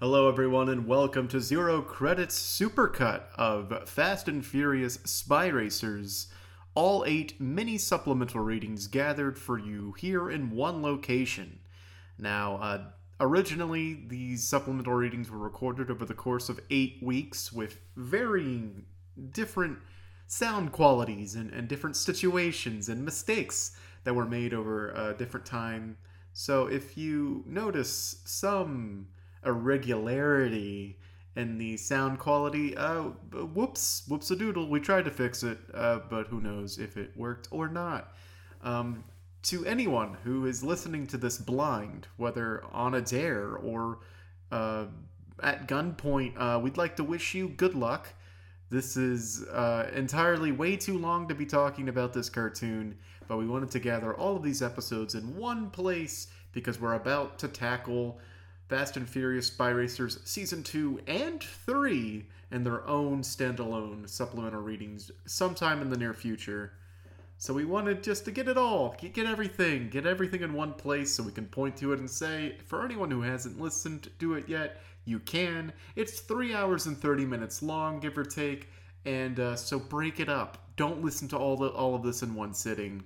Hello, everyone, and welcome to Zero Credits Supercut of Fast and Furious Spy Racers. All eight mini supplemental readings gathered for you here in one location. Now, uh, originally, these supplemental readings were recorded over the course of eight weeks with varying different sound qualities and, and different situations and mistakes that were made over a different time. So, if you notice some irregularity in the sound quality. Uh, whoops, whoops a doodle. We tried to fix it, uh, but who knows if it worked or not. Um, to anyone who is listening to this blind, whether on a dare or uh, at gunpoint, uh, we'd like to wish you good luck. This is uh, entirely way too long to be talking about this cartoon, but we wanted to gather all of these episodes in one place because we're about to tackle Fast and Furious Spy Racers Season 2 and 3 in their own standalone supplemental readings sometime in the near future. So we wanted just to get it all, get everything, get everything in one place so we can point to it and say, for anyone who hasn't listened to it yet, you can. It's 3 hours and 30 minutes long, give or take, and uh, so break it up. Don't listen to all, the, all of this in one sitting.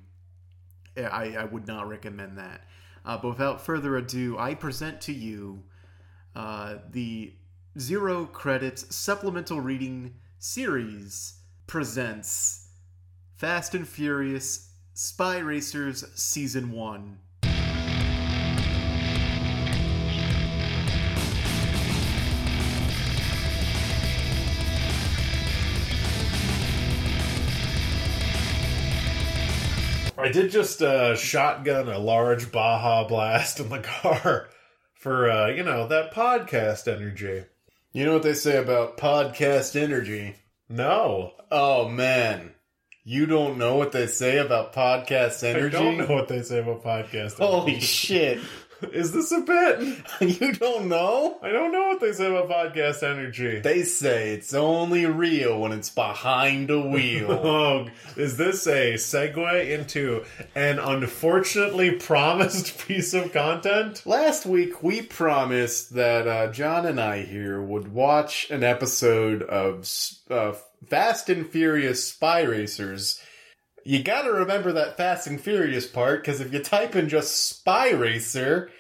I, I would not recommend that. Uh, but without further ado, I present to you uh, the Zero Credits Supplemental Reading Series presents Fast and Furious Spy Racers Season 1. I did just uh, shotgun a large Baja Blast in the car for, uh, you know, that podcast energy. You know what they say about podcast energy? No. Oh, man. You don't know what they say about podcast energy? I don't know what they say about podcast energy. Holy shit. Is this a bit? you don't know? I don't know what they say about podcast energy. They say it's only real when it's behind a wheel. oh, is this a segue into an unfortunately promised piece of content? Last week we promised that uh, John and I here would watch an episode of uh, Fast and Furious Spy Racers you gotta remember that Fast and Furious part, because if you type in just Spy Racer,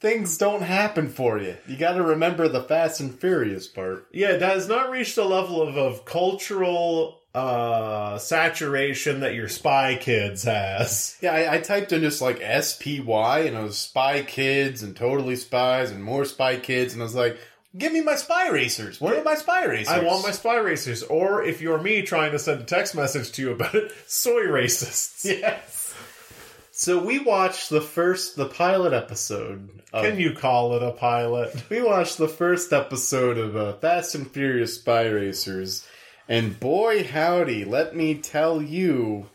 things don't happen for you. You gotta remember the Fast and Furious part. Yeah, it has not reached a level of, of cultural uh saturation that your Spy Kids has. Yeah, I, I typed in just like SPY and it was Spy Kids and Totally Spies and more Spy Kids, and I was like, Give me my spy racers. What are my spy racers? I want my spy racers. Or if you're me trying to send a text message to you about it, soy racists. Yes. So we watched the first, the pilot episode. Of, Can you call it a pilot? We watched the first episode of uh, Fast and Furious Spy Racers, and boy howdy, let me tell you,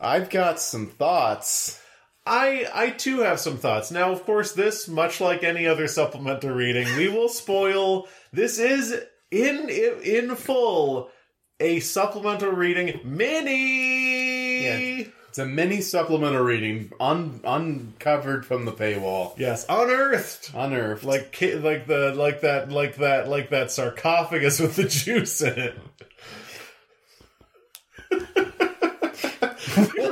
I've got some thoughts. I I too have some thoughts. Now, of course, this much like any other supplemental reading, we will spoil. This is in in full a supplemental reading mini. Yeah, it's a mini supplemental reading, un, uncovered from the paywall. Yes, unearthed, unearthed, like like the like that like that like that sarcophagus with the juice in it.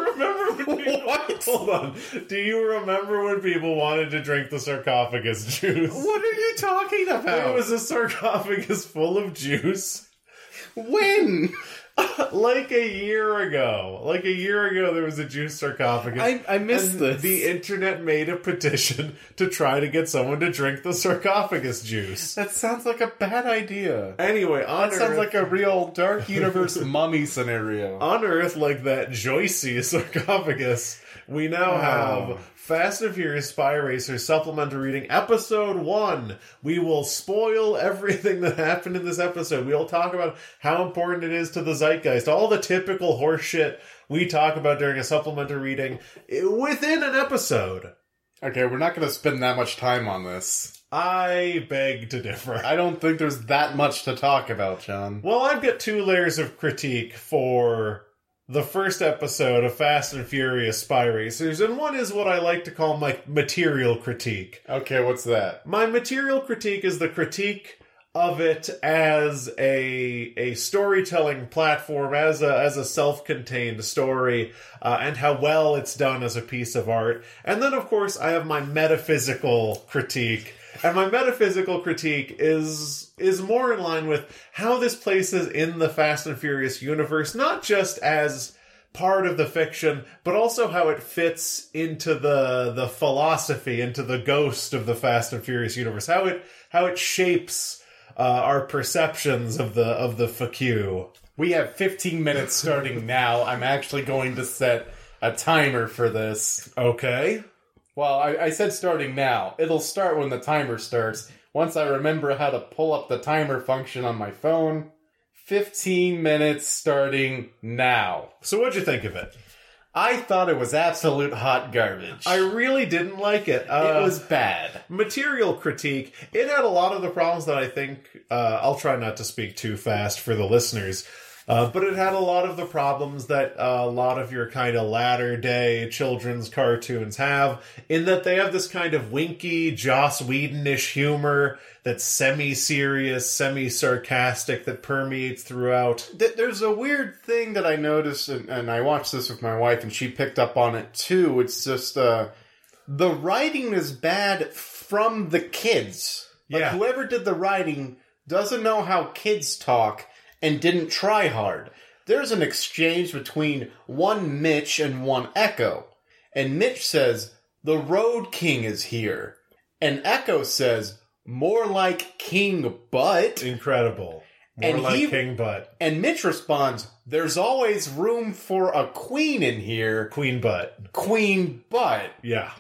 Hold on. Do you remember when people wanted to drink the sarcophagus juice? What are you talking about? It was a sarcophagus full of juice. When? like a year ago. Like a year ago, there was a juice sarcophagus. I, I missed this. The internet made a petition to try to get someone to drink the sarcophagus juice. That sounds like a bad idea. Anyway, on that Earth, sounds like a real dark universe mummy scenario. On Earth, like that Joycey sarcophagus, we now oh. have Fast and Furious Spy Racer supplemental reading, episode one. We will spoil everything that happened in this episode. We'll talk about how important it is to the zeitgeist, all the typical horseshit we talk about during a supplemental reading within an episode. Okay, we're not going to spend that much time on this. I beg to differ. I don't think there's that much to talk about, John. Well, I've got two layers of critique for the first episode of Fast and Furious Spy Racers, and one is what I like to call my material critique. Okay, what's that? My material critique is the critique of it as a a storytelling platform, as a as a self contained story, uh, and how well it's done as a piece of art. And then, of course, I have my metaphysical critique. And my metaphysical critique is is more in line with how this places in the Fast and Furious universe, not just as part of the fiction, but also how it fits into the the philosophy, into the ghost of the Fast and Furious universe, how it how it shapes uh, our perceptions of the of the FAQ. We have 15 minutes starting now. I'm actually going to set a timer for this. Okay. Well, I, I said starting now. It'll start when the timer starts. Once I remember how to pull up the timer function on my phone. 15 minutes starting now. So what'd you think of it? I thought it was absolute hot garbage. I really didn't like it. Uh, it was bad. material critique. It had a lot of the problems that I think. Uh, I'll try not to speak too fast for the listeners. Uh, but it had a lot of the problems that uh, a lot of your kind of latter day children's cartoons have, in that they have this kind of winky, Joss Whedon-ish humor that's semi-serious, semi-sarcastic that permeates throughout. Th- There's a weird thing that I noticed, and, and I watched this with my wife, and she picked up on it too. It's just uh, the writing is bad from the kids. Like Yeah. whoever did the writing doesn't know how kids talk and didn't try hard. There's an exchange between one Mitch and one Echo, and Mitch says, "The Road King is here," and Echo says, "More like King Butt." Incredible. More And like he- King Butt. And Mitch responds, There's always room for a queen in here, Queen Butt. Queen Butt. Yeah.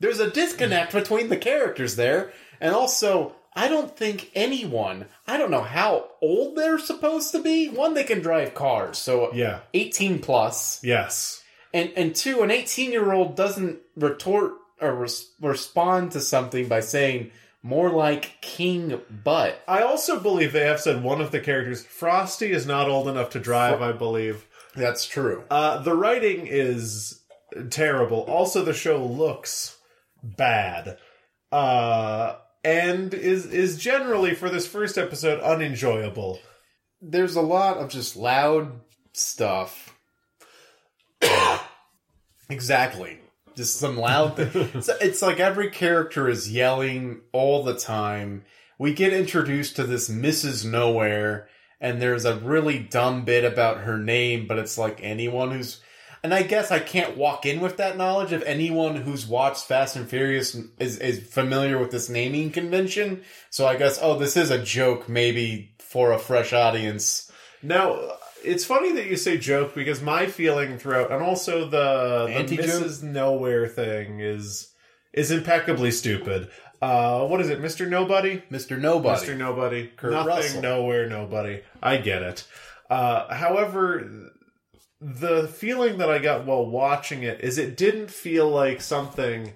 There's a disconnect between the characters there. And also, I don't think anyone, I don't know how old they're supposed to be. One, they can drive cars, so Yeah. 18 plus. Yes. And, and two, an 18 year old doesn't retort or res- respond to something by saying, more like King Butt. I also believe they have said one of the characters, Frosty, is not old enough to drive, I believe. That's true. Uh, the writing is terrible. Also, the show looks bad. Uh, and is is generally for this first episode unenjoyable. there's a lot of just loud stuff. exactly. Just some loud thing. It's, it's like every character is yelling all the time. We get introduced to this Mrs. Nowhere, and there's a really dumb bit about her name, but it's like anyone who's. And I guess I can't walk in with that knowledge if anyone who's watched Fast and Furious is, is familiar with this naming convention. So I guess, oh, this is a joke maybe for a fresh audience. Now, it's funny that you say joke because my feeling throughout, and also the, the Anti-joke? Mrs. Nowhere thing is is impeccably stupid. Uh, what is it, Mister Nobody? Mr. Nobody. Mr. Nobody. Kurt Nothing, Russell. nowhere, nobody. I get it. Uh, however, the feeling that I got while watching it is it didn't feel like something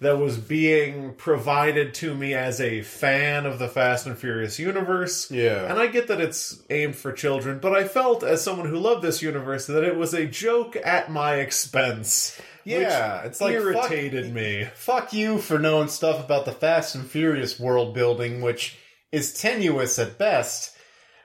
that was being provided to me as a fan of the Fast and Furious universe. Yeah. And I get that it's aimed for children, but I felt as someone who loved this universe that it was a joke at my expense. Yeah, it's like, irritated fuck- me. Fuck you for knowing stuff about the Fast and Furious world building, which is tenuous at best.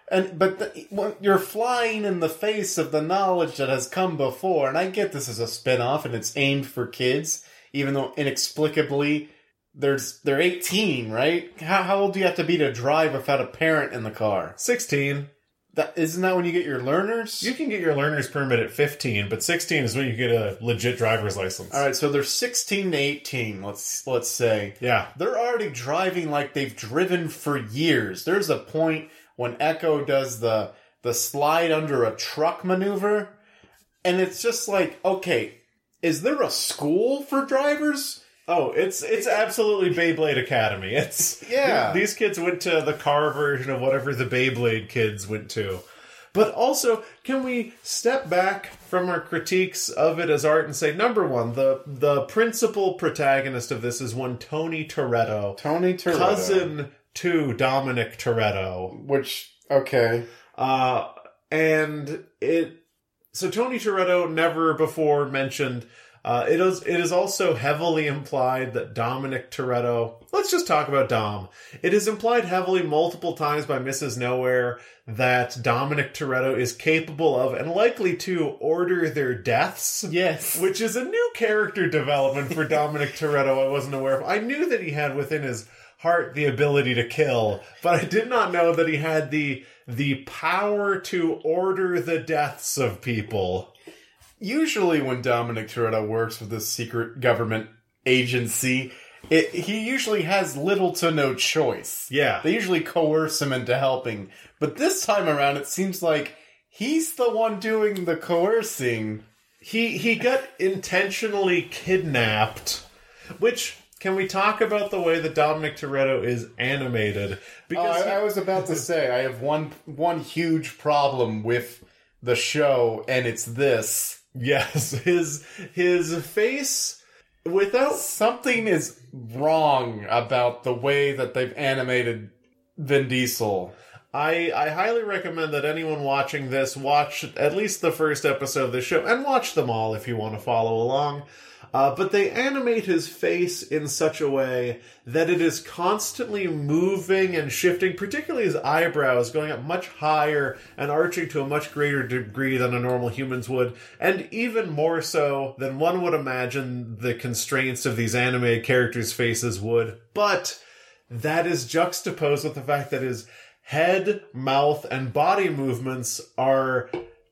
And but the, you're flying in the face of the knowledge that has come before, and I get this as a spin-off and it's aimed for kids, even though inexplicably there's they're 18, right? How how old do you have to be to drive without a parent in the car? 16. That isn't that when you get your learners? You can get your learner's permit at 15, but 16 is when you get a legit driver's license. All right, so they're 16 to 18, let's let's say. Yeah. They're already driving like they've driven for years. There's a point when Echo does the the slide under a truck maneuver, and it's just like, okay, is there a school for drivers? Oh, it's it's absolutely Beyblade Academy. It's Yeah. These kids went to the car version of whatever the Beyblade kids went to. But also, can we step back from our critiques of it as art and say number one, the the principal protagonist of this is one Tony Toretto, Tony Toretto, cousin to Dominic Toretto. which okay, Uh, and it so Tony Toretto never before mentioned. Uh, it is it is also heavily implied that Dominic Toretto. Let's just talk about Dom. It is implied heavily multiple times by Mrs. Nowhere that Dominic Toretto is capable of and likely to order their deaths. Yes. which is a new character development for Dominic Toretto. I wasn't aware of. I knew that he had within his heart the ability to kill, but I did not know that he had the the power to order the deaths of people. Usually, when Dominic Toretto works with a secret government agency, it, he usually has little to no choice. Yeah. They usually coerce him into helping. But this time around, it seems like he's the one doing the coercing. He he got intentionally kidnapped, which can we talk about the way that Dominic Toretto is animated? Oh, Because I, I was about to say I have one one huge problem with the show, and it's this: yes, his his face without something is wrong about the way that they've animated Vin Diesel. I, I highly recommend that anyone watching this watch at least the first episode of the show and watch them all if you want to follow along. Uh, but they animate his face in such a way that it is constantly moving and shifting, particularly his eyebrows going up much higher and arching to a much greater degree than a normal human's would, and even more so than one would imagine the constraints of these anime characters' faces would. But that is juxtaposed with the fact that his head, mouth, and body movements are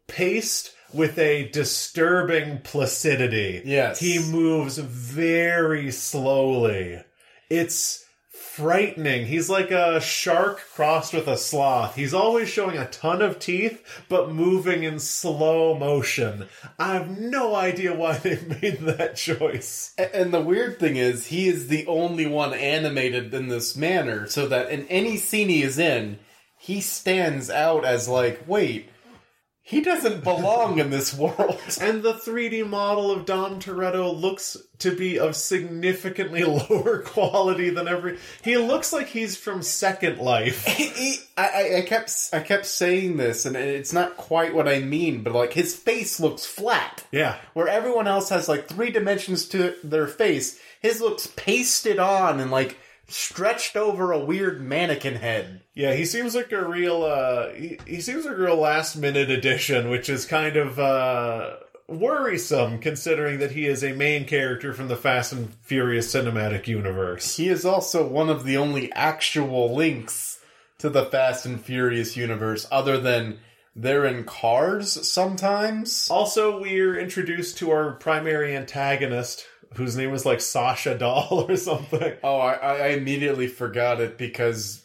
paced with a disturbing placidity. Yes. He moves very slowly. It's frightening. He's like a shark crossed with a sloth. He's always showing a ton of teeth, but moving in slow motion. I have no idea why they made that choice. And the weird thing is, he is the only one animated in this manner, so that in any scene he is in, he stands out as like, wait, he doesn't belong in this world. And the 3D model of Dom Toretto looks to be of significantly lower quality than every. He looks like he's from Second Life. He- he- I, I, I kept I kept saying this, and it's not quite what I mean, but like his face looks flat. Yeah. Where everyone else has like three dimensions to their face, his looks pasted on and like stretched over a weird mannequin head. Yeah, he seems like a real, uh, he, he seems like a real last minute addition, which is kind of, uh, worrisome considering that he is a main character from the Fast and Furious cinematic universe. He is also one of the only actual links to the Fast and Furious universe, other than they're in cars sometimes. Also, we're introduced to our primary antagonist, whose name was like Sasha Doll or something. Oh, I, I immediately forgot it because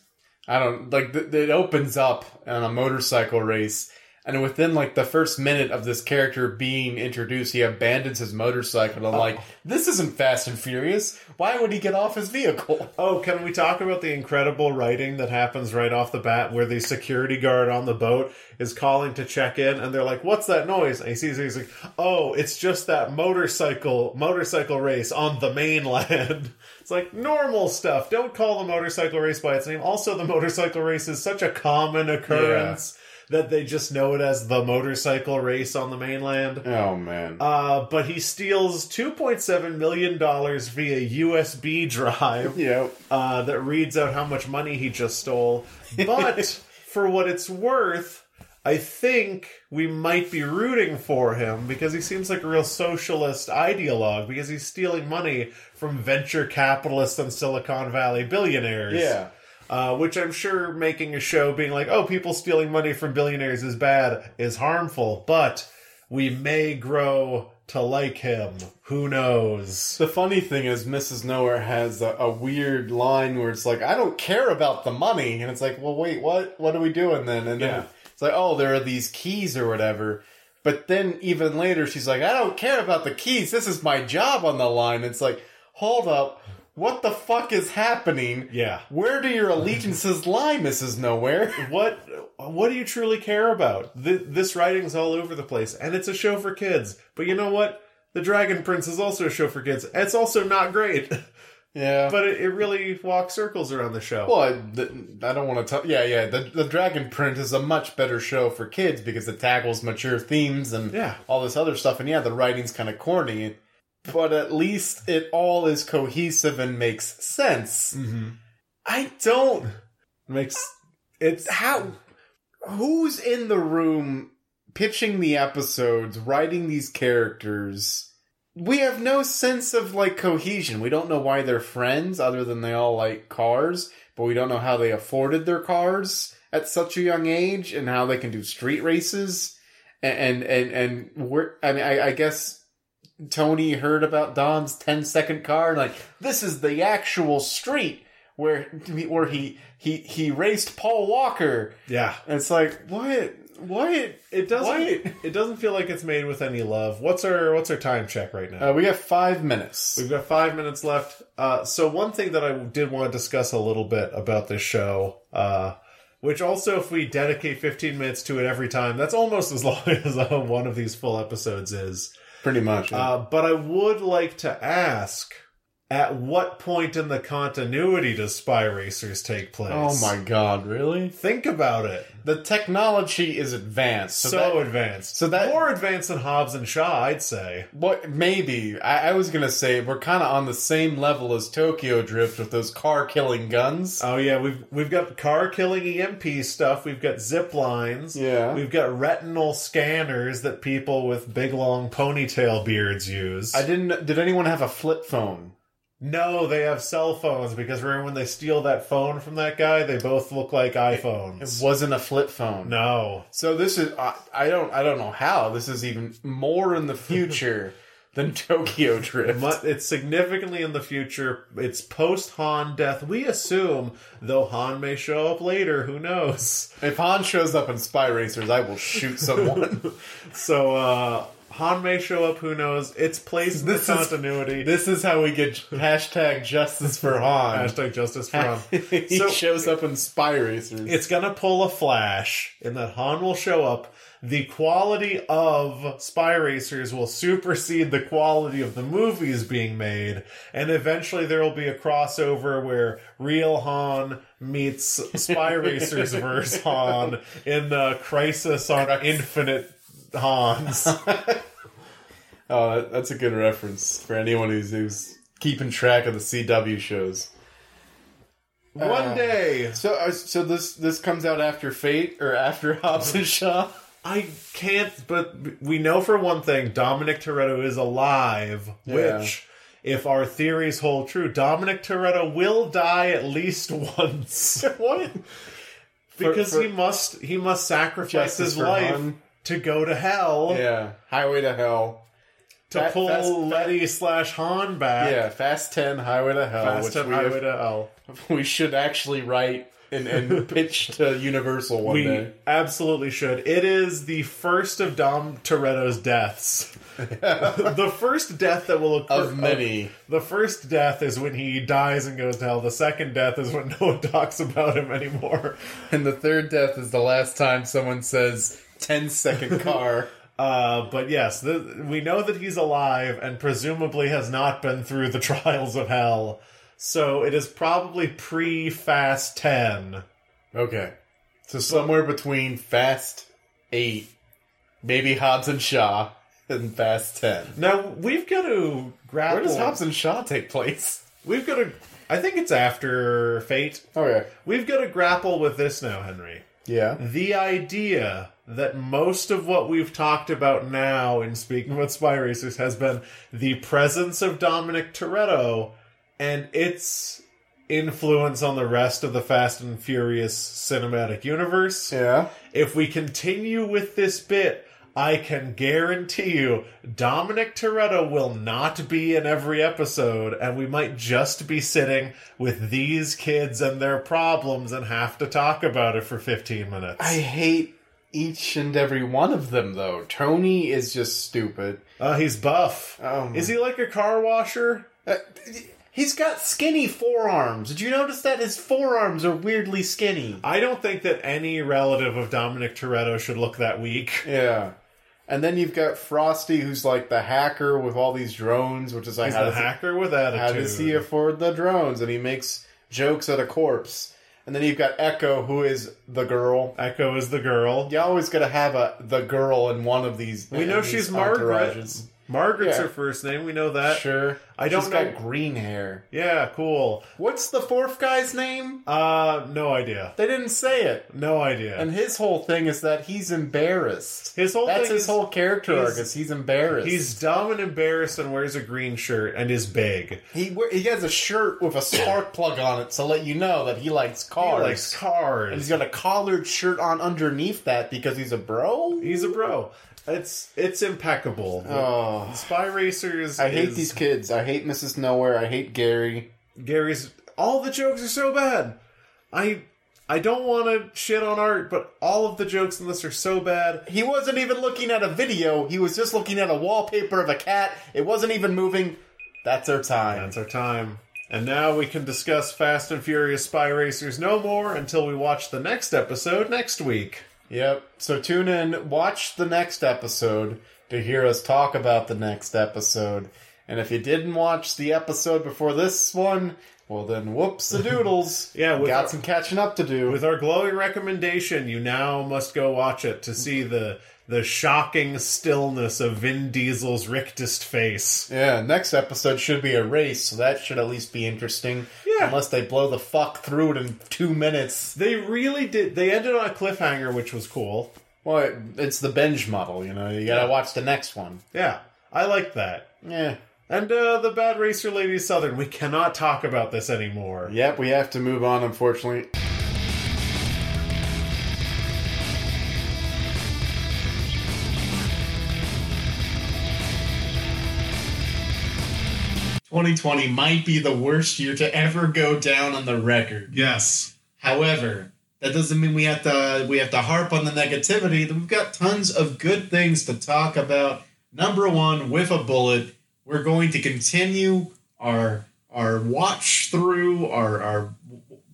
I don't like th- it opens up on a motorcycle race, and within like the first minute of this character being introduced, he abandons his motorcycle. And I'm like, oh. this isn't Fast and Furious. Why would he get off his vehicle? Oh, can we talk about the incredible writing that happens right off the bat where the security guard on the boat is calling to check in and they're like, What's that noise? And he sees it, he's like, Oh, it's just that motorcycle motorcycle race on the mainland. It's like normal stuff. Don't call the motorcycle race by its name. Also, the motorcycle race is such a common occurrence that they just know it as the motorcycle race on the mainland. Oh man. Uh, but he steals $2.7 million via USB drive yeah. uh, that reads out how much money he just stole. But for what it's worth, I think we might be rooting for him because he seems like a real socialist ideologue because he's stealing money from venture capitalists and Silicon Valley billionaires. Yeah. Uh, which I'm sure making a show being like, oh, people stealing money from billionaires is bad is harmful, but we may grow to like him. Who knows? The funny thing is, Mrs. Nowhere has a, a weird line where it's like, "I don't care about the money," and it's like, "Well, wait, what? What are we doing then?" And then Yeah. it's like, "Oh, there are these keys or whatever." But then even later, she's like, "I don't care about the keys. This is my job on the line." It's like, hold up, what the fuck is happening? Yeah. Where do your allegiances lie, Mrs. Nowhere? what what do you truly care about? Th- this writing's all over the place, and it's a show for kids. But you know what? The Dragon Prince is also a show for kids. It's also not great. Yeah. but it, it really walks circles around the show. Well, I, the, I don't want to tell. Yeah, yeah. The, the Dragon Prince is a much better show for kids because it tackles mature themes and Yeah. all this other stuff. And yeah, the writing's kind of corny, but at least it all is cohesive and makes sense. mm-hmm. I don't. makes it's How? Who's in the room pitching the episodes, writing these characters? We have no sense of like cohesion. We don't know why they're friends, other than they all like cars, but we don't know how they afforded their cars at such a young age and how they can do street races. And and and, and we're, I mean, I, I guess Tony heard about Dom's 10 second car and like this is the actual street where where he he he raced Paul Walker. yeah. And it's like what what It doesn't. What? It doesn't feel like it's made with any love. What's our What's our time check right now? uh, we got five minutes. We've got five minutes left. Uh, so one thing that I did want to discuss a little bit about this show, uh, which also, if we dedicate 15 minutes to it every time, that's almost as long as uh, one of these full episodes is. Pretty much. yeah. Uh, but I would like to ask, at what point in the continuity does Spy Racers take place? oh my god, really? Think about it. The technology is advanced. So, So, that, advanced. so that- more advanced than Hobbs and Shaw, I'd say. what maybe I, I was gonna say we're kind of on the same level as Tokyo Drift with those car killing guns. Oh yeah, we've we've got car killing EMP stuff. We've got zip lines. Yeah. We've got retinal scanners that people with big long ponytail beards use. I didn't. Did anyone have a flip phone? No, they have cell phones because remember when they steal that phone from that guy, they both look like iPhones. It iPhones. wasn't a flip phone. no. So this is I, I don't I don't know how this is even more in the future than Tokyo Drift. It's significantly in the future. It's post Han death. We assume, though Han may show up later. Who knows? If Han shows up in Spy Racers, I will shoot someone. So uh Han may show up. Who knows? It's placed in This the is- continuity. this is how we get hashtag justice for Han. Hashtag justice for Han. he So- shows up in Spy Racers. It's gonna pull a flash and that Han will show up. The quality of Spy Racers will supersede the quality of the movies being made, and eventually there will be a crossover where real Han meets Spy Racers versus Han in the Crisis on Infinite Hans. oh, that's a good reference for anyone who's, who's keeping track of the CW shows. One day, So, uh, so this this comes out after Fate or after Hobbs and Shaw. I can't, but we know for one thing, Dominic Toretto is alive, Yeah. which, if our theories hold true, Dominic Toretto will die at least once. what? because for- he must he must sacrifice his life Han. To go to hell Yeah, Highway to Hell. to Fa- pull fast- Letty slash Han back. Yeah, Fast Ten, Highway to Hell, Fast which Ten we, Highway have- to Hell. we should actually write and, and pitch to Universal one We day. absolutely should. It is the first of Dom Toretto's deaths. the first death that will occur Of many. The first death is when he dies and goes to hell. The second death is when no one talks about him anymore. And the third death is the last time someone says 10 second car. Uh, but yes, the, we know that he's alive and presumably has not been through the trials of hell. So it is probably pre Fast 10. okay. So somewhere between Fast 8, maybe Hobbs and Shaw, and Fast 10. Now, we've got to grapple. Where does Hobbs and Shaw take place? We've got to. I think it's after Fate. Okay. We've got to grapple with this now, Henry. Yeah. the idea that most of what we've talked about now in speaking about spy racers has been the presence of Dominic Toretto and its influence on the rest of the Fast and Furious cinematic universe. Yeah. If we continue with this bit, I can guarantee you Dominic Toretto will not be in every episode, and we might just be sitting with these kids and their problems and have to talk about it for 15 minutes. I hate each and every one of them, though. Tony is just stupid. Uh, he's buff. Oh my- Is he like a car washer? Uh, he's got skinny forearms. Did you notice that his forearms are weirdly skinny? I don't think that any relative of Dominic Toretto should look that weak. Yeah. And then you've got Frosty, who's like the hacker with all these drones, which is like He's how the does, hacker with attitude. how does he afford the drones? And he makes jokes at a corpse. And then you've got Echo, who is the girl. Echo is the girl. You always got to have a the girl in one of these. We know she's Margaret. Margaret's Yeah. her first name. We know that. Sure, I don't She's know- got green hair. Yeah, cool. What's the fourth guy's name? Uh, no idea. They didn't say it. No idea. And his whole thing is that he's embarrassed. his whole That's thing his is whole character arc. Is he's embarrassed. he's dumb and embarrassed and wears a green shirt and is big. he we- he has a shirt with a spark plug on it to let you know that he likes He cars. likes cars. and he's got a collared shirt on underneath that because he's a bro. He's a bro. It's it's impeccable. Oh, Spy Racers. I hate is- these kids. I hate Mrs. Nowhere. I hate Gary. Gary's. All the jokes are so bad. I I don't want to shit on art, but all of the jokes in this are so bad. He wasn't even looking at a video. He was just looking at a wallpaper of a cat. It wasn't even moving. That's our time. That's our time. And now we can discuss Fast and Furious Spy Racers no more until we watch the next episode next week. Yep. So tune in, watch the next episode to hear us talk about the next episode. And if you didn't watch the episode before this one, well then whoops the doodles. Yeah, with got our- some catching up to do. With our glowing recommendation, you now must go watch it to see the the shocking stillness of Vin Diesel's rictus face. yeah, next episode should be a race, so that should at least be interesting. Yeah. Unless they blow the fuck through it in two minutes. They really did. They ended on a cliffhanger, which was cool. Well, it- it's the binge model, you know. You gotta Yeah. watch the next one. Yeah, I like that. Yeah. And uh, the Bad Racer Lady Southern. We cannot talk about this anymore. Yep, we have to move on, unfortunately. Twenty twenty might be the worst year to ever go down on the record. Yes. However, that doesn't mean we have to we have to harp on the negativity. We've got tons of good things to talk about. Number one, with a bullet, we're going to continue our our watch through our our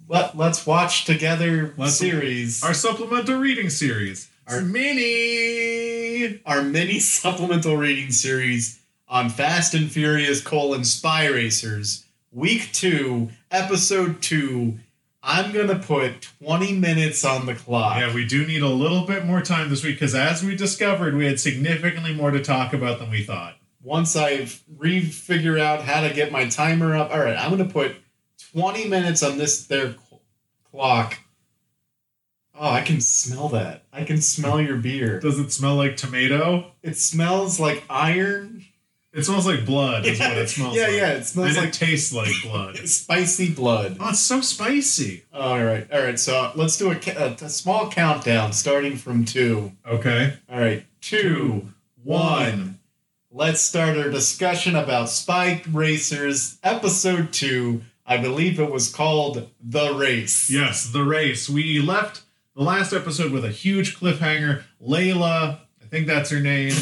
let, let's watch together Let's- series. Our supplemental reading series. Our- mini. our mini supplemental reading series on Fast and Furious colon Spy Racers, week two, episode two. I'm gonna put 20 minutes on the clock. Yeah, we do need a little bit more time this week because, as we discovered, we had significantly more to talk about than we thought. Once I re-figure out how to get my timer up, all right, I'm gonna put 20 minutes on this there clock. Oh, I can smell that. I can smell your beer. Does it smell like tomato? It smells like iron. It smells like blood, is what it smells yeah, like. yeah, it smells and like it tastes like blood. spicy blood. Oh, it's so spicy. All right, all right. So let's do a, a, a small countdown, starting from two. Okay. All right, two, one. Let's start our discussion about Spy Racers, episode two. I believe it was called The Race. Yes, the race. We left the last episode with a huge cliffhanger. Layla, I think that's her name.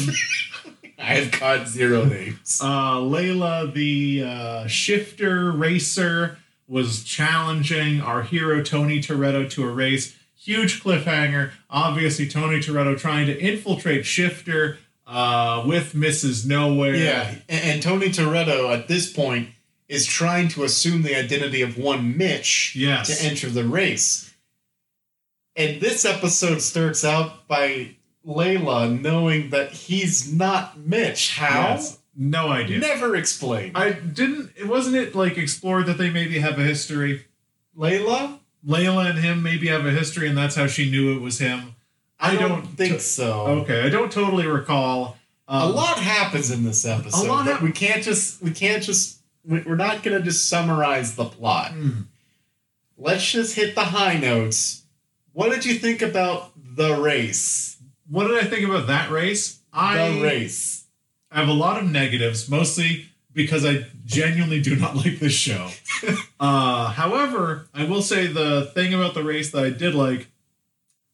I've got zero names. uh, Layla, the uh, shifter racer, was challenging our hero Tony Toretto to a race. Huge cliffhanger. Obviously, Tony Toretto trying to infiltrate Shifter uh, with Mrs. Nowhere. yeah, and, and Tony Toretto at this point is trying to assume the identity of one Mitch Yes. to enter the race. And this episode starts out by Layla knowing that he's not Mitch. How? Yes. No idea. Never explained. I didn't. It wasn't it like explored that they maybe have a history. Layla? Layla and him maybe have a history, and that's how she knew it was him. I, don't, don't think so. Okay, I don't totally recall. Um, A lot happens in this episode. A lot hap- we can't just we can't just we- we're not going to just summarize the plot. Hmm. Let's just hit the high notes. What did you think about the race? What did I think about that race? I the race. I have a lot of negatives, mostly because I genuinely do not like this show. uh, however, I will say the thing about the race that I did like,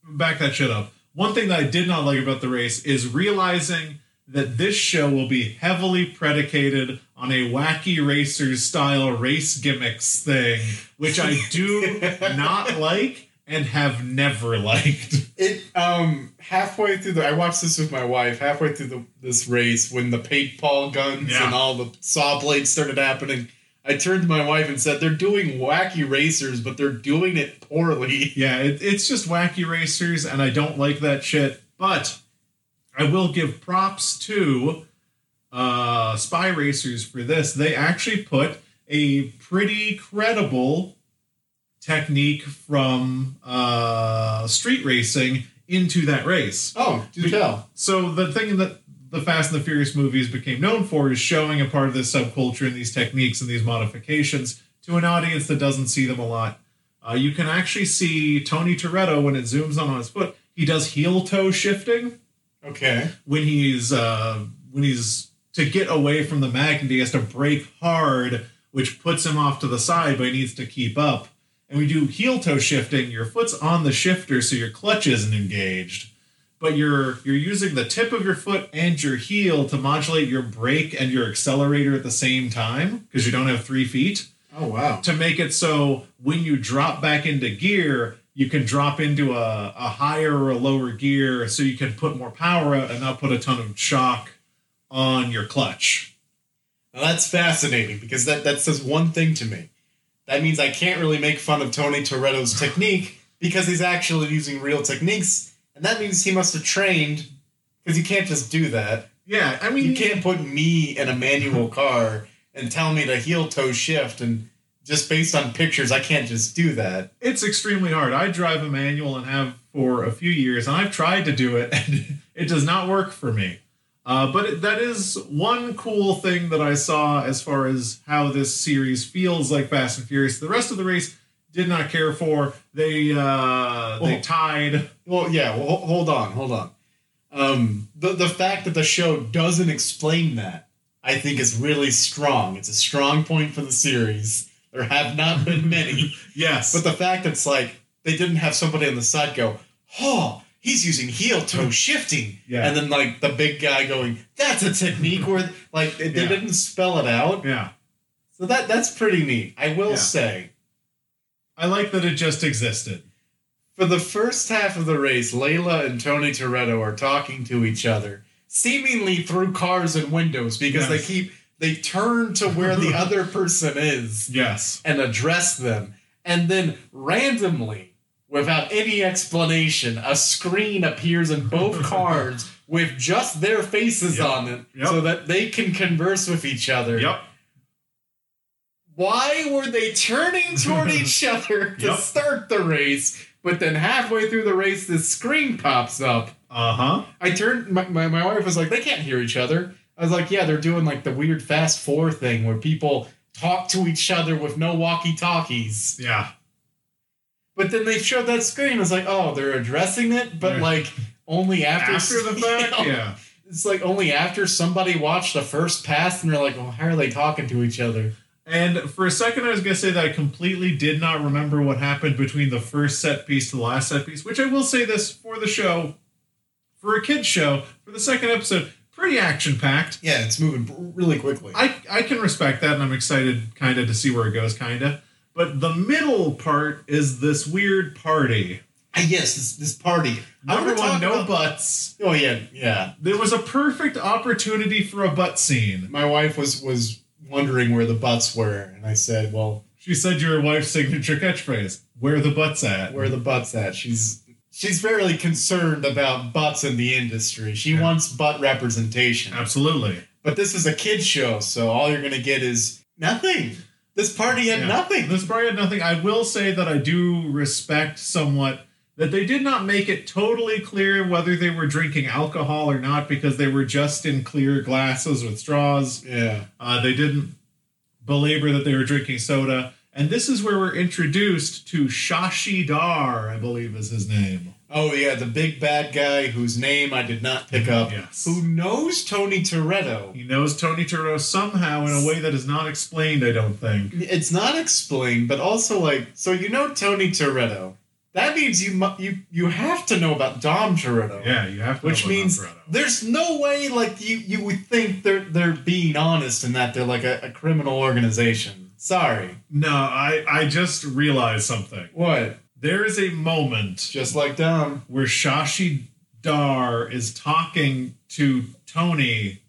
back that shit up. One thing that I did not like about the race is realizing that this show will be heavily predicated on a wacky racers style race gimmicks thing, which I do not like. and have never liked. It um halfway through the I watched this with my wife halfway through the this race when the paintball guns Yeah. and all the saw blades started happening. I turned to my wife and said, "They're doing wacky racers, but they're doing it poorly." Yeah, it, it's just wacky racers, and I don't like that shit. But I will give props to uh, Spy Racers for this. They actually put a pretty credible technique from uh, street racing into that race. Oh, do Be- tell. So the thing that the Fast and the Furious movies became known for is showing a part of this subculture and these techniques and these modifications to an audience that doesn't see them a lot. Uh, you can actually see Tony Toretto when it zooms on on his foot. He does heel toe shifting Okay. when he's uh, when he's to get away from the magnet. He has to brake hard, which puts him off to the side, but he needs to keep up. And we do heel toe shifting. Your foot's on the shifter, so your clutch isn't engaged, but you're you're using the tip of your foot and your heel to modulate your brake and your accelerator at the same time because you don't have three feet Oh wow. to make it so when you drop back into gear, you can drop into a, a higher or a lower gear so you can put more power out and not put a ton of shock on your clutch. Now that's fascinating because that that says one thing to me. That means I can't really make fun of Tony Toretto's technique because he's actually using real techniques, and that means he must have trained because you can't just do that. Yeah, I mean, You can't put me in a manual car and tell me to heel toe shift and just based on pictures, I can't just do that. it's extremely hard. I drive a manual and have for a few years, and I've tried to do it, and it does not work for me. Uh, but it, that is one cool thing that I saw as far as how this series feels like Fast and Furious. The rest of the race did not care for. They uh, they Well- tied. Well, yeah. Well, hold on, hold on. Um, the the fact that the show doesn't explain that, I think, is really strong. It's a strong point for the series. There have not been many, Yes, but the fact that it's like they didn't have somebody on the side go, "Oh, he's using heel toe shifting," Yeah. and then like the big guy going, "That's a technique," where like they, they Yeah. didn't spell it out. yeah, So that that's pretty neat. I will Yeah. say. I like that it just existed. For the first half of the race, Layla and Tony Toretto are talking to each other, seemingly through cars and windows, because Yes. they keep they turn to where the other person is Yes, and address them, and then randomly, without any explanation, a screen appears in both cars with just their faces Yep. on it, Yep. so that they can converse with each other. yep, Why were they turning toward each other to Yep. start the race? But then halfway through the race, this screen pops up. uh huh. I turned. My, my, my wife was like, "They can't hear each other." I was like, "Yeah, they're doing like the weird fast four thing where people talk to each other with no walkie talkies." Yeah, But then they showed that screen. I was like, "Oh, they're addressing it, but Right. like only after after the fact, You know, yeah. It's like only after somebody watched the first pass and they're like, "Well, how are they talking to each other?" And for a second, I was going to say that I completely did not remember what happened between the first set piece to the last set piece, which I will say this for the show, for a kid's show, for the second episode, pretty action packed. Yeah, it's moving really quickly. I, I can respect that, and I'm excited kind of to see where it goes, kind of. But the middle part is this weird party. Ah, yes, this, this party. Number one, no about- butts. Oh yeah, yeah. There was a perfect opportunity for a butt scene. My wife was was wondering where the butts were, and I said, "Well, She said your wife's signature catchphrase, where the butts at? where the butts at?" She's she's fairly concerned about butts in the industry. She Yeah. wants butt representation. Absolutely. But this is a kids show, so all you're gonna get is nothing. This party had Yeah. nothing. This party had nothing. I will say that I do respect somewhat that they did not make it totally clear whether they were drinking alcohol or not because they were just in clear glasses with straws. yeah. Uh, they didn't belabor that they were drinking soda. And this is where we're introduced to Shashi Dar, I believe is his name. Oh yeah, the big bad guy whose name I did not pick up. Yes. Who knows Tony Toretto? He knows Tony Turbo somehow in a way that is not explained, I don't think. It's not explained, but also like so you know Tony Toretto. That means you mu- you you have to know about Dom Toretto. Yeah, you have to Which know about means there's no way like you you would think they're they're being honest in that they're like a, a criminal organization. Sorry. No, I, I just realized something. What? There is a moment Just like Dom. where Shashi Dar is talking to Tony,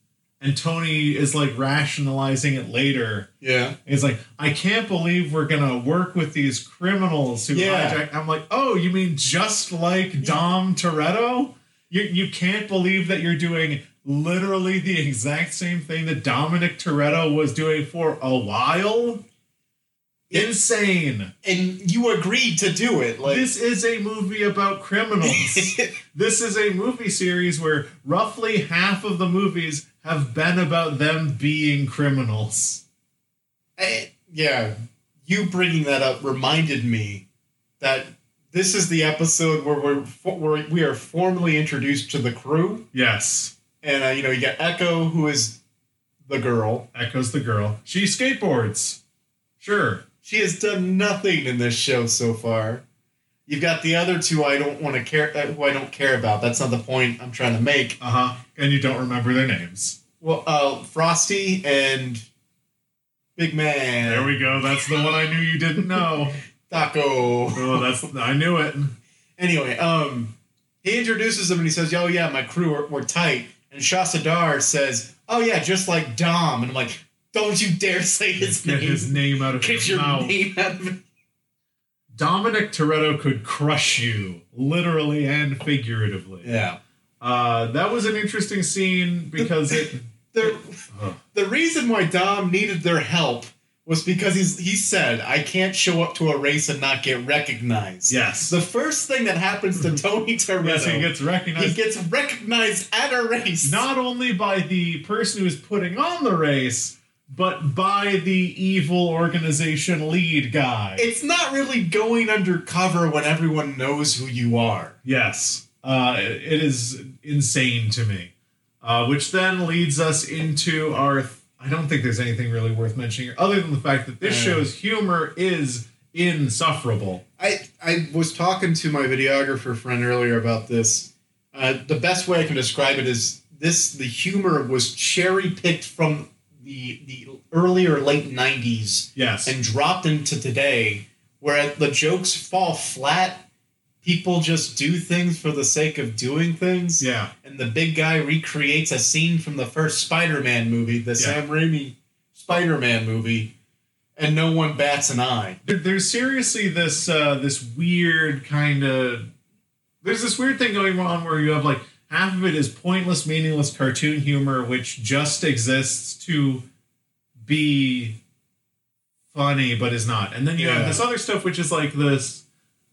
and Tony is like rationalizing it later. Yeah. He's like, I can't believe we're gonna work with these criminals who Yeah. hijack. I'm like, oh, you mean just like Dom Toretto? You you can't believe that you're doing literally the exact same thing that Dominic Toretto was doing for a while? Insane. And you agreed to do it. Like This is a movie about criminals. this is a movie series where roughly half of the movies have been about them being criminals. I- yeah, you bringing that up reminded me that this is the episode where we're where we are formally introduced to the crew, Yes. and uh, you know you got Echo, who is the girl. Echoes the girl. She skateboards. Sure. She has done nothing in this show so far. You've got the other two I don't want to care, uh, who I don't care about. That's not the point I'm trying to make. Uh huh. And you don't remember their names. Well, uh, Frosty and Big Man. There we go. That's the one I knew you didn't know. Taco. Oh, that's I knew it. Anyway, um, he introduces them and he says, "Oh yeah, my crew are, we're tight." And Shasadar says, "Oh yeah, just like Dom." And I'm like, "Don't you dare say his Get name! his name out of Get his your mouth. name out of it!" Dominic Toretto could crush you, literally and figuratively. Yeah. Uh, that was an interesting scene because it. The Ugh. the reason why Dom needed their help was because he's he said, "I can't show up to a race and not get recognized." Yes. The first thing that happens to Tony Toretto, Yes, he gets recognized. he gets recognized at a race. not only by the person who is putting on the race, but by the evil organization lead guy. it's not really going undercover when everyone knows who you are. yes, uh, it is insane to me. Uh, which then leads us into our. I don't think there's anything really worth mentioning here, other than the fact that this Yeah. show's humor is insufferable. I I was talking to my videographer friend earlier about this. Uh, the best way I can describe it is this: the humor was cherry picked from the the earlier late '90s Yes. and dropped into today, where the jokes fall flat. People just do things for the sake of doing things. yeah. And the big guy recreates a scene from the first Spider-Man movie, the Sam Raimi Spider-Man movie, and no one bats an eye. There- There's seriously this uh, this weird kind of there's this weird thing going on where you have like half of it is pointless, meaningless cartoon humor, which just exists to be funny but is not, and then you Yeah. have this other stuff which is like this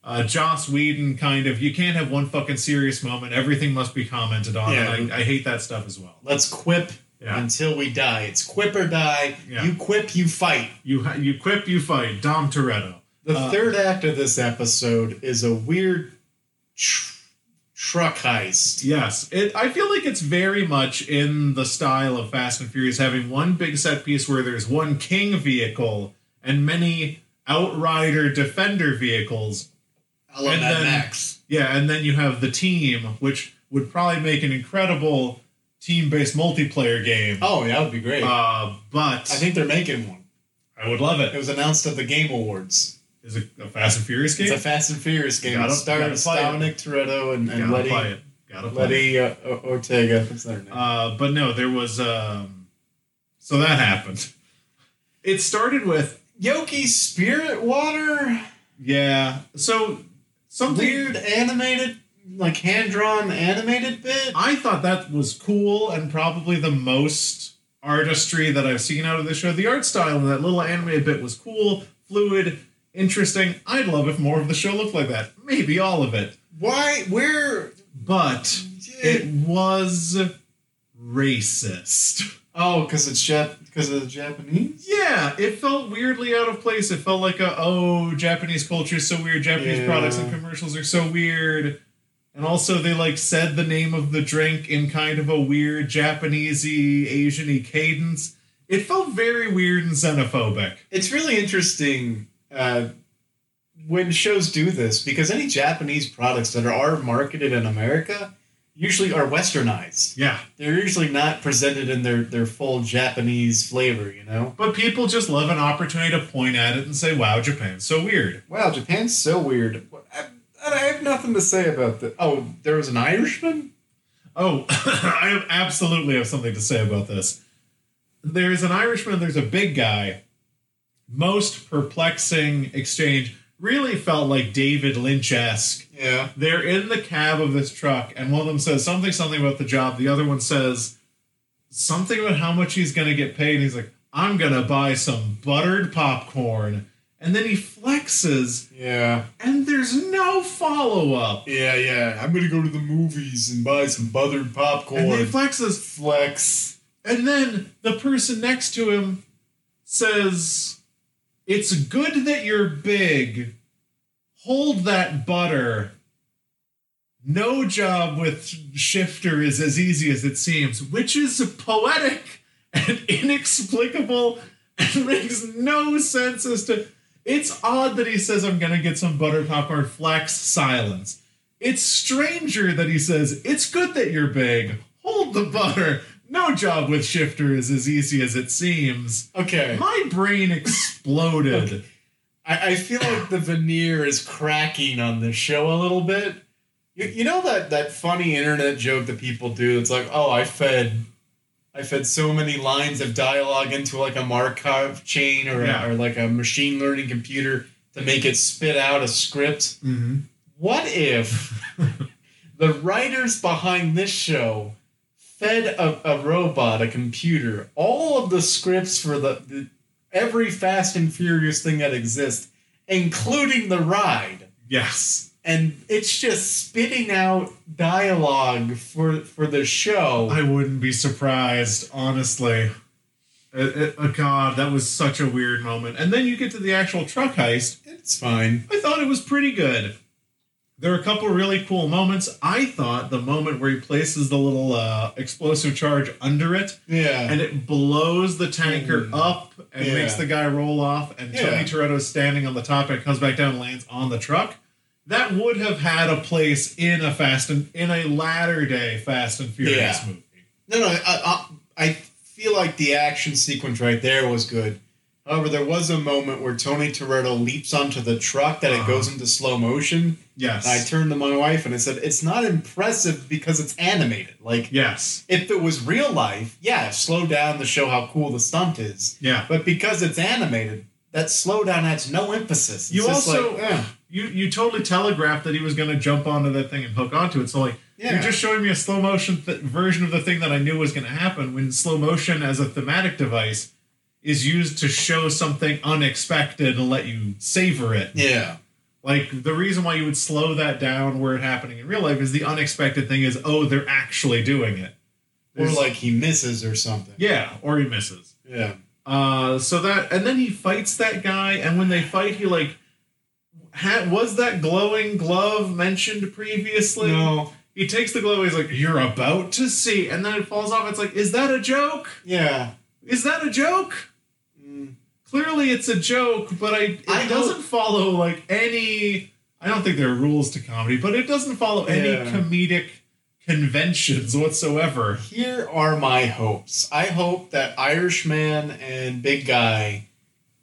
uh, Joss Whedon kind of you can't have one fucking serious moment, everything must be commented on, Yeah. and I, I hate that stuff as well. Let's quip Yeah. until we die. It's quip or die. Yeah. You quip, you fight. You you quip, you fight, Dom Toretto. The Uh, third act of this episode is a weird tr- truck heist. Yes, it. I feel like it's very much in the style of Fast and Furious, having one big set piece where there's one king vehicle and many outrider defender vehicles. I love And that then- Max. Yeah, and then you have the team, which would probably make an incredible team-based multiplayer game. Oh, yeah, that would be great. Uh, but I think they're making one. I would love It it. was announced at the Game Awards. Is it a Fast and Furious game? It's a Fast and Furious game. Gotta- it stars gotta play it. Dominic Toretto and, and Gotta Letty, play it. Gotta play it. Letty uh, Ortega. What's their name? Uh, but no, there was. Um, so that happened. It started with Yoki Spirit Water? yeah. So some Weird animated, like hand drawn animated bit? I thought that was cool and probably the most artistry that I've seen out of the show. The art style in that little animated bit was cool, fluid, interesting. I'd love if more of the show looked like that. Maybe all of it. Why? Where? But it was racist. Oh, because it's Jap- because of the Japanese? Yeah, it felt weirdly out of place. It felt like a oh, Japanese culture is so weird. Japanese Yeah. products and commercials are so weird. And also, they like said the name of the drink in kind of a weird Japanesey, Asiany cadence. It felt very weird and xenophobic. It's really interesting uh, when shows do this because any Japanese products that are marketed in America usually are westernized. Yeah, They're usually not presented in their, their full Japanese flavor, you know? but people just love an opportunity to point at it and say, "Wow, Japan's so weird." Wow, Japan's so weird. I, I have nothing to say about that. Oh, there was an Irishman. Oh, I absolutely have something to say about this. There's an Irishman, there's a big guy. Most perplexing exchange really felt like David Lynch esque. Yeah. They're in the cab of this truck, and one of them says something, something about the job. The other one says something about how much he's going to get paid. And He's like, I'm going to buy some buttered popcorn. And then he flexes, Yeah. and there's no follow up. Yeah, yeah. I'm gonna go to the movies and buy some buttered popcorn. And he flexes, flex. And then the person next to him says, It's good that you're big. Hold that butter. No job with Shifter is as easy as it seems, which is poetic and inexplicable and makes no sense as to. It's odd that he says, I'm going to get some butter popcorn, flex, silence. It's stranger that he says, It's good that you're big. Hold the butter. No job with Shifter is as easy as it seems. Okay. My brain exploded. I, I feel like the veneer is cracking on this show a little bit. You, you know that that funny internet joke that people do? It's like, oh, I fed, I fed so many lines of dialogue into like a Markov chain or, Yeah. or like a machine learning computer to make it spit out a script. mm-hmm. What if the writers behind this show fed a, a robot, a computer, all of the scripts for the, the every Fast and Furious thing that exists, including the ride, Yes. and it's just spitting out dialogue for for the show. I wouldn't be surprised, honestly. It- it- oh God, that was such a weird moment. And then you get to the actual truck heist. It's fine. I thought it was pretty good. There are a couple really cool moments. I thought the moment where he places the little uh, explosive charge under it Yeah. and it blows the tanker Mm. up and Yeah. makes the guy roll off, and Tony Yeah. Toretto's standing on the top and comes back down and lands on the truck. That would have had a place in a Fast and in a latter day Fast and Furious Yeah. movie. No, no, I, I, I feel like the action sequence right there was good. However, there was a moment where Tony Toretto leaps onto the truck that it Uh-huh. goes into slow motion. Yes. And I turned to my wife and I said, "It's not impressive because it's animated. Like yes. if it was real life, yeah, slow down to show how cool the stunt is. Yeah. But because it's animated, that slowdown adds no emphasis. It's You also- like, eh, You you totally telegraphed that he was going to jump onto that thing and hook onto it. So like yeah, you're just showing me a slow motion th- version of the thing that I knew was going to happen. When slow motion as a thematic device is used to show something unexpected and let you savor it. yeah, Like the reason why you would slow that down where it happening in real life is the unexpected thing is oh they're actually doing it. or like he misses or something. yeah, or he misses. Yeah, Uh, so that and then he fights that guy, and when they fight, he like ha- was that glowing glove mentioned previously? no, He takes the glove. He's like, "You're about to see," and then it falls off. It's like, is that a joke? yeah. Is that a joke? Mm. Clearly, it's a joke, but I it I doesn't follow like any. I don't think there are rules to comedy, but it doesn't follow any comedic conventions whatsoever. Here are my hopes. I hope that Irishman and Big Guy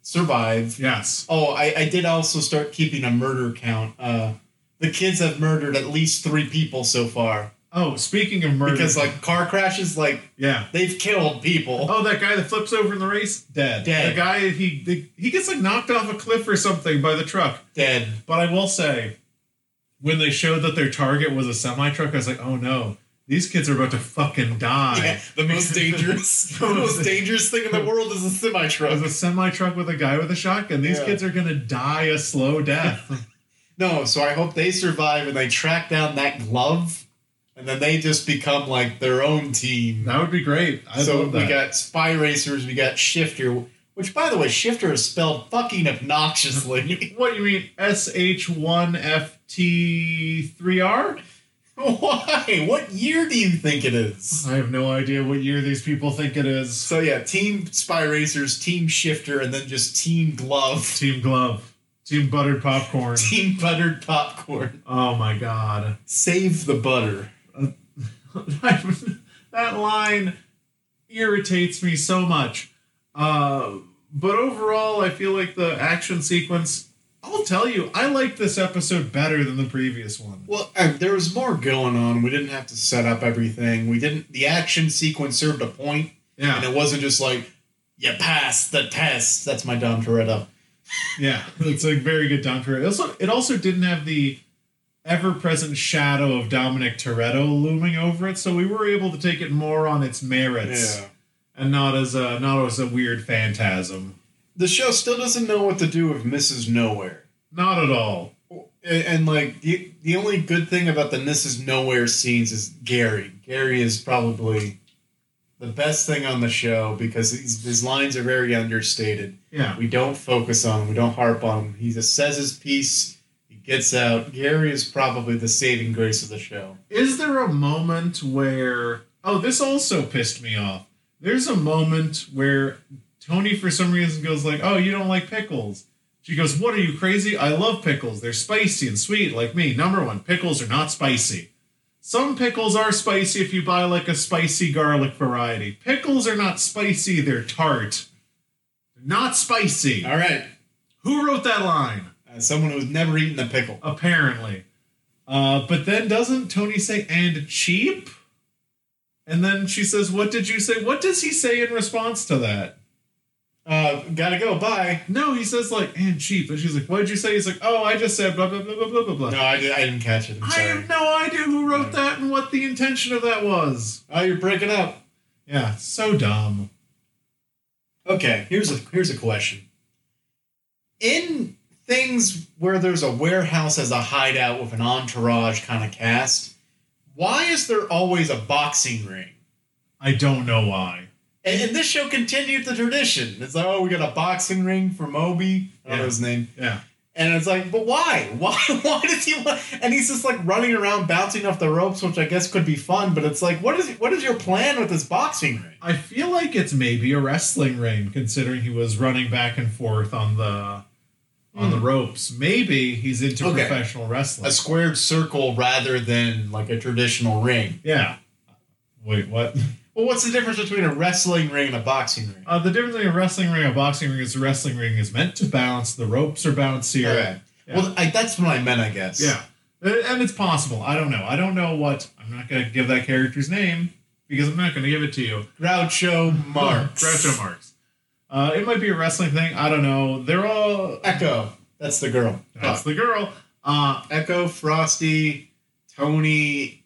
survive. Yes. Oh, I, I did also start keeping a murder count. Uh, the kids have murdered at least three people so far. Oh, speaking of murder, Because like car crashes, like yeah. they've killed people. Oh, that guy that flips over in the race, dead. Dead. The guy he the, he gets like knocked off a cliff or something by the truck. Dead. But I will say, when they showed that their target was a semi truck, I was like, oh no, these kids are about to fucking die. Yeah, the most dangerous, the most dangerous thing in the world is a semi truck. was a semi truck with a guy with a shotgun. These Yeah. kids are gonna die a slow death. No, so I hope they survive and they track down that glove, and then they just become like their own team. that would be great. I so love that. we got spy racers, we got shifter, which by the way, shifter is spelled fucking obnoxiously. what do you mean? S H one F T three R? Why? What year do you think it is? I have no idea what year these people think it is. So yeah, team spy racers, team shifter, and then just team glove, Team Glove, Team Buttered Popcorn. team buttered popcorn. Oh my god. Save the butter. that line irritates me so much. Uh, but overall, I feel like the action sequence I'll tell you, I like this episode better than the previous one. Well, uh, there was more going on. We didn't have to set up everything. We didn't. The action sequence served a point, and Yeah, And it wasn't just like you passed the test. That's my Dom Toretto. yeah, it's a very good Dom Toretto. It also, it also didn't have the ever-present shadow of Dominic Toretto looming over it, so we were able to take it more on its merits and not as a not as a weird phantasm. The show still doesn't know what to do with Mrs. Nowhere. Not at all. And, and, like the the only good thing about the Mrs. Nowhere scenes is Gary. Gary is probably the best thing on the show because his, his lines are very understated. Yeah, We don't focus on him. We don't harp on him. He just says his piece. Gets out. Gary is probably the saving grace of the show. Is there a moment where oh this also pissed me off? There's a moment where Tony for some reason goes like, "Oh, you don't like pickles." She goes, "What are you crazy? I love pickles. They're spicy and sweet like me." Number 1, pickles are not spicy. Some pickles are spicy if you buy like a spicy garlic variety. Pickles are not spicy, they're tart. Not spicy. All right. Who wrote that line? As someone who's never eaten a pickle. apparently. Uh, but then doesn't Tony say and cheap? And then she says, "What did you say?" What does he say in response to that? Uh, gotta go. Bye. No, he says like and cheap, and she's like, "What did you say?" He's like, "Oh, I just said blah blah blah blah blah blah blah." No, I, did, I didn't catch it. I have no idea who wrote that and what the intention of that was. Oh, you're breaking up. Yeah, so dumb. Okay, here's a here's a question. In things where there's a warehouse as a hideout with an entourage kind of cast, why is there always a boxing ring? I don't know why. And, and this show continued the tradition. It's like, oh, we got a boxing ring for Moby. I don't know Yeah. his name. Yeah, And it's like, but why? Why? Why does he want? And he's just like running around, bouncing off the ropes, which I guess could be fun. But it's like, what is what is your plan with this boxing ring? I feel like it's maybe a wrestling ring, considering he was running back and forth on the on the ropes. Maybe he's into Hmm. Okay. professional wrestling. A squared circle rather than like a traditional ring. Yeah. Wait, what? Well, what's the difference between a wrestling ring and a boxing ring? Uh, the difference between a wrestling ring and a boxing ring is the wrestling ring is meant to bounce. The ropes are bouncier. Okay. Yeah. Well, I, that's what I meant, I guess. Yeah. Uh, And it's possible. I don't know. I don't know what. I'm not going to give that character's name because I'm not going to give it to you. Groucho Marx. Groucho Marx. Uh, it might be a wrestling thing. I don't know. They're all. Echo. That's the girl. That's the girl. Uh, Echo, Frosty, Tony.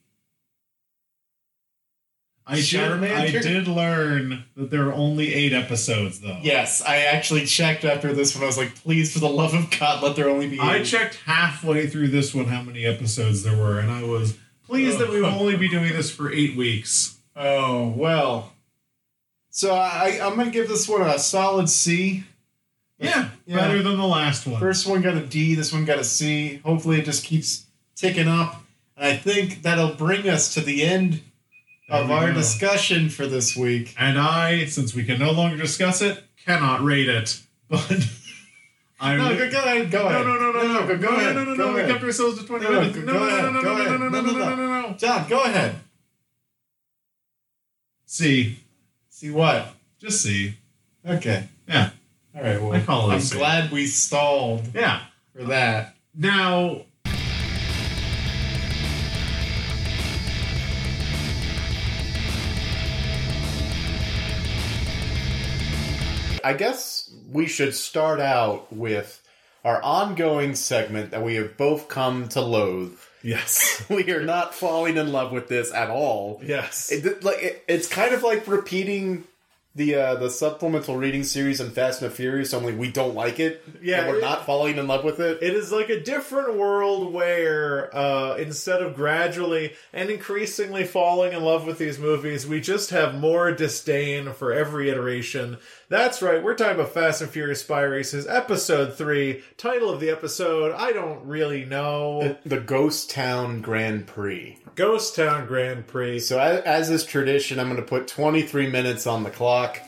I did, I did learn that there are only eight episodes, though. Yes, I actually checked after this one. I was like, please, for the love of God, let there only be I checked halfway through this one how many episodes there were, and I was pleased that we will only be doing this for eight weeks. Oh, well. So I, I'm going to give this one a solid C. Yeah, Yeah. better than the last one. First one got a D, this one got a C. Hopefully it just keeps ticking up. And I think that'll bring us to the end There of our go. discussion for this week. And I, since we can no longer discuss it, cannot rate it. But I No, go, go ahead, go no, ahead. no, no, no, no, go, go ahead. no, no, no, no. We kept ourselves to twenty No, no, minutes. go No, no, ahead, no, no, no, no, no, no, No, no, no, no, no. no, no. John, go ahead. C, See what? just see. Okay. Yeah, All right, well, I call it a I'm C. glad we stalled yeah. for that. Now, I guess we should start out with our ongoing segment that we have both come to loathe. Yes. We are not falling in love with this at all. Yes. It, like it, it's kind of like repeating the uh, the supplemental reading series in Fast and the Furious. Only we don't like it. Yeah, and we're it- not falling in love with it. It is like a different world where uh, instead of gradually and increasingly falling in love with these movies, we just have more disdain for every iteration. That's right, we're talking about Fast and Furious Spy Racers, Episode 3. Title of the episode, I don't really know. the Ghost Town Grand Prix. Ghost Town Grand Prix. So as, as is tradition, I'm going to put 23 minutes on the clock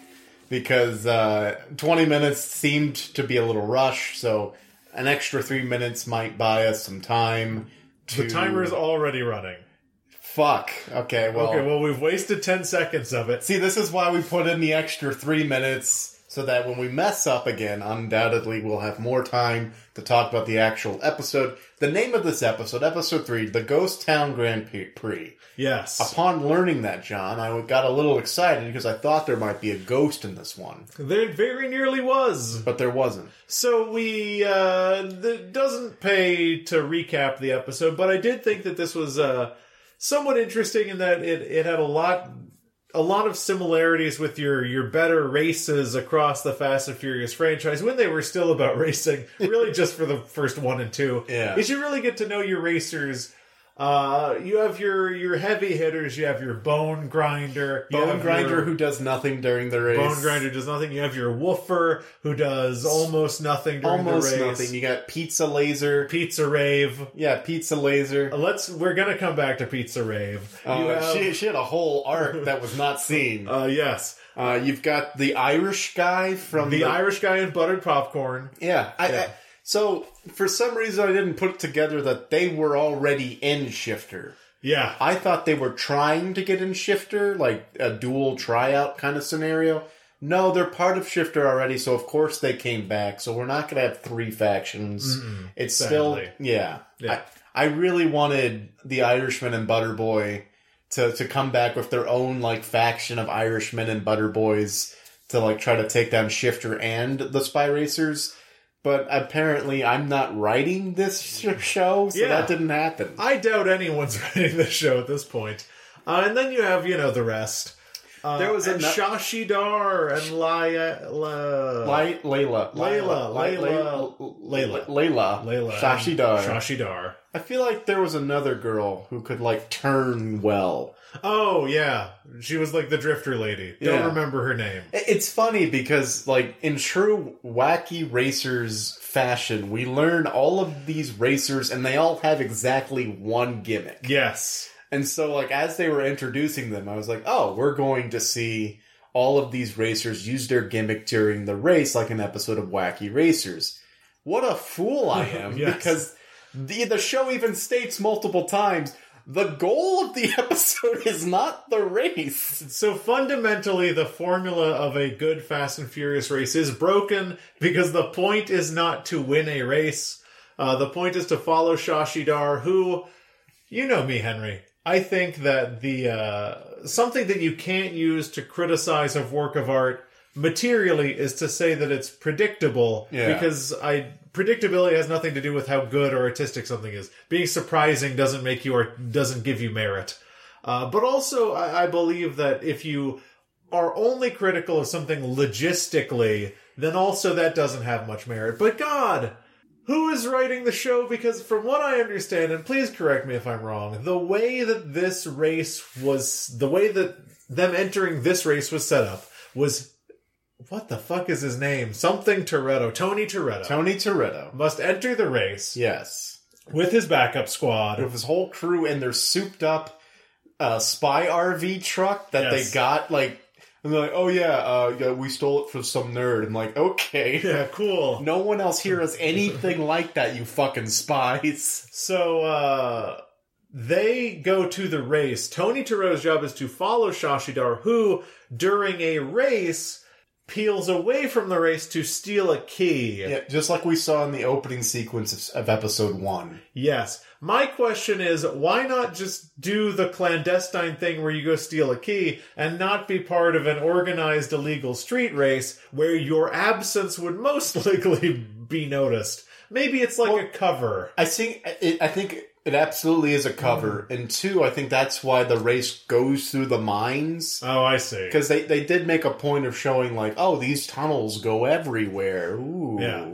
because uh, 20 minutes seemed to be a little rush. So an extra three minutes might buy us some time. To... The is already running. Fuck. Okay. Well. Okay, well, we've wasted 10 seconds of it. See, this is why we put in the extra three minutes so that when we mess up again, undoubtedly we'll have more time to talk about the actual episode. The name of this episode, episode three, the Ghost Town Grand Prix. Yes. Upon learning that, John, I got a little excited because I thought there might be a ghost in this one, There very nearly was. but there wasn't. So we uh it doesn't pay to recap the episode, but I did think that this was uh somewhat interesting in that it it had a lot a lot of similarities with your your better races across the Fast and Furious franchise when they were still about racing, really just for the first one and two. Yeah. Is you really get to know your racers uh, you have your your heavy hitters. You have your bone grinder. you Bone Grinder, your- who does nothing during the race. Bone grinder does nothing. You have your woofer who does almost nothing during Almost the race. Almost nothing. You got Pizza Laser. Pizza rave. Yeah, Pizza Laser. Uh, Let's. We're gonna come back to Pizza rave. Uh, have- she, she had a whole arc that was not seen. uh, yes, Uh, you've got the Irish guy from the Irish guy in buttered popcorn. Yeah, I, Yeah. I, so for some reason I didn't put together that they were already in Shifter. Yeah, I thought they were trying to get in Shifter, like a dual tryout kind of scenario. No, they're part of Shifter already, so of course they came back. So we're not going to have three factions. it's still, yeah. Yeah. I, I really wanted the Irishman and Butterboy to to come back with their own like faction of Irishmen and Butterboys to like try to take down Shifter and the Spy Racers. But apparently, I'm not writing this show, so Yeah. that didn't happen. I doubt anyone's writing this show at this point. Uh, and then you have you know the rest. Uh, There was and ano- Shashi Dar and Laya, La, Lay- Layla. Layla, Lay- Layla, Layla. Layla. Layla, Shashi Dar. Shashi Dar. I feel like there was another girl who could like turn well. Oh yeah, she was like the drifter lady. Don't Yeah. remember her name. It's funny because like in true wacky racers fashion, we learn all of these racers and they all have exactly one gimmick. Yes. And so like as they were introducing them, I was like, "Oh, we're going to see all of these racers use their gimmick during the race like an episode of Wacky Racers." What a fool I am Yes. because the the show even states multiple times the goal of the episode is not the race. So fundamentally, the formula of a good Fast and Furious race is broken because the point is not to win a race. Uh, the point is to follow Shashidar, who, you know me, Henry. I think that the uh, something that you can't use to criticize a work of art materially is to say that it's predictable Yeah. because I predictability has nothing to do with how good or artistic something is. Being surprising doesn't make you or doesn't give you merit. Uh, but also, I, I believe that if you are only critical of something logistically, then also that doesn't have much merit. But God, who is writing the show? Because from what I understand, and please correct me if I'm wrong, the way that this race was, the way that them entering this race was set up was. What the fuck is his name? Something Toretto. Tony Toretto. Tony Toretto. must enter the race Yes. with his backup squad. with his whole crew and their souped up uh, spy RV truck that Yes. they got like and they're like, oh yeah, uh, yeah, we stole it from some nerd. I'm like, okay. Yeah, cool. No one else here has anything like that, you fucking spies. So uh they go to the race. Tony Toretto's job is to follow Shashidar, who, during a race, peels away from the race to steal a key. Yeah, just like we saw in the opening sequence of, of episode one. Yes. My question is, why not just do the clandestine thing where you go steal a key and not be part of an organized illegal street race where your absence would most likely be noticed? Maybe it's like a cover. I think I think it absolutely is a cover, hmm. and two, I think that's why the race goes through the mines. Oh, I see. Because they, they did make a point of showing, like, oh, these tunnels go everywhere. Ooh. Yeah.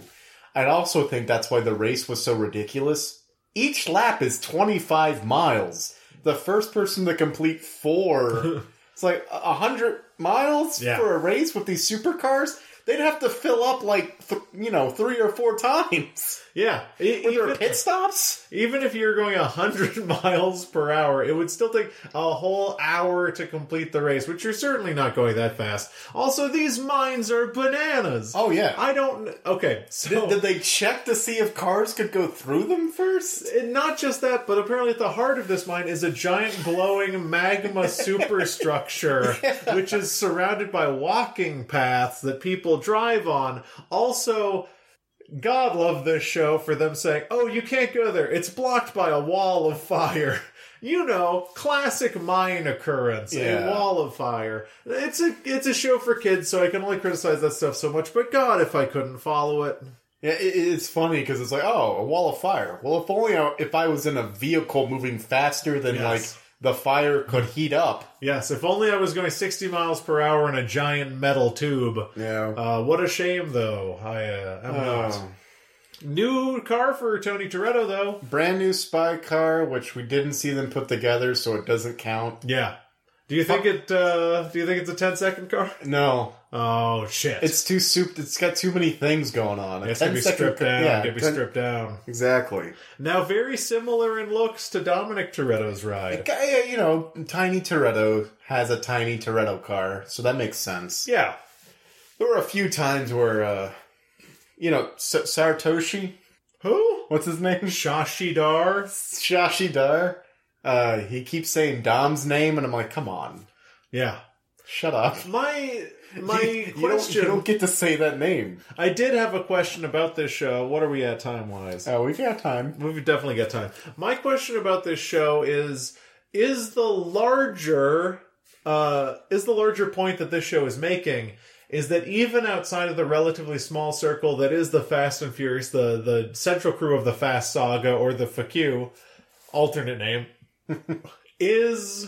I also think that's why the race was so ridiculous. Each lap is 25 miles. The first person to complete four, it's like a 100 miles Yeah. for a race with these supercars? They'd have to fill up, like, th- you know, three or four times. Yeah, e- Were there even, pit stops? even if you're going 100 miles per hour, it would still take a whole hour to complete the race, which you're certainly not going that fast. Also, these mines are bananas. Oh yeah. I don't. Okay, so did, did they check to see if cars could go through them first? And not just that, but apparently at the heart of this mine is a giant glowing magma superstructure, which is surrounded by walking paths that people drive on. Also, God love this show for them saying, "Oh, you can't go there. It's blocked by a wall of fire." You know, classic mine occurrence, Yeah. a wall of fire. It's a it's a show for kids, so I can only criticize that stuff so much. But God, if I couldn't follow it, Yeah, it, it's funny because it's like, oh, a wall of fire. Well, if only I, if I was in a vehicle moving faster than Yes. like the fire could heat up. Yes, if only I was going 60 miles per hour in a giant metal tube. Yeah. Uh, what a shame, though. I uh, am not. Oh. New car for Tony Toretto, though. brand new spy car, which we didn't see them put together, so it doesn't count. Yeah. Do you think it? Uh, do you think it's a 10 second car? No, Oh shit! it's too soup. It's got too many things going on. A it's gonna be 10 second stripped ca- down. Yeah, gonna be 10 stripped down. Exactly. Now, very similar in looks to Dominic Toretto's ride. Guy, You know, tiny Toretto has a tiny Toretto car, so that makes sense. Yeah. There were a few times where, uh, you know, S- Sartoshi, Who? what's his name? Shashidar. Shashidar. Uh, he keeps saying Dom's name, and I'm like, come on, Yeah. shut up. My my You- you, don't, question. you don't get to say that name. I did have a question about this show. What are we at time wise? Oh, we've got time. We've definitely got time. My question about this show is: Is the larger, uh, is the larger point that this show is making is that even outside of the relatively small circle that is the Fast and Furious, the the central crew of the Fast Saga or the FAQ, alternate name, is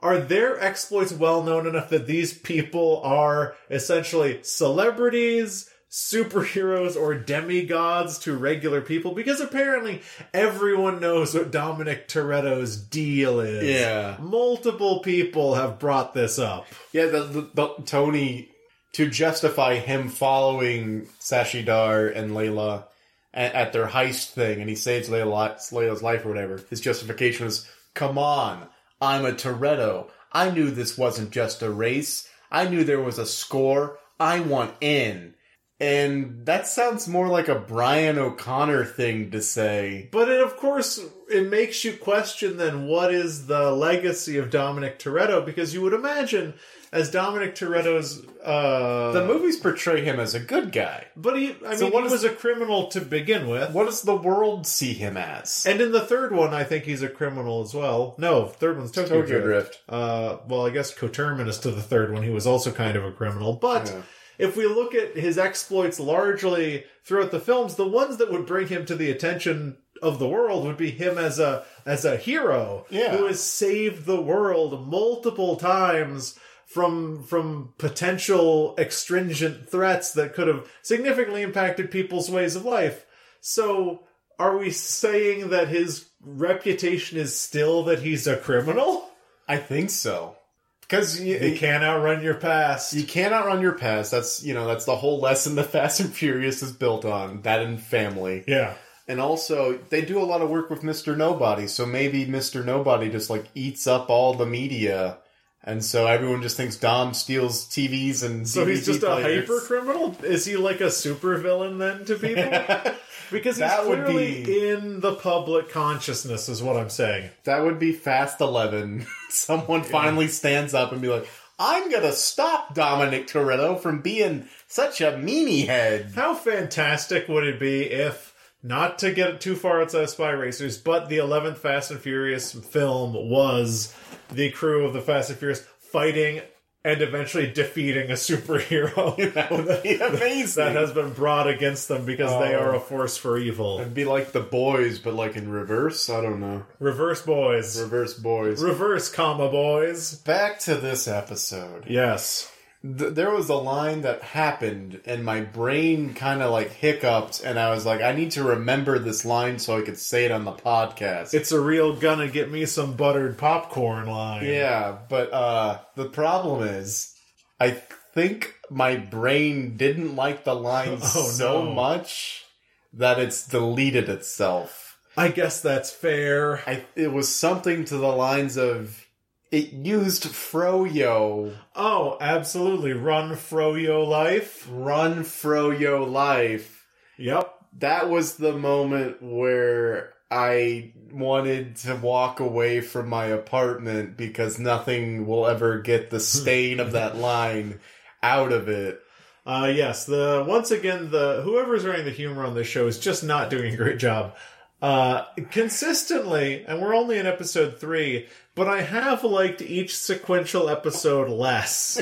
are their exploits well known enough that these people are essentially celebrities, superheroes, or demigods to regular people? Because apparently everyone knows what Dominic Toretto's deal is. Yeah. Multiple people have brought this up. Yeah, the, the, the Tony to justify him following Sashidar and Layla at, at their heist thing, and he saves Layla, Layla's life or whatever. His justification was, "Come on, I'm a Toretto. I knew this wasn't just a race. I knew there was a score. I want in." And that sounds more like a Brian O'Connor thing to say. But it, of course, it makes you question then what is the legacy of Dominic Toretto? Because you would imagine, as Dominic Toretto's. Uh, The movies portray him as a good guy. But he, I So mean, what he is- was a criminal to begin with. What does the world see him as? And in the third one, I think he's a criminal as well. No, third one's Tokyo, Tokyo Drift. Drift. Uh, well, I guess coterminous to the third one, he was also kind of a criminal. But Yeah. If we look at his exploits largely throughout the films, the ones that would bring him to the attention of the world would be him as a as a hero Yeah. who has saved the world multiple times from from potential extringent threats that could have significantly impacted people's ways of life. So are we saying that his reputation is still that he's a criminal? I think so. Because you, You can't outrun your past. you can't outrun your past. That's you know that's the whole lesson the Fast and Furious is built on. That and family, yeah. and also they do a lot of work with Mister Nobody. So maybe Mister Nobody just like eats up all the media, and so everyone just thinks Dom steals TVs and So he's just a hyper criminal? Is he like a super villain then to people? Because he's That would clearly be- in the public consciousness, is what I'm saying. That would be Fast Eleven. Someone finally stands up and be like, "I'm gonna stop Dominic Toretto from being such a meanie head." How fantastic would it be if, not to get too far outside of Spy Racers, but the 11th Fast and Furious film was the crew of the Fast and Furious fighting and eventually defeating a superhero That would be amazing. that has been brought against them because they are a um, force for evil. It'd be like the boys, but like in reverse. I don't know. Reverse boys. Reverse boys. Reverse comma boys. Back to this episode. Yes. Th- there was a line that happened, and my brain kind of like hiccuped, and I was like, I need to remember this line so I could say it on the podcast. It's a real gonna get me some buttered popcorn line. Yeah, but uh the problem is I think my brain didn't like the line Oh, so no. much that it's deleted itself. I guess that's fair. I, it was something to the lines of it used Froyo. Oh, absolutely. Run Froyo life. Run Froyo life. Yep. That was the moment where I wanted to walk away from my apartment because nothing will ever get the stain of that line out of it. Uh, yes, the once again the whoever's writing the humor on this show is just not doing a great job. Uh, consistently, and we're only in episode three, but I have liked each sequential episode less.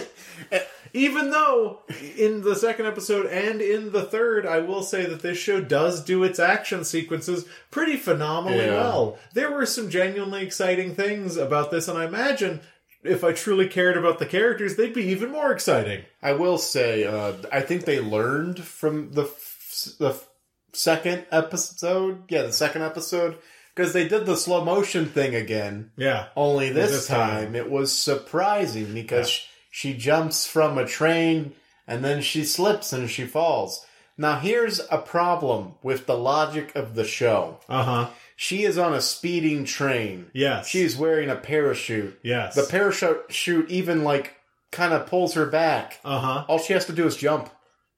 Even though in the second episode and in the third, I will say that this show does do its action sequences pretty phenomenally Yeah. well. There were some genuinely exciting things about this, and I imagine if I truly cared about the characters, they'd be even more exciting. I will say, uh, I think they learned from the f- the f- second episode. Yeah, the second episode because they did the slow motion thing again. Yeah. Only this, This time, time. it was surprising because she jumps from a train and then she slips and she falls. Now here's a problem with the logic of the show. Uh huh. She is on a speeding train. Yes. She's wearing a parachute. yes. The parachute even like kind of pulls her back. uh huh. All she has to do is jump.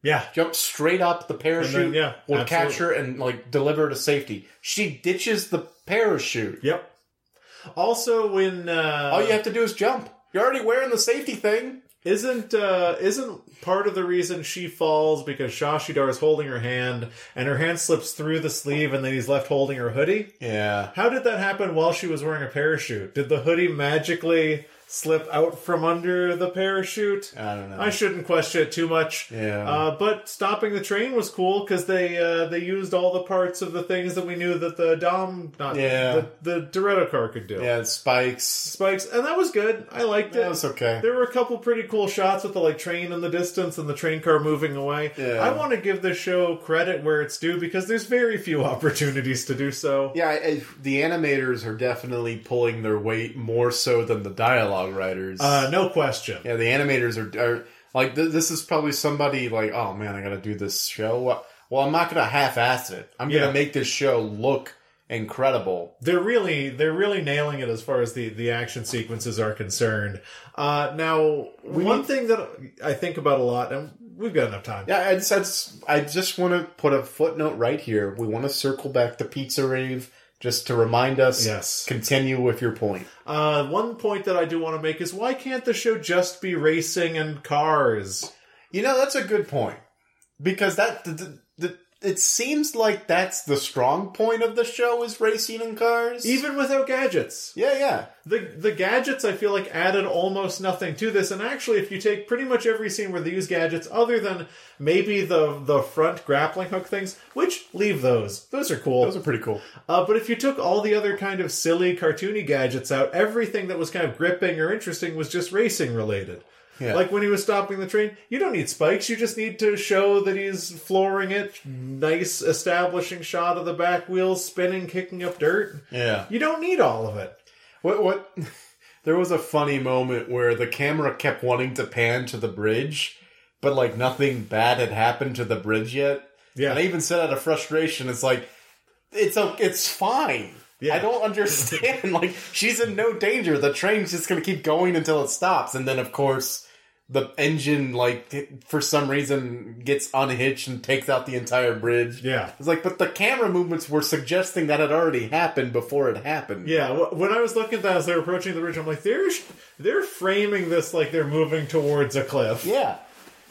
Yeah. Jump straight up. The parachute then, yeah, will absolutely. catch her and like deliver her to safety. She ditches the parachute. Yep. Also, when uh, All you have to do is jump. You're already wearing the safety thing. isn't uh, isn't part of the reason she falls because Shashidar is holding her hand and her hand slips through the sleeve and then he's left holding her hoodie. Yeah. How did that happen while she was wearing a parachute? Did the hoodie magically slip out from under the parachute? I don't know. I shouldn't question it too much. Yeah. Uh, but stopping the train was cool because they uh, they used all the parts of the things that we knew that the Dom, not Yeah. the, the Dorito car could do. yeah, spikes. Spikes, and that was good. I liked it. That was okay. There were a couple pretty cool shots with the like train in the distance and the train car moving away. Yeah. I want to give this show credit where it's due because there's very few opportunities to do so. Yeah, I, I- the animators are definitely pulling their weight more so than the dialogue writers. Uh, no question. yeah, the animators are, are like th- this is probably somebody like, oh man, I got to do this show. Well, I'm not going to half-ass it. I'm going to Yeah. make this show look incredible. They're really they're really nailing it as far as the the action sequences are concerned. Uh, now, one need- thing that I think about a lot, and we've got enough time. Yeah, I just, I just, I just want to put a footnote right here. We want to circle back to Pizza Rave just to remind us. Yes. Continue with your point. Uh, one point that I do want to make is why can't the show just be racing and cars? You know, that's a good point because that it seems like that's the strong point of the show is racing in cars. Even without gadgets. yeah, yeah, The the gadgets I feel like added almost nothing to this, and actually, if you take pretty much every scene where they use gadgets, other than maybe the the front grappling hook things, which leave those, those are cool. those are pretty cool. Uh, but if you took all the other kind of silly cartoony gadgets out, everything that was kind of gripping or interesting was just racing related. Yeah. Like when he was stopping the train, you don't need spikes. You just need to show that he's flooring it. Nice establishing shot of the back wheels spinning, kicking up dirt. Yeah. You don't need all of it. What what? There was a funny moment where the camera kept wanting to pan to the bridge, but like nothing bad had happened to the bridge yet. Yeah. And I even said out of frustration, it's like, it's a, it's fine. Yeah. I don't understand. like, she's in no danger. The train's just going to keep going until it stops. And then, of course, the engine, like, for some reason gets unhitched and takes out the entire bridge. Yeah. It's like, but the camera movements were suggesting that had already happened before it happened. Yeah, when I was looking at that as they're approaching the bridge, I'm like, they're they're framing this like they're moving towards a cliff. Yeah.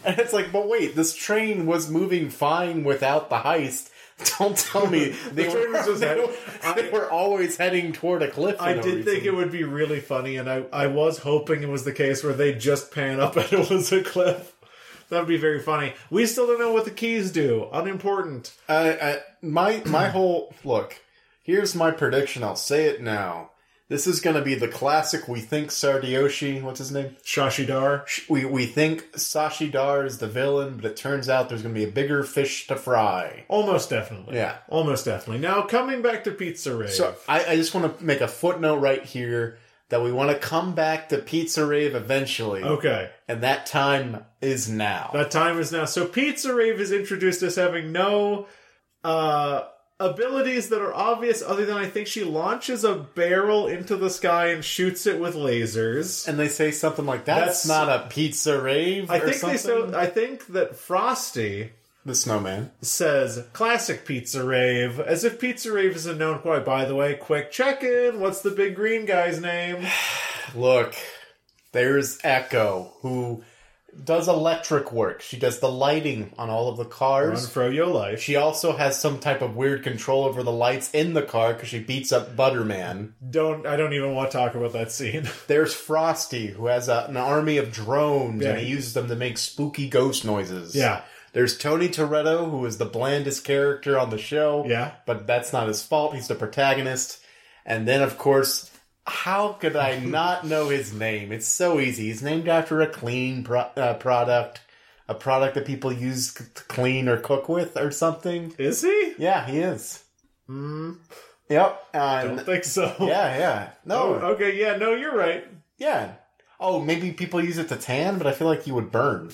And it's like, but wait, this train was moving fine without the heist. Don't tell me they, were, they, were, they were always heading toward a cliff. I no did think it would be really funny, and I, I was hoping it was the case where they just pan up and it was a cliff. That would be very funny. We still don't know what the keys do. Unimportant. Uh, I, my my whole look. Here's my prediction. I'll say it now. This is going to be the classic. We think Sardioshi. What's his name? Shashidar. We we think Sashidar is the villain, but it turns out there's going to be a bigger fish to fry. Almost definitely. Yeah. Almost definitely. Now, coming back to Pizza Rave. So I, I just want to make a footnote right here that we want to come back to Pizza Rave eventually, okay. and that time is now. That time is now. So Pizza Rave is introduced as having no uh, abilities that are obvious, other than I think she launches a barrel into the sky and shoots it with lasers. And they say something like that's, That's- not a pizza rave. I think they so. I think that Frosty the snowman. says classic pizza rave, as if pizza rave is a known quite. By the way, quick check in. What's the big green guy's name? Look, there's Echo who does electric work. She does the lighting on all of the Run cars. Froyo Life. She also has some type of weird control over the lights in the car because she beats up Butterman. Don't. I don't even want to talk about that scene. There's Frosty, who has a, an army of drones, and he uses them to make spooky ghost noises. Yeah. There's Tony Toretto, who is the blandest character on the show. Yeah. But that's not his fault. He's the protagonist. And then, of course, how could I not know his name? It's so easy. He's named after a clean pro- uh, product, a product that people use c- to clean or cook with or something. Is he? Yeah, he is. Mm. Yep. i Don't think so. yeah, yeah. No, Oh, okay. Yeah. No, you're right. yeah. Oh, maybe people use it to tan, but I feel like you would burn.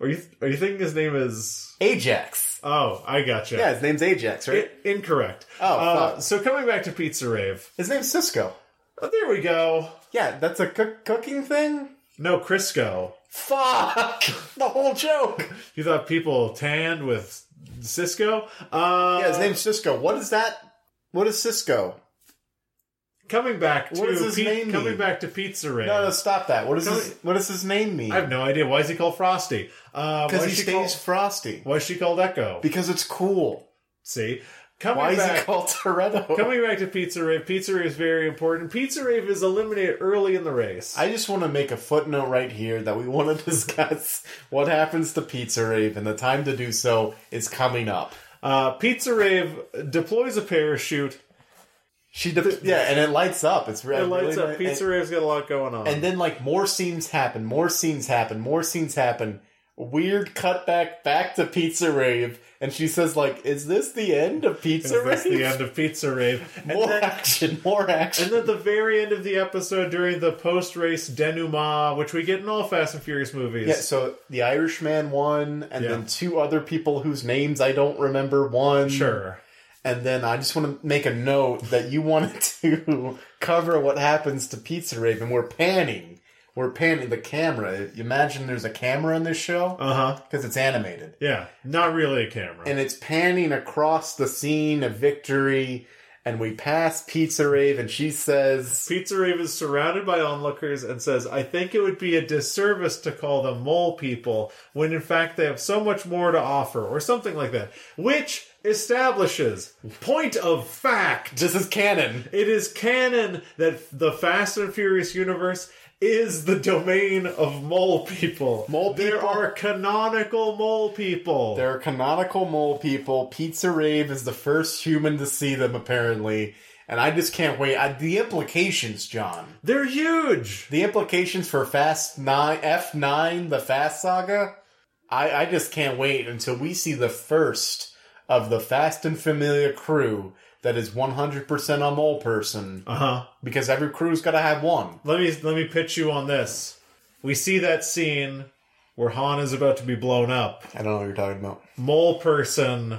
Are you? Are you thinking his name is? Ajax. Oh, I gotcha. Yeah, his name's Ajax, right? I- incorrect. Oh, Uh, so coming back to Pizza Rave. His name's Cisco. Oh, there we go. Yeah, that's a cook- cooking thing? No, Crisco. Fuck! the whole joke! You thought people tanned with Cisco? Uh, Yeah, his name's Cisco. What is that? What is Cisco? coming back to What does his Pi- name coming mean? back to Pizza Rave. No, no, stop that. What, is Tell his, me- what does his name mean? I have no idea. Why is he called Frosty? Uh, Because why he stays frosty. Why is she called Echo? Because it's cool. See, coming Why is back. he called Toretto? Coming back to Pizza Rave, Pizza Rave is very important. Pizza Rave is eliminated early in the race. I just want to make a footnote right here that we want to discuss what happens to Pizza Rave, and the time to do so is coming up. Uh, Pizza Rave deploys a parachute. She, de- yeah, and it lights up. It's It really lights really up. Pizza Rave's got a lot going on. And then like more scenes happen, more scenes happen, more scenes happen. Weird cutback back to Pizza Rave, and she says like, "Is this the end of Pizza Is this Rave?" the end of Pizza Rave. More then, action, more action. and then the very end of the episode during the post-race denouement, which we get in all Fast and Furious movies. yeah, so the Irishman won, and Yeah. then two other people whose names I don't remember won. Sure. And then I just want to make a note that you wanted to cover what happens to Pizza Rave, and we're panning. We're panning the camera. You imagine there's a camera in this show Uh huh. because it's animated. Yeah. Not really a camera. and it's panning across the scene of victory and we pass pizza rave and she says Pizza Rave is surrounded by onlookers and says, I think it would be a disservice to call them mole people when in fact they have so much more to offer, or something like that. Which establishes, point of fact, this is canon it is canon that the Fast and Furious universe is the domain of mole people. Mole people. There are canonical mole people. there are canonical mole people pizza rave is the first human to see them apparently and i just can't wait I, the implications john They're huge. the implications for fast 9 f9 the fast saga i i just can't wait until we see the first of the fast and familiar crew that is 100% a mole person Uh huh. because every crew's got to have one Let me let me pitch you on this. We see that scene where Han is about to be blown up. I don't know what you're talking about. Mole person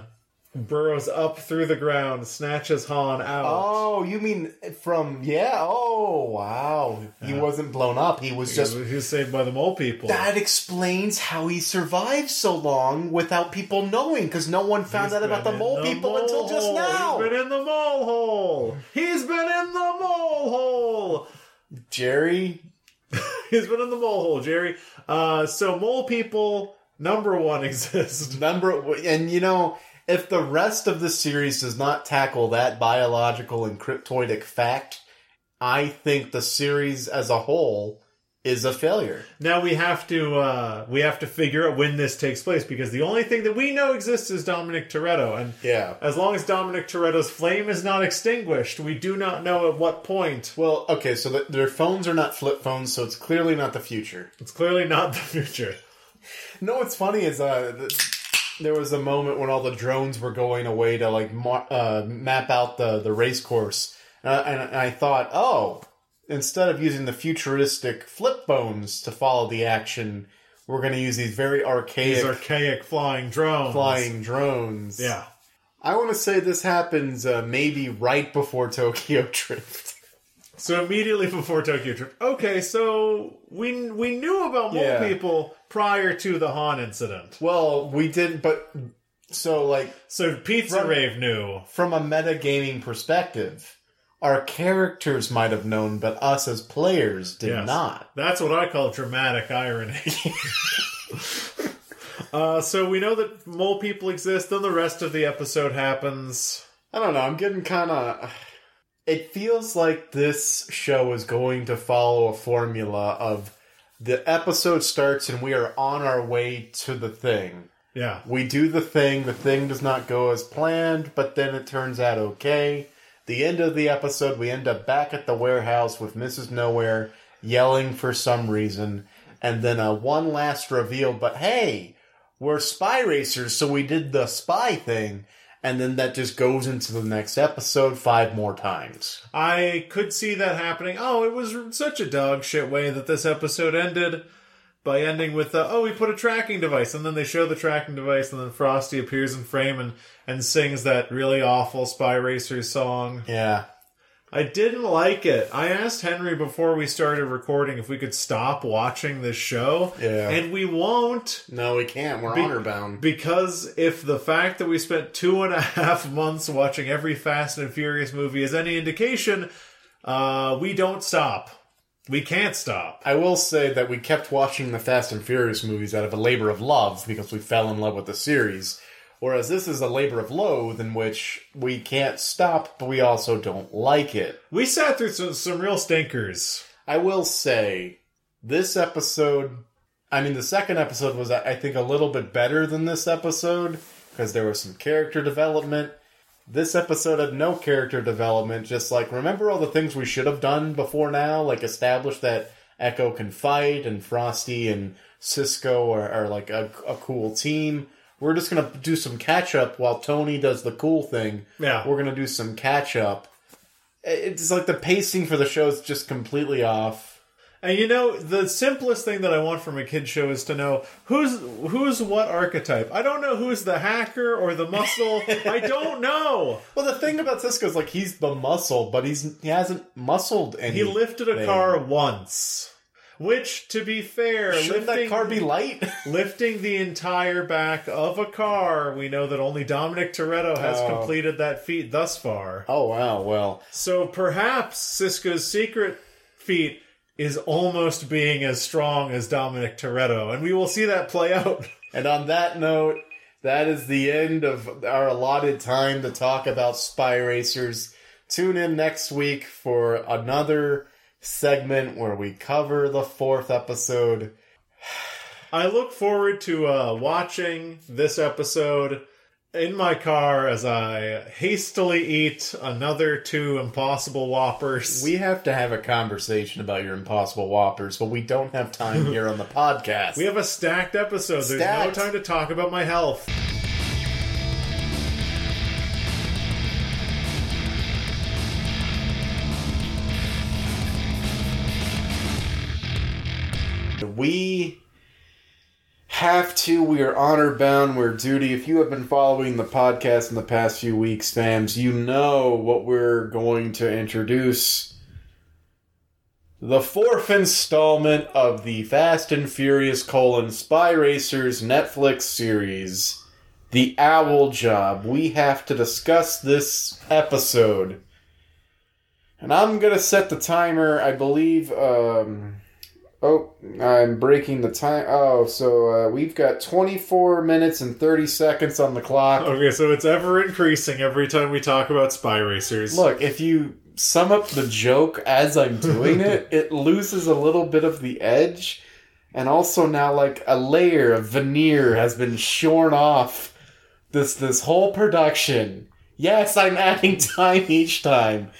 burrows up through the ground, snatches Han out. Oh, you mean from yeah? Oh, wow. He wasn't blown up. He was just he was saved by the mole people. that explains how he survived so long without people knowing because no one found He's out about been the in mole people mole until just hole. now. He's been in the mole hole. He's been in the mole hole. Jerry, He's been in the mole hole, Jerry. Uh, so mole people number one exist. number and you know if the rest of the series does not tackle that biological and cryptoidic fact, I think the series as a whole is a failure. Now we have to uh, we have to figure out when this takes place because the only thing that we know exists is Dominic Toretto, and Yeah. as long as Dominic Toretto's flame is not extinguished, we do not know at what point. Well, okay, so the, their phones are not flip phones, so it's clearly not the future. It's clearly not the future. No, what's funny is uh, th- there was a moment when all the drones were going away to like mar- uh, map out the the race course, uh, and, I thought, oh, instead of using the futuristic flip phones to follow the action, we're going to use these very archaic These archaic flying drones. flying drones. Yeah. I want to say this happens uh, maybe right before Tokyo Drift. So immediately before Tokyo Drift. Okay, so we we knew about mole Yeah. people prior to the Han incident. Well, we didn't, but so like So Pizza From- Rave knew. from a metagaming perspective, our characters might have known, but us as players did Yes. not. That's what I call dramatic irony. uh, so we know that mole people exist, then the rest of the episode happens. I don't know. I'm getting kind of. It feels like this show is going to follow a formula of the episode starts and we are on our way to the thing. Yeah. We do the thing, the thing does not go as planned, but then it turns out okay. The end of the episode, we end up back at the warehouse with Mrs. Nowhere yelling for some reason, and then a one last reveal, but hey, we're spy racers, so we did the spy thing, and then that just goes into the next episode five more times. I could see that happening. Oh, it was such a dog shit way that this episode ended by ending with the, oh, we put a tracking device, and then they show the tracking device, and then Frosty appears in frame and, and sings that really awful Spy Racers song. Yeah. I didn't like it. I asked Henry before we started recording if we could stop watching this show, Yeah. and we won't. No, we can't. We're Be- honor bound. Because if the fact that we spent two and a half months watching every Fast and Furious movie is any indication, uh, we don't stop. We can't stop. I will say that we kept watching the Fast and Furious movies out of a labor of love because we fell in love with the series. Whereas this is a labor of loathe in which we can't stop, but we also don't like it. We sat through some, some real stinkers. I will say, this episode, I mean, the second episode was, I think, a little bit better than this episode because there was some character development. This episode had no character development, just like, remember all the things we should have done before now? Like, establish that Echo can fight and Frosty and Cisco are, are like a, a cool team. We're just gonna do some catch up while Tony does the cool thing. Yeah. We're gonna do some catch up. It's like the pacing for the show is just completely off. And you know, the simplest thing that I want from a kid show is to know who's who's what archetype. I don't know who's the hacker or the muscle. I don't know. Well, the thing about Cisco is like he's the muscle, but he's he hasn't muscled any. He lifted a car once. Which, to be fair, Shouldn't lifting, that car be light? lifting the entire back of a car, we know that only Dominic Toretto has Oh. completed that feat thus far. oh wow, well, So perhaps Cisco's secret feat is almost being as strong as Dominic Toretto, and we will see that play out. and on that note, that is the end of our allotted time to talk about Spy Racers. Tune in next week for another segment where we cover the fourth episode. I look forward to uh, watching this episode in my car as I hastily eat another two Impossible Whoppers. We have to have a conversation about your Impossible Whoppers, but we don't have time here on the podcast. We have a stacked episode. There's no time to talk about my health. We have to. We are honor bound. We're duty. If you have been following the podcast in the past few weeks, fams, you know what we're going to introduce. The fourth installment of the Fast and Furious colon Spy Racers Netflix series, The Owl Job. We have to discuss this episode. And I'm gonna set the timer, I believe, um, Oh, I'm breaking the time. Oh, so uh, we've got 24 minutes and 30 seconds on the clock. Okay, so it's ever increasing every time we talk about Spy Racers. Look, if you sum up the joke as I'm doing it, it loses a little bit of the edge. And also now like a layer of veneer has been shorn off this this whole production. Yes, I'm adding time each time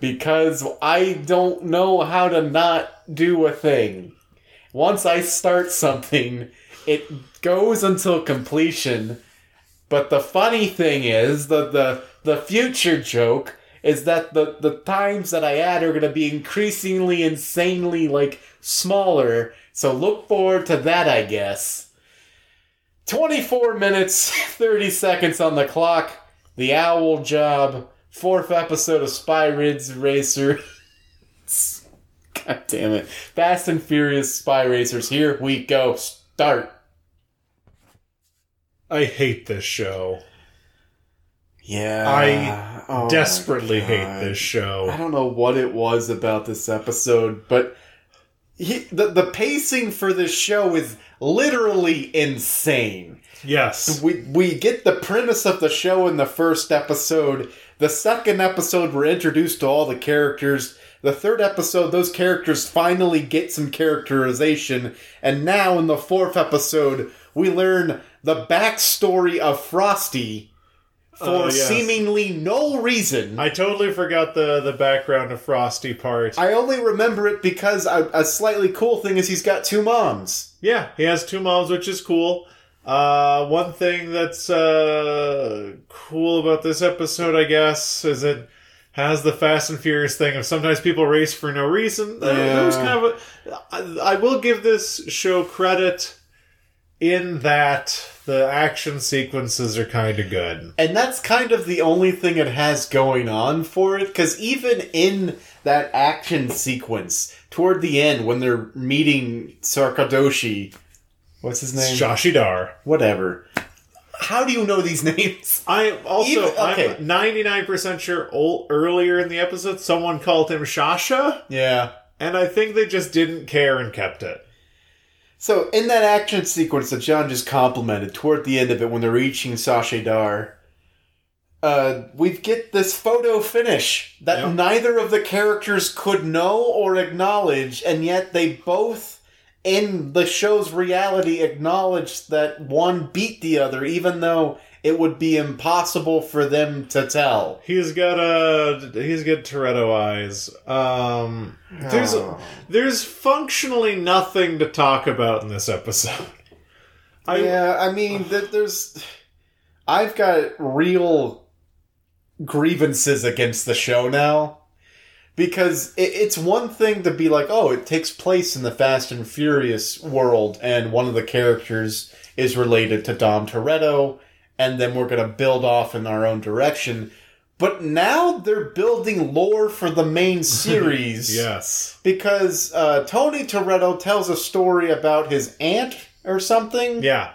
because I don't know how to not do a thing. Once I start something, it goes until completion. But the funny thing is, the the, the future joke is that the, the times that I add are to be increasingly, insanely, like, smaller. So look forward to that, I guess. 24 minutes, 30 seconds on the clock. The Owl Job, fourth episode of Spy Ridge Racer. God damn it. Fast and Furious Spy Racers. Here we go. Start. I hate this show. Yeah. I Oh Desperately hate this show. I don't know what it was about this episode, but he, the the pacing for this show is literally insane. Yes. We we get the premise of the show in the first episode. The second episode, we're introduced to all the characters. The third episode, those characters finally get some characterization, and now in the fourth episode, we learn the backstory of Frosty for Oh, yes. seemingly no reason. I totally forgot the the background of Frosty part. I only remember it because a, a slightly cool thing is he's got two moms. Yeah, he has two moms, which is cool. Uh, one thing that's uh, cool about this episode, I guess, is it has the Fast and Furious thing of sometimes people race for no reason. Uh, That was kind of a, I, I will give this show credit in that the action sequences are kind of good. And that's kind of the only thing it has going on for it, because even in that action sequence, toward the end, when they're meeting Sarkadoshi, what's his name? Joshi Dar. Whatever. How do you know these names? I also Even- okay. I'm ninety nine percent sure ol earlier in the episode someone called him Shasha, Yeah. and I think they just didn't care and kept it. So in that action sequence that John just complimented, toward the end of it, when they're reaching Sasha Dar, uh, we get this photo finish that Yep. neither of the characters could know or acknowledge, and yet they both, in the show's reality, acknowledge that one beat the other, even though it would be impossible for them to tell. He's got a he's got Toretto eyes. Um, there's Oh. there's functionally nothing to talk about in this episode. I yeah, I mean, that there's. I've got real grievances against the show now. Because it, it's one thing to be like, oh, it takes place in the Fast and Furious world, and one of the characters is related to Dom Toretto, and then we're going to build off in our own direction. But now they're building lore for the main series yes because uh, Tony Toretto tells a story about his aunt or something yeah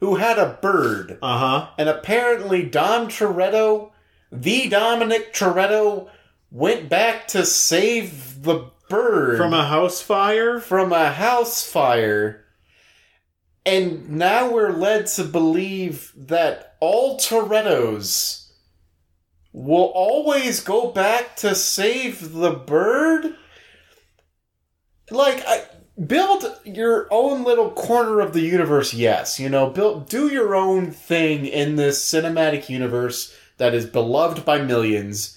who had a bird. uh huh And apparently, Dom Toretto, the Dominic Toretto, went back to save the bird from a house fire. from a house fire. And now we're led to believe that all Torettos will always go back to save the bird? Like, I. Build your own little corner of the universe, yes. You know, build do your own thing in this cinematic universe that is beloved by millions.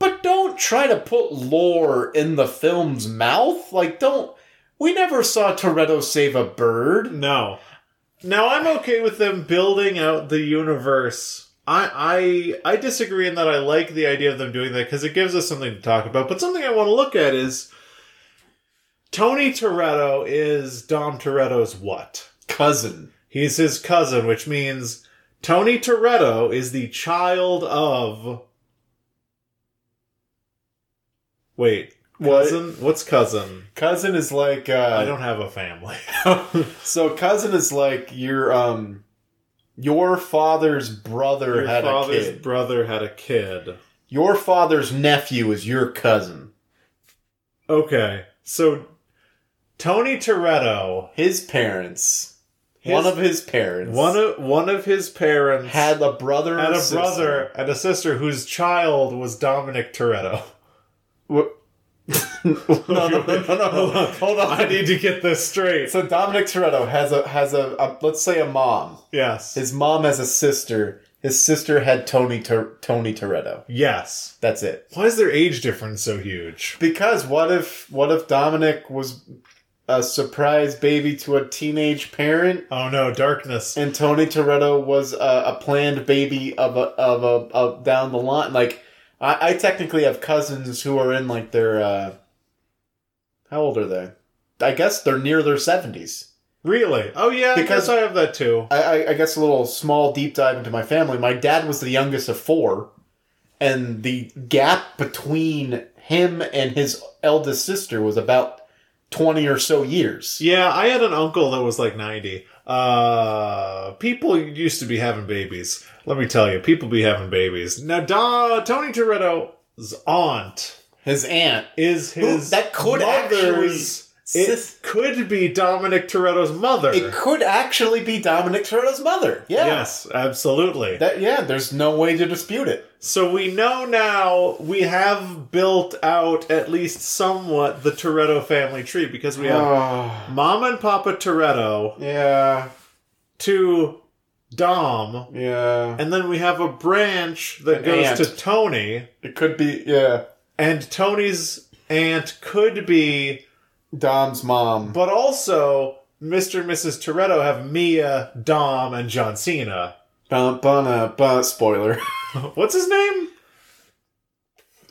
But don't try to put lore in the film's mouth. Like, don't. We never saw Toretto save a bird. No. Now I'm okay with them building out the universe. I I I disagree in that I like the idea of them doing that because it gives us something to talk about. But something I want to look at is Tony Toretto is Dom Toretto's what? Cousin. He's his cousin, which means Tony Toretto is the child of. Wait, What? cousin? What's cousin? Cousin is like, uh. I don't have a family. So, cousin is like your, um. Your father's brother Your had a kid. brother had a kid. Your father's nephew is your cousin. Okay, so Tony Toretto, His parents. His- one of his parents. one of one of his parents had a brother had and a sister. brother and a sister whose child was Dominic Toretto. What? no, no, no, no, no. Hold on. I need to get this straight. So Dominic Toretto has a has a, a let's say a mom. Yes, His mom has a sister. His sister had Tony Tor- Tony Toretto. yes. That's it. Why is their age difference so huge? Because what if what if Dominic was a surprise baby to a teenage parent, Oh no, darkness. and Tony Toretto was a, a planned baby of a of a of down the line? Like I, I technically have cousins who are in like their uh, how old are they? I guess they're near their seventies. Really? Oh yeah, Because- because I have that too. I, I, I guess a little small deep dive into my family. My dad was the youngest of four, and the gap between him and his eldest sister was about twenty or so years. Yeah, I had an uncle that was like 90. Uh, people used to be having babies. Let me tell you, people be having babies. Now, da, Tony Toretto's aunt His aunt. is his that could mother's. It sis- could be Dominic Toretto's mother. It could actually be Dominic Toretto's mother. Yeah. Yes, absolutely. That yeah, there's no way to dispute it. So we know now we have built out at least somewhat the Toretto family tree because we have Oh, Mom and Papa Toretto yeah, to Dom, yeah. and then we have a branch that An goes aunt. to Tony, It could be yeah. and Tony's aunt could be, Dom's mom. but also Mr. and Mrs. Toretto have Mia, Dom, and John Cena. Bum, bum, uh, bum, spoiler. What's his name?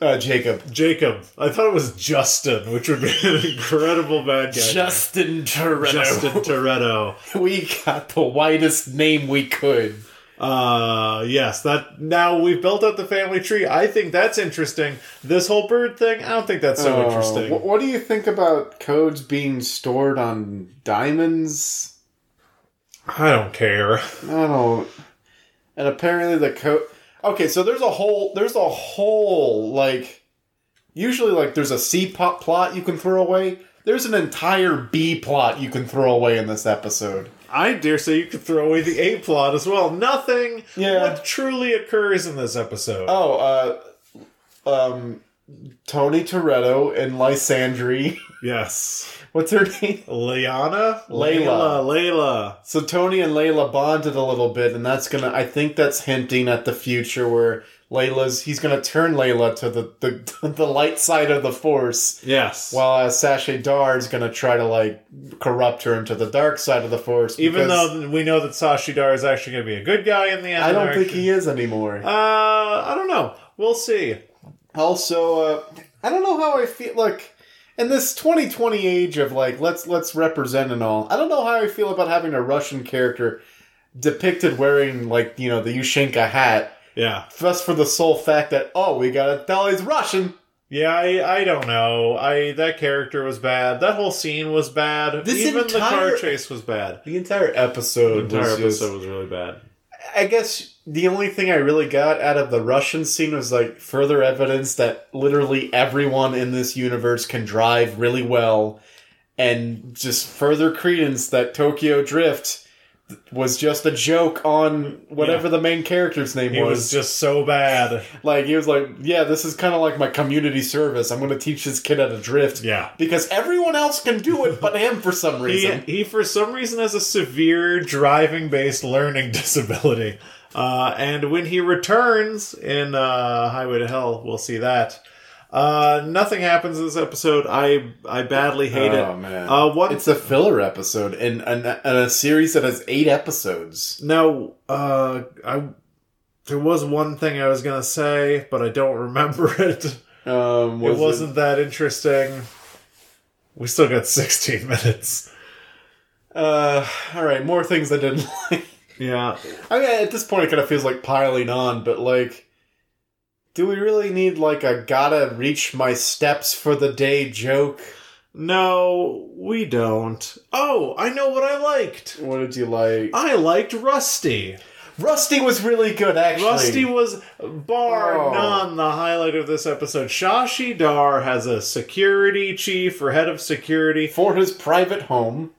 Uh, Jacob. Jacob. I thought it was Justin, which would be an incredible bad guy. Justin Toretto. Justin Toretto. we got the whitest name we could. Uh yes, that now we've built up the family tree. I think that's interesting. This whole bird thing, I don't think that's so Oh, interesting. wh- What do you think about codes being stored on diamonds? I don't care. I don't. And apparently the code. Okay, so there's a whole. There's a whole like. Usually, like there's a C plot plot you can throw away. There's an entire B plot you can throw away in this episode. I dare say you could throw away the A plot as well. Nothing Yeah. what truly occurs in this episode. Oh, uh, um, Tony Toretto and Lysandri. Yes. What's her name? Liana? Layla. Layla. Layla. So Tony and Layla bonded a little bit, and that's gonna. I think that's hinting at the future where Layla's. He's gonna turn Layla to the the, the light side of the Force, Yes. while uh, Sashay Dar is gonna try to like corrupt her into the dark side of the Force. Even though we know that Sashidar is actually to be a good guy in the end. I don't think he is anymore. Uh, I don't know. We'll see. Also, uh, I don't know how I feel like in this 2020 age of like let's let's represent and all. I don't know how I feel about having a Russian character depicted wearing like you know the ushanka hat, Yeah. just for the sole fact that oh we gotta tell he's Russian. Yeah, I, I don't know. I that character was bad. That whole scene was bad. This Even the entire- car chase was bad. The entire episode The entire was just- episode was really bad. I guess the only thing I really got out of the Russian scene was like further evidence that literally everyone in this universe can drive really well, and just further credence that Tokyo Drift was just a joke on whatever Yeah. the main character's name It was. was just so bad. like he was like, yeah, this is kind of like my community service. I'm going to teach this kid how to drift. Yeah. Because everyone else can do it but him for some He, reason. he, for some reason, has a severe driving based learning disability. Uh, and when he returns in uh, Highway to Hell, we'll see that. Uh, nothing happens in this episode. I I badly hate oh it. man. Uh, one It's a filler episode in, in, in a series that has eight episodes. Now, uh, I there was one thing I was gonna say, but I don't remember it. Um, it was wasn't that interesting. We still got 16 minutes. Uh, all right, more things I didn't like. Yeah. I mean, at this point, it kind of feels like piling on, but like, do we really need like a gotta reach my steps for the day joke? No, we don't. Oh, I know what I liked. What did you like? I liked Rusty. Rusty was really good, actually. Rusty was bar Oh. none the highlight of this episode. Shashi Dar has a security chief or head of security for his private home.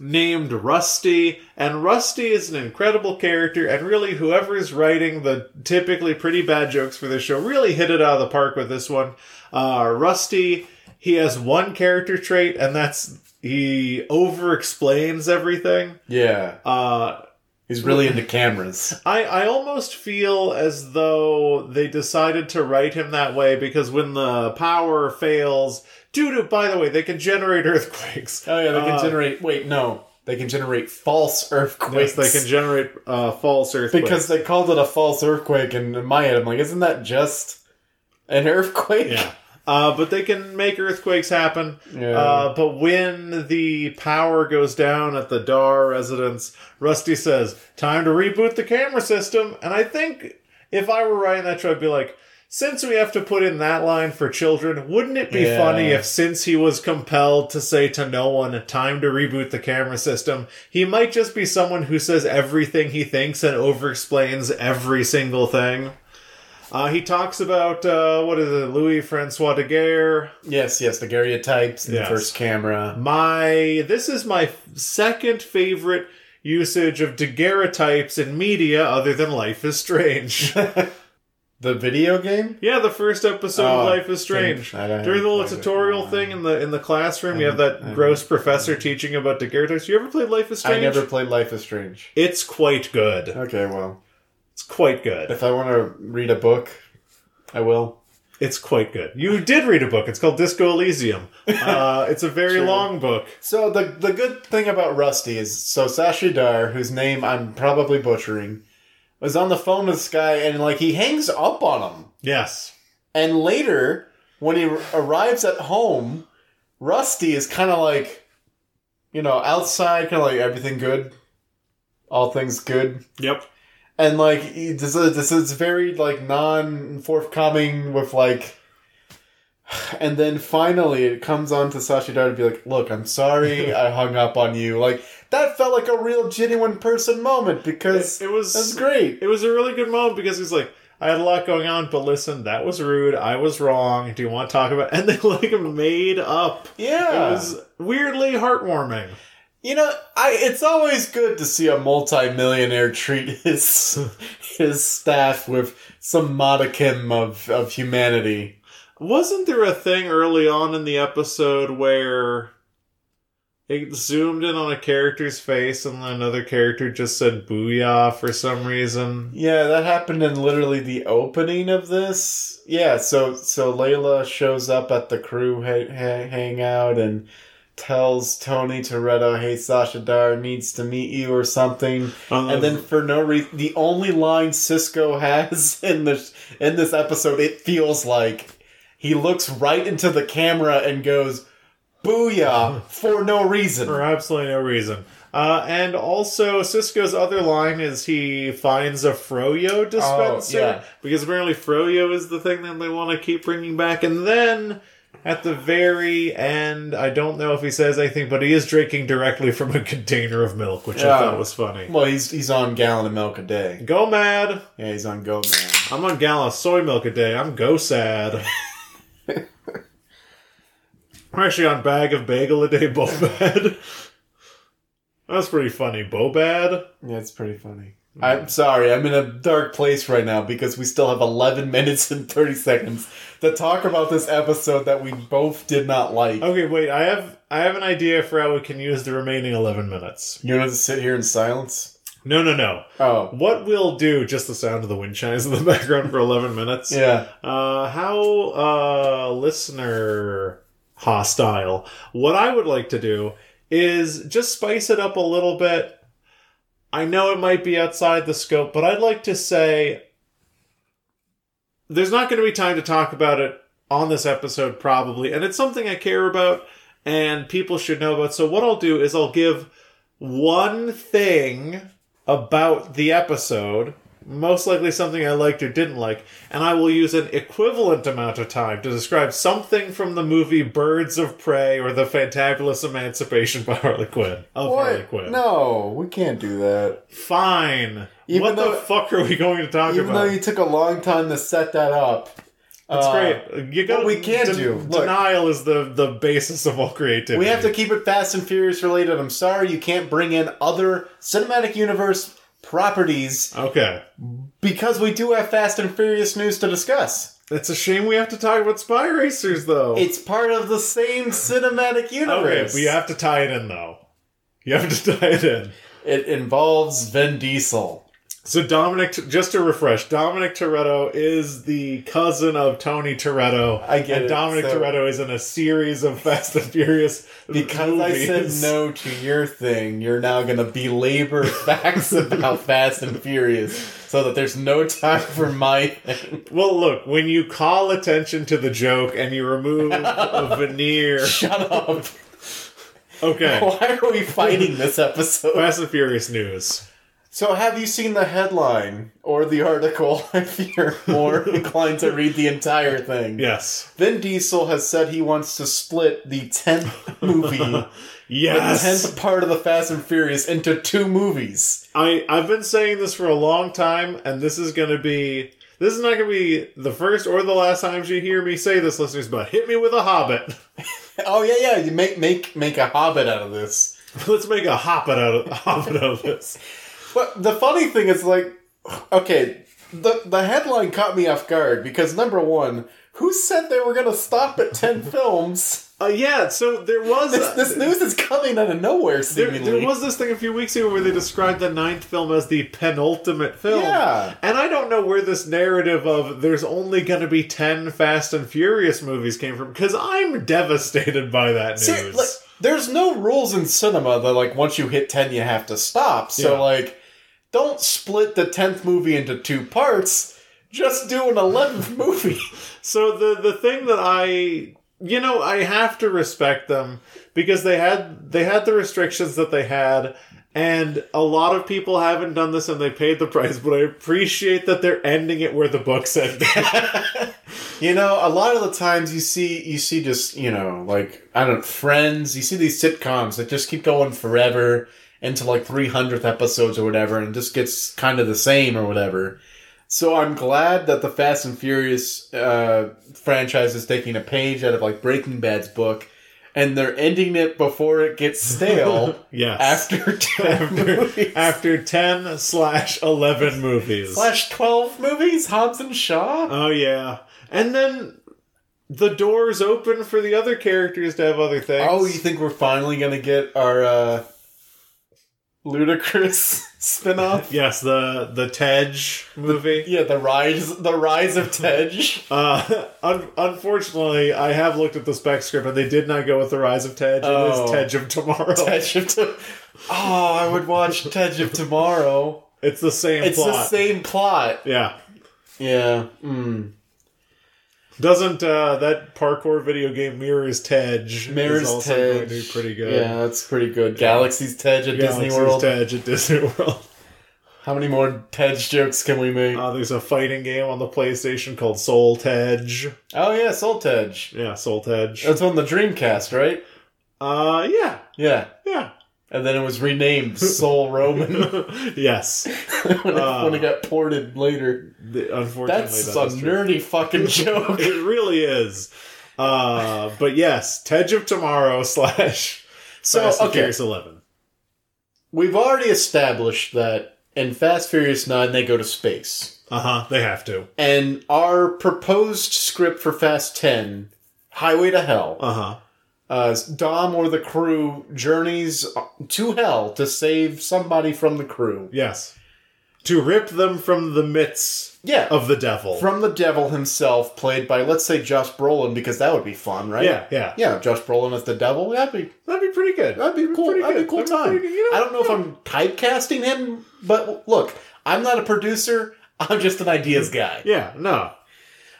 Named Rusty, and Rusty is an incredible character, and really, whoever is writing the typically pretty bad jokes for this show really hit it out of the park with this one. Uh, Rusty, he has one character trait, and that's he over explains everything. Yeah, Uh, he's really into cameras. I, I almost feel as though they decided to write him that way because when the power fails, due to, by the way, they can generate earthquakes. Oh yeah, they can Uh, generate. Wait, no, they can generate false earthquakes. Yes, they can generate uh, false earthquakes. because they called it a false earthquake, and in my head, I'm like, isn't that just an earthquake? Yeah. Uh, but they can make earthquakes happen. Yeah. Uh, but when the power goes down at the Dar residence, Rusty says, "Time to reboot the camera system." And I think if I were writing that show, I'd be like, since we have to put in that line for children, wouldn't it be Yeah. funny if, since he was compelled to say to no one, "Time to reboot the camera system," he might just be someone who says everything he thinks and over-explains every single thing. Uh, he talks about uh, what is it, Louis Francois Daguerre, yes, yes, the Daguerreotypes in Yes. the first camera. my this is my second favorite usage of daguerreotypes in media other than Life is Strange. The video game? yeah, the first episode Oh, of Life is Strange. During the little tutorial thing in the in the classroom, you have that gross professor teaching about daguerreotypes. You ever played Life is Strange? I never played Life is Strange. It's quite good. Okay, well, It's quite good. if I want to read a book, I will. It's quite good. You did read a book. It's called Disco Elysium. Uh, it's a very long book. So the the good thing about Rusty is so Sashi Dar, whose name I'm probably butchering, was on the phone with this guy and like he hangs up on him. Yes. And later, when he arrives at home, Rusty is kind of like, you know, outside, kind of like everything good, all things good, Yep. and like this is this is very like non forthcoming with like. And then finally, it comes on to Sashi Dar to be like, "Look, I'm sorry, I hung up on you." Like that felt like a real, genuine person moment because It, it was that's great. It was a really good moment because he's like, I had a lot going on, but listen, that was rude. I was wrong. Do you want to talk about? And they like made up. Yeah, It was weirdly heartwarming. You know, I it's always good to see a multimillionaire treat his his staff with some modicum of, of humanity. Wasn't there a thing early on in the episode where it zoomed in on a character's face and then another character just said "booyah" for some reason? Yeah, that happened in literally the opening of this. Yeah, so so Layla shows up at the crew ha- ha- hangout and tells Tony Toretto, "Hey, Sasha Dar needs to meet you" or something. Uh-huh. And then for no reason, the only line Cisco has in this in this episode, it feels like he looks right into the camera and goes, "Booyah!" for no reason. for absolutely no reason. Uh, and also, Cisco's other line is he finds a Froyo dispenser Oh, yeah. because apparently Froyo is the thing that they want to keep bringing back. And then at the very end, I don't know if he says anything, but he is drinking directly from a container of milk, which I thought was funny. Well, he's he's on gallon of milk a day. Go mad! Yeah, he's on Go Man. I'm on gallon of soy milk a day. I'm go sad. I'm actually on bag of bagel a day, Bobad. That's pretty funny. Bobad? Yeah, it's pretty funny. I'm sorry, I'm in a dark place right now because we still have 11 minutes and 30 seconds to talk about this episode that we both did not like. Okay, wait. I have I have an idea for how we can use the remaining 11 minutes. You want to sit here in silence? No, no, no. Oh, What we'll do, just the sound of the wind chimes in the background for 11 minutes. yeah. Uh, how uh, listener hostile. What I would like to do is just spice it up a little bit. I know it might be outside the scope, but I'd like to say there's not going to be time to talk about it on this episode, probably, and it's something I care about and people should know about. So, what I'll do is I'll give one thing about the episode, most likely something I liked or didn't like, and I will use an equivalent amount of time to describe something from the movie Birds of Prey or The Fantabulous Emancipation by Harley Quinn. Of Harley Quinn. No, we can't do that. Fine. Even what though- the fuck are we going to talk Even about? Even though you took a long time to set that up. That's Uh, great. You got what we can't do, look. denial is the the basis of all creativity. We have to keep it Fast and Furious related. I'm sorry you can't bring in other cinematic universe properties Okay. because we do have Fast and Furious news to discuss. It's a shame we have to talk about Spy Racers though. It's part of the same cinematic universe. but you have to tie it in though. You have to tie it in. It involves Vin Diesel. So Dominic, just to refresh, Dominic Toretto is the cousin of Tony Toretto. I get and it, Dominic so- Toretto is in a series of Fast and Furious Because movies. I said no to your thing, you're now going to belabor facts about Fast and Furious so that there's no time for my. Well, look, when you call attention to the joke and you remove a veneer, Shut up. okay. Why are we fighting this episode? Fast and Furious news. So, have you seen the headline or the article if you're more inclined to read the entire thing? Yes. Vin Diesel has said he wants to split the 10th movie, the Yes. 10th part of the Fast and Furious, into two movies. I I've been saying this for a long time, and this is going to be this is not going to be the first or the last time you hear me say this, listeners. But hit me with a Hobbit. Oh, yeah, yeah, you make, make, make a hobbit out of this. Let's make a Hobbit out of Hobbit out of this. But the funny thing is, like, okay, the the headline caught me off guard because number one, who said they were going to stop at ten films? Uh, yeah, so there was This, this news is coming out of nowhere, there, there was this thing a few weeks ago where they described the ninth film as the penultimate film. Yeah. And I don't know where this narrative of there's only going to be 10 Fast and Furious movies came from because I'm devastated by that news. See, like, there's no rules in cinema that like once you hit ten, you have to stop. So Yeah. like, don't split the tenth movie into two parts. Just do an eleventh movie. So the the thing that I you know I have to respect them because they had they had the restrictions that they had and a lot of people haven't done this and they paid the price but I appreciate that they're ending it where the books ended. You know, a lot of the times you see you see just you know like I don't know, Friends. You see these sitcoms that just keep going forever into like three hundredth episodes or whatever, and just gets kind of the same or whatever. So I'm glad that the Fast and Furious uh, franchise is taking a page out of like Breaking Bad's book, and they're ending it before it gets stale. yes. After ten after, after 10 slash 11 movies. slash twelve movies, Hobbs and Shaw. oh yeah. And then the doors open for the other characters to have other things. Oh, you think we're finally gonna get our uh ludicrous spin-off? Yes, the the Tej movie. Yeah, the rise the rise of Tej. Uh, un- unfortunately, I have looked at the spec script and they did not go with the Rise of Tej. It Oh. is Tej of Tomorrow. Tej of to- Oh, I would watch Tej of Tomorrow. It's the same It's plot. the same plot. Yeah. Yeah. Mm. Doesn't uh, that parkour video game Mirrors is Mirror's also Tej. going to be pretty good. Yeah, that's pretty good. Galaxy's Tej at Disney Galaxy's World. Tej at Disney World. How many more Tej jokes can we make? Uh, there's a fighting game on the PlayStation called Soul Tej. oh yeah, Soul Tej. Yeah, Soul Tej. That's on the Dreamcast, right? Uh, yeah, Yeah. yeah. And then it was renamed Soul Roman yes. when, it, Uh, when it got ported later. The- unfortunately, That's that a true. nerdy fucking joke. it really is. Uh, but yes, Tej of Tomorrow slash So, Fast and okay. Furious 11. We've already established that in Fast Furious 9 they go to space. Uh huh. They have to. And our proposed script for Fast 10, Highway to Hell, Uh huh. Uh, Dom or the crew journeys to hell to save somebody from the crew. Yes. To rip them from the midst Yeah. of the devil. From the devil himself, played by, let's say, Josh Brolin, because that would be fun, right? yeah, yeah. Yeah, Josh Brolin as the devil. That'd be That'd be pretty good. That'd be cool. That'd be cool That'd be time. pretty- you know, I don't know if I'm typecasting him, but look, I'm not a producer. I'm just an ideas guy. Yeah, no.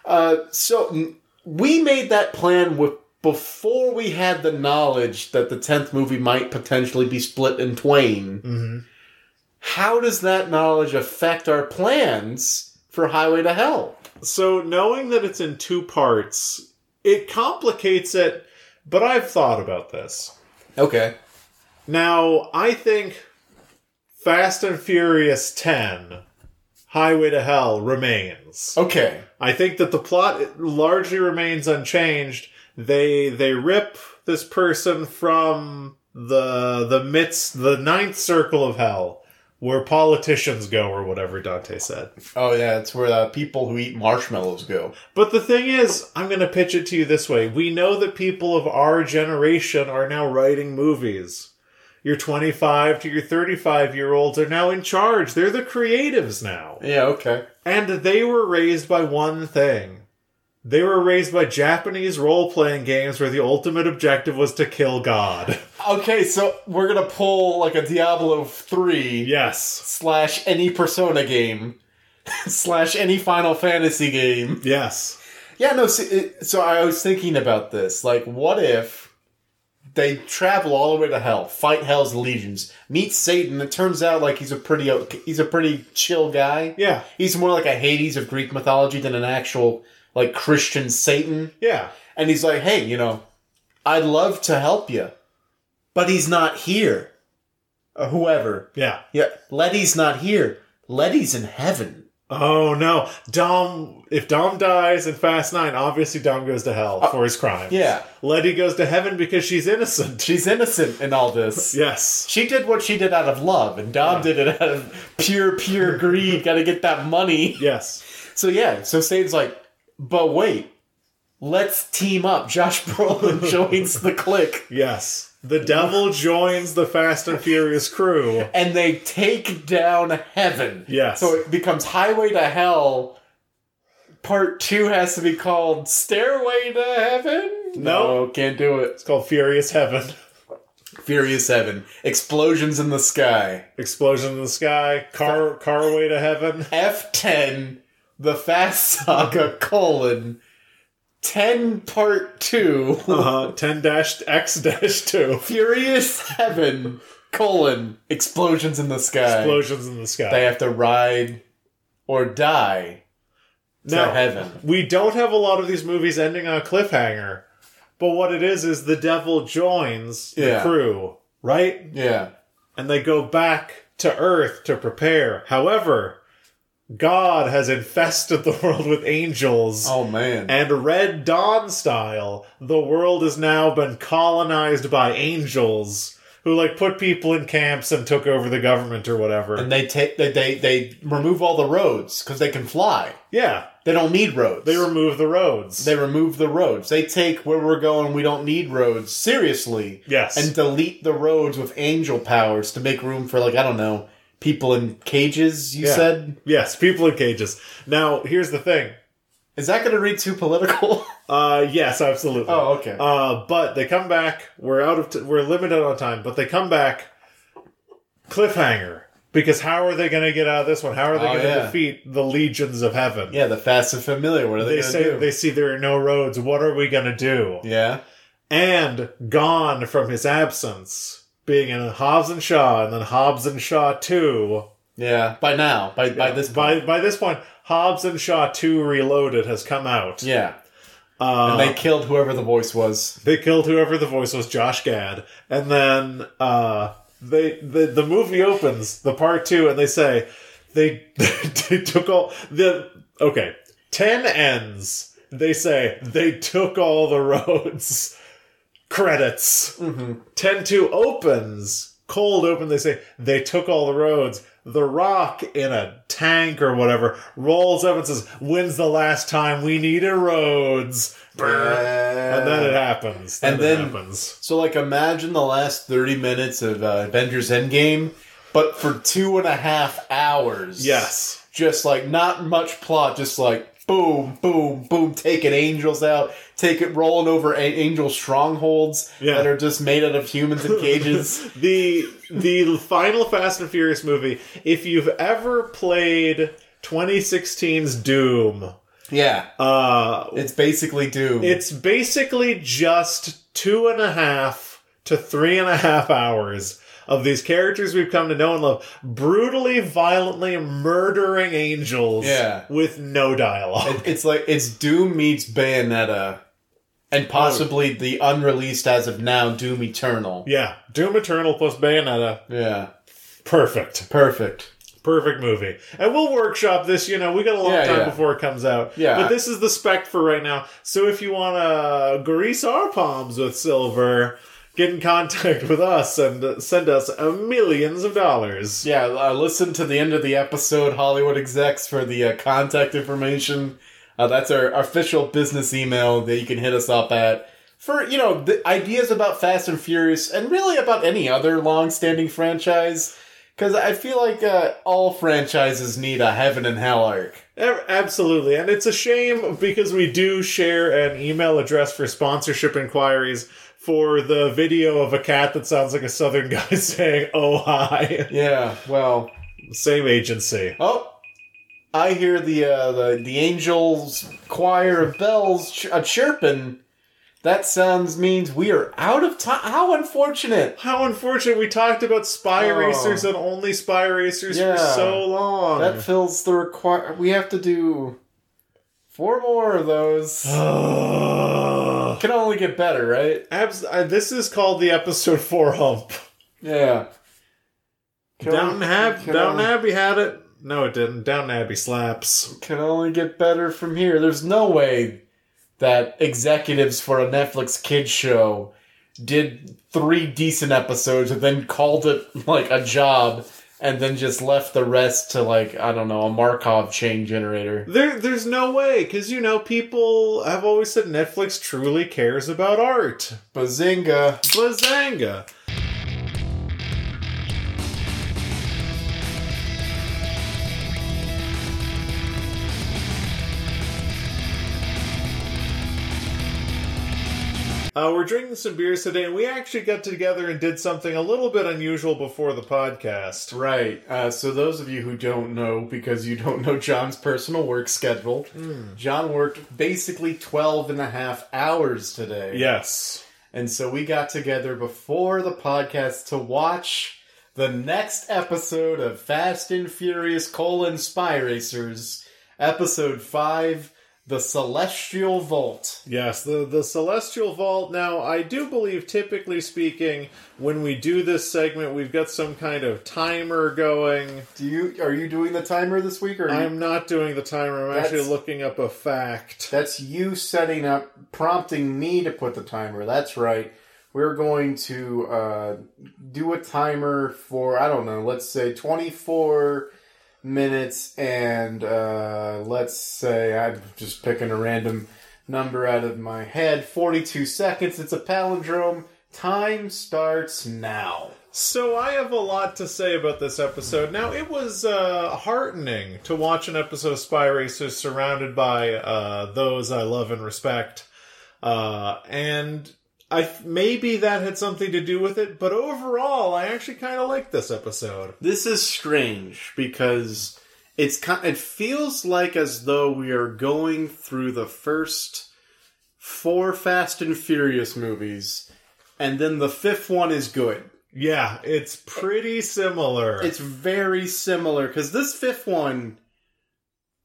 Uh, so we made that plan with before we had the knowledge that the tenth movie might potentially be split in twain. hmm How does that knowledge affect our plans for Highway to Hell? So knowing that it's in two parts, it complicates it, but I've thought about this. Okay. Now, I think Fast and Furious 10, Highway to Hell, remains. Okay. I think that the plot largely remains unchanged. They they rip this person from the the midst the ninth circle of hell, where politicians go or whatever Dante said. Oh yeah, it's where the people who eat marshmallows go. But the thing is, I'm going to pitch it to you this way. We know that people of our generation are now writing movies. your 25 to your 35 year olds are now in charge. They're the creatives now. Yeah, okay. And they were raised by one thing. They were raised by Japanese role playing games where the ultimate objective was to kill God. Okay, so we're gonna pull like a Diablo 3 Yes. slash any Persona game slash any Final Fantasy game. Yes. Yeah, no, so, it, so I was thinking about this. Like, what if they travel all the way to hell, fight hell's legions, meet Satan? It turns out like he's a pretty he's a pretty chill guy. Yeah. He's more like a Hades of Greek mythology than an actual like Christian Satan. Yeah. And he's like, hey, you know, I'd love to help you, but he's not here. Or whoever. Yeah. Yeah, Letty's not here. Letty's in heaven. Oh no. Dom if Dom dies in Fast 9, obviously Dom goes to hell uh, for his crimes. Yeah. Letty goes to heaven because she's innocent. She's innocent in all this. Yes. She did what she did out of love, and Dom did it out of pure, pure greed. Got to get that money. Yes. So yeah, so Satan's like, but wait, let's team up. Josh Brolin joins the clique, Yes. The devil joins the Fast and Furious crew. and they take down heaven. Yes. So it becomes Highway to Hell. Part two has to be called Stairway to Heaven. No. can't do it. It's called Furious Heaven. Furious Heaven. Explosions in the sky. Explosion in the sky. Car car way to heaven. F10, the Fast Saga, colon, 10 part 2, Uh-huh. 10 dash X dash 2. Furious Heaven, colon, explosions in the sky. Explosions in the sky. They have to ride or die to Now, heaven. we don't have a lot of these movies ending on a cliffhanger. But what it is is the devil joins the Yeah. crew, right? Yeah. And they go back to Earth to prepare. However, God has infested the world with angels. Oh, man. And Red Dawn style, the world has now been colonized by angels who like put people in camps and took over the government or whatever. And they take they, they they remove all the roads because they can fly. yeah, They don't need roads. they remove the roads. they remove the roads. They take where we're going. We don't need roads seriously. yes. and delete the roads with angel powers to make room for like I don't know people in cages. You Yeah. said yes, people in cages. Now, here's the thing. is that going to read too political? Uh yes, absolutely. oh, okay. Uh, but they come back. We're out of. T- we're limited on time. But they come back. Cliffhanger. Because how are they going to get out of this one? How are they Oh, going to yeah. defeat the legions of heaven? yeah, the fast and familiar. What are they, They going say to do? they see there are no roads. What are we going to do? yeah, And gone from his absence, being in Hobbs and Shaw, and then Hobbs and Shaw Two. yeah. By now, by by this by point, by this point, Hobbs and Shaw Two Reloaded has come out. yeah, Uh, and they killed whoever the voice was. They killed whoever the voice was, Josh Gad, and then uh, they the the movie opens the part two, and they say they they took all the okay ten ends. They say they took all the roads. Credits. Mm-hmm. Ten two opens cold open. They say they took all the roads. The Rock in a tank or whatever rolls up and says, "When's the last time we needed roads?" And then it happens. Then And it then- happens. So like, imagine the last thirty minutes of uh, Avengers Endgame, but for two and a half hours. Yes. just like not much plot, just like boom, boom, boom, taking angels out, take it rolling over a- angel strongholds Yeah. that are just made out of humans in cages. the the final Fast and Furious movie. If you've ever played 2016's Doom, yeah, uh, it's basically Doom. it's basically just two and a half to three and a half hours of these characters we've come to know and love brutally, violently murdering angels Yeah. with no dialogue. It- it's like it's Doom meets Bayonetta, and possibly the unreleased as of now Doom Eternal. yeah, Doom Eternal plus Bayonetta, Yeah, perfect. perfect. Perfect movie. And we'll workshop this, you know, we got a long Yeah, time yeah. before it comes out. Yeah. But this is the spec for right now. So if you want to grease our palms with silver, get in contact with us and send us millions of dollars. Yeah, uh, listen to the end of the episode, Hollywood execs, for the uh, contact information. Uh, that's our official business email that you can hit us up at. for you know the ideas about Fast and Furious and really about any other long-standing franchise. Because I feel like uh, all franchises need a heaven and hell arc. Absolutely. And it's a shame because we do share an email address for sponsorship inquiries for the video of a cat that sounds like a southern guy saying, oh, hi. Yeah, well, Same agency. oh, I hear the uh, the the angels choir of bells ch- uh, chirping. That sounds means we are out of time. How unfortunate! How unfortunate we talked about spy Oh. racers and only spy racers Yeah. for so long. That fills the require. We have to do four more of those. Can only get better, right? Abs- uh, this is called the episode 4 hump. Yeah. Can Downton, only- Ab- can Downton Abbey had it. No, it didn't. Downton Abbey slaps. can only get better from here. There's no way that executives for a Netflix kids show did three decent episodes and then called it like a job and then just left the rest to like I don't know a Markov chain generator. There, there's no way, because you know people have always said Netflix truly cares about art. Bazinga! Bazanga. Uh, we're drinking some beers today, and we actually got together and did something a little bit unusual before the podcast. Right. Uh, so those of you who don't know, because you don't know John's personal work schedule, John worked basically 12 and a half hours today. Yes. And so we got together before the podcast to watch the next episode of Fast and Furious colon Spy Racers, episode 5, The Celestial Vault. Yes, the the celestial vault. Now, I do believe, typically speaking, when we do this segment, we've got some kind of timer going. Do you are you doing the timer this week or you- I'm not doing the timer. I'm That's- actually looking up a fact. That's you setting up, prompting me to put the timer. That's right. We're going to uh, do a timer for, I don't know, let's say 24 minutes and uh, let's say, I'm just picking a random number out of my head, 42 seconds. It's a palindrome. Time starts now. So I have a lot to say about this episode. Now, it was uh, heartening to watch an episode of Spy Racers surrounded by uh, those I love and respect, uh, and I maybe that had something to do with it. But overall, I actually kind of like this episode. This is strange because it's kind. It feels like as though we are going through the first four Fast and Furious movies, and then the fifth one is good. Yeah, it's pretty similar. It's very similar because this fifth one,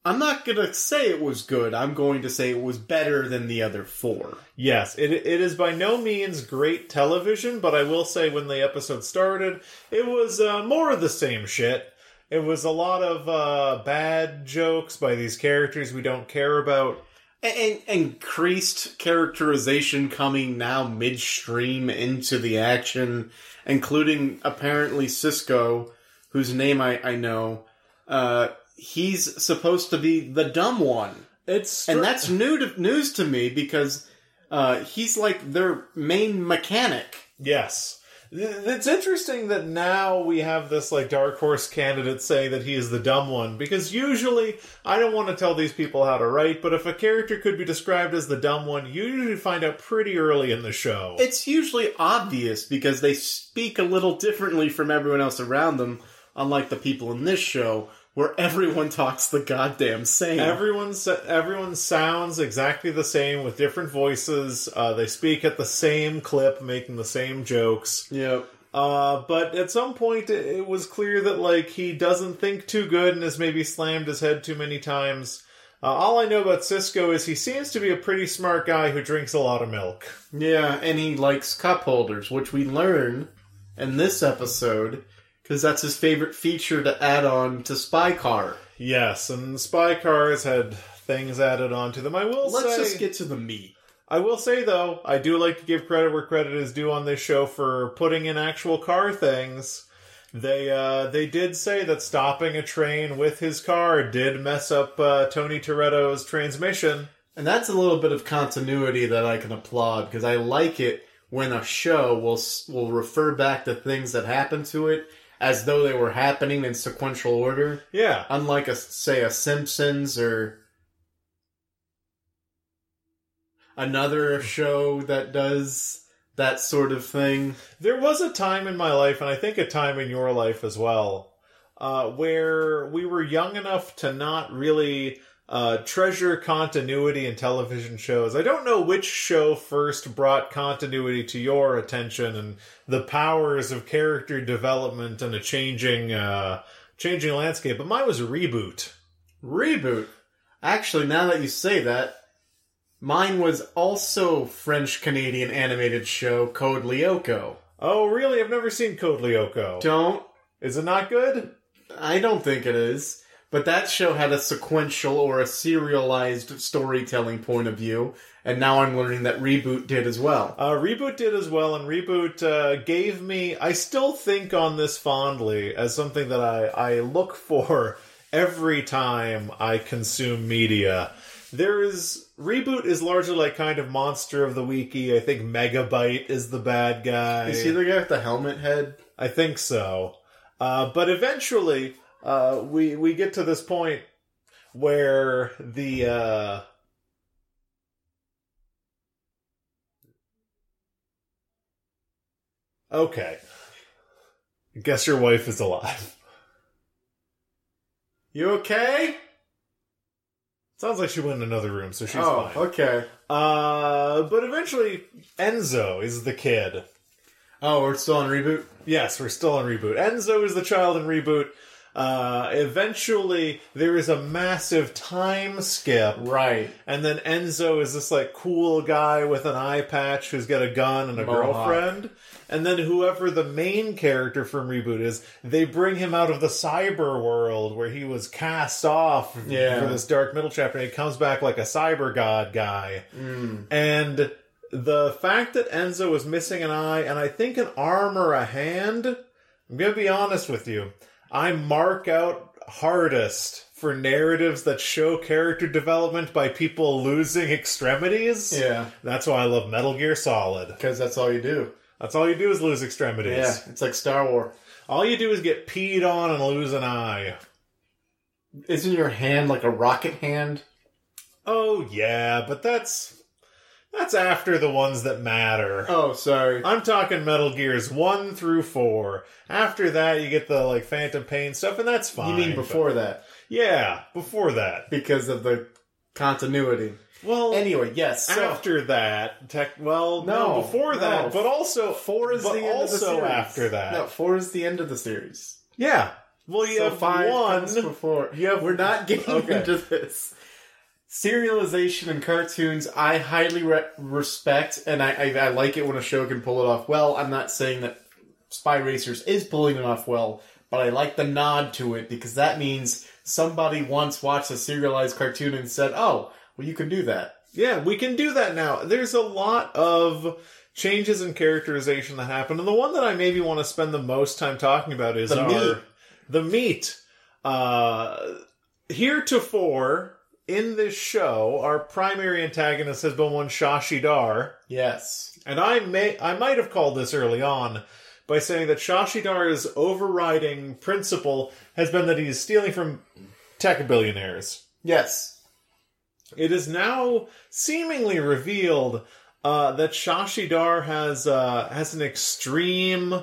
I'm not gonna say it was good. I'm going to say it was better than the other four. Yes, it, it is by no means great television, but I will say when the episode started, it was uh, more of the same shit. It was a lot of uh, bad jokes by these characters we don't care about. And, and increased characterization coming now midstream into the action, including apparently Cisco, whose name I, I know. Uh, he's supposed to be the dumb one. It's And that's new to, news to me because uh, he's like their main mechanic. yes. It's interesting that now we have this like dark horse candidate saying that he is the dumb one because usually I don't want to tell these people how to write, but if a character could be described as the dumb one, you usually find out pretty early in the show. It's usually obvious because they speak a little differently from everyone else around them, unlike the people in this show where everyone talks the goddamn same. Everyone, everyone sounds exactly the same with different voices. Uh, they speak at the same clip, making the same jokes. Yep. Uh, but at some point, it, it was clear that like he doesn't think too good and has maybe slammed his head too many times. Uh, all I know about Cisco is he seems to be a pretty smart guy who drinks a lot of milk. Yeah, and he likes cup holders, which we learn in this episode because that's his favorite feature to add on to Spy Car. Yes, and spy cars had things added onto them. I will say Let's say, just get to the meat. I will say though, I do like to give credit where credit is due on this show for putting in actual car things. They uh, they did say that stopping a train with his car did mess up uh, Tony Toretto's transmission. And that's a little bit of continuity that I can applaud because I like it when a show will will refer back to things that happened to it as though they were happening in sequential order, Yeah. unlike a say a Simpsons or another show that does that sort of thing. There was a time in my life, and I think a time in your life as well, uh, where we were young enough to not really uh, treasure continuity in television shows. I don't know which show first brought continuity to your attention and the powers of character development and a changing, uh, changing landscape, but mine was Reboot. Reboot. Actually, now that you say that, mine was also French Canadian animated show Code Lyoko. Oh, really? I've never seen Code Lyoko. Don't Is it not good? I don't think it is. But that show had a sequential or a serialized storytelling point of view, and now I'm learning that Reboot did as well. Uh, Reboot did as well, and Reboot uh, gave me. I still think on this fondly as something that I, I look for every time I consume media. There is Reboot is largely like kind of monster of the weeky. I think Megabyte is the bad guy. Is he the guy with the helmet head? I think so. Uh, but eventually, uh, we we get to this point where the uh, okay. Guess your wife is alive. You okay? Sounds like she went in another room, so she's oh, fine. okay. Uh, but eventually, Enzo is the kid. Oh, we're still on Reboot? Yes, we're still on reboot. Enzo is the child in reboot. Uh, eventually, there is a massive time skip, Right. and then Enzo is this like cool guy with an eye patch who's got a gun and a Mohawk. girlfriend. And then whoever the main character from reboot is, they bring him out of the cyber world where he was cast off Yeah. for this dark middle chapter. And he comes back like a cyber god guy. Mm. And the fact that Enzo was missing an eye and I think an arm or a hand, I'm to be honest with you. I mark out hardest for narratives that show character development by people losing extremities. Yeah. That's why I love Metal Gear Solid. Because that's all you do. That's all you do is lose extremities. Yeah. It's like Star Wars. All you do is get peed on and lose an eye. Isn't your hand like a rocket hand? Oh yeah, but that's that's after the ones that matter. Oh, sorry. I'm talking Metal Gears 1 through 4. After that, you get the, like, Phantom Pain stuff, and that's fine. you mean but- before that? yeah, before that. Because of the continuity. Well, Anyway, yes. So, after that, tech, well, no, No, before no. that, but also, four is but the end of the series. after that. No, four is the end of the series. Yeah. Well, you so have five one. before. You have- We're not getting Okay. into this. Serialization and cartoons, I highly re- respect, and I, I, I like it when a show can pull it off well. I'm not saying that Spy Racers is pulling it off well, but I like the nod to it because that means somebody once watched a serialized cartoon and said, "Oh, well, you can do that." Yeah, we can do that now. There's a lot of changes in characterization that happen, and the one that I maybe want to spend the most time talking about is The our, meat. The meat. Uh, heretofore in this show, our primary antagonist has been one Shashi Dar, Yes. and I may I might have called this early on by saying that Shashi Dar's overriding principle has been that he's stealing from tech billionaires. Yes. It is now seemingly revealed uh, that Shashi Dar has uh, has an extreme.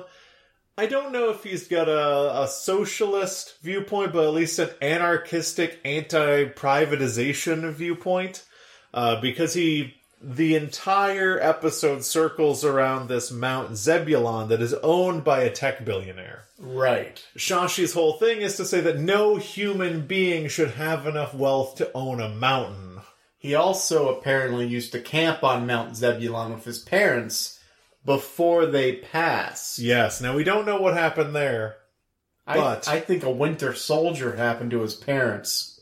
I don't know if he's got a, a socialist viewpoint, but at least an anarchistic, anti-privatization viewpoint, uh, because he the entire episode circles around this Mount Zebulon that is owned by a tech billionaire. Right. Shashi's whole thing is to say that no human being should have enough wealth to own a mountain. He also apparently used to camp on Mount Zebulon with his parents before they pass. Yes. Now we don't know what happened there. I, But- I think a Winter Soldier happened to his parents.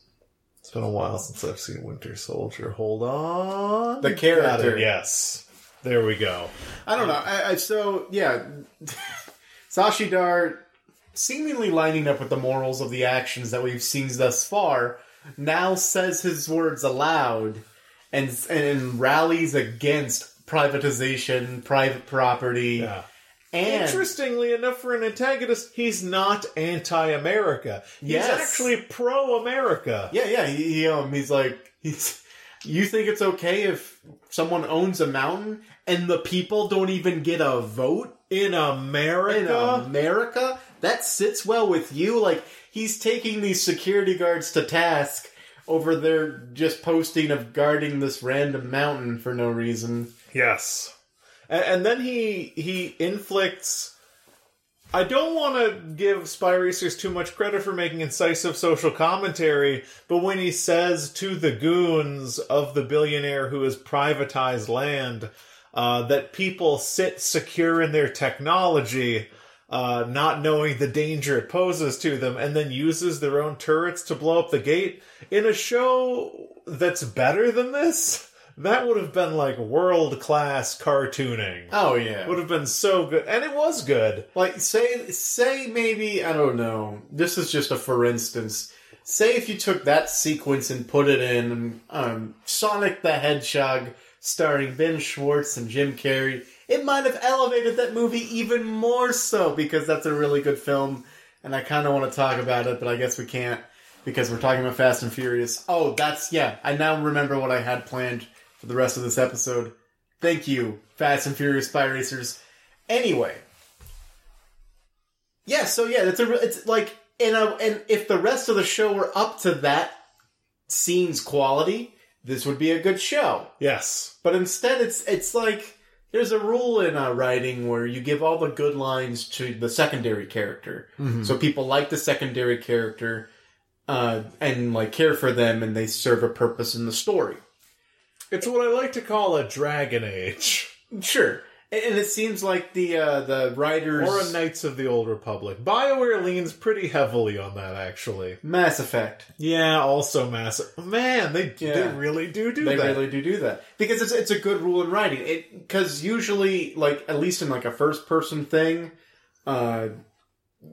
It's been a while since I've seen Winter Soldier. Hold on. The character. Yes. There we go. I don't know. I, I so yeah, Shashi Shashidar seemingly lining up with the morals of the actions that we've seen thus far. Now says his words aloud, and and rallies against privatization, private property, Yeah. and Interestingly enough, for an antagonist, he's not anti-America. He's Yes. actually pro-America. yeah, yeah, he, he, um, he's like he's. You think it's okay if someone owns a mountain and the people don't even get a vote In in America, America? That sits well with you. Like he's taking these security guards to task over their just posting of guarding this random mountain for no reason. Yes. And, and then he he inflicts. I don't want to give Spy Racers too much credit for making incisive social commentary, but when he says to the goons of the billionaire who has privatized land uh, that people sit secure in their technology, uh, not knowing the danger it poses to them, and then uses their own turrets to blow up the gate in a show that's better than this. That would have been like world class cartooning. Oh yeah. Would have been so good, and it was good. Like say say maybe I don't know. This is just a for instance. Say if you took that sequence and put it in um, Sonic the Hedgehog, starring Ben Schwartz and Jim Carrey, it might have elevated that movie even more so because that's a really good film, and I kind of want to talk about it, but I guess we can't because we're talking about Fast and Furious. Oh, that's yeah. I now remember what I had planned for the rest of this episode. Thank you, Fast and Furious Spy Racers. Anyway, yeah, so yeah, it's a it's like and a, and if the rest of the show were up to that scene's quality, this would be a good show. Yes. But instead, it's it's like there's a rule in uh, writing where you give all the good lines to the secondary character, so people like the secondary character uh, and like care for them, and they serve a purpose in the story. It's what I like to call a Dragon Age. Sure, and, it seems like the uh, the writers Or a Knights of the Old Republic. BioWare leans pretty heavily on that, actually. Mass Effect. Yeah, also Mass. Man, they they really do do they that. really do do that because it's it's a good rule in writing. It because usually, like at least in like a first person thing, uh,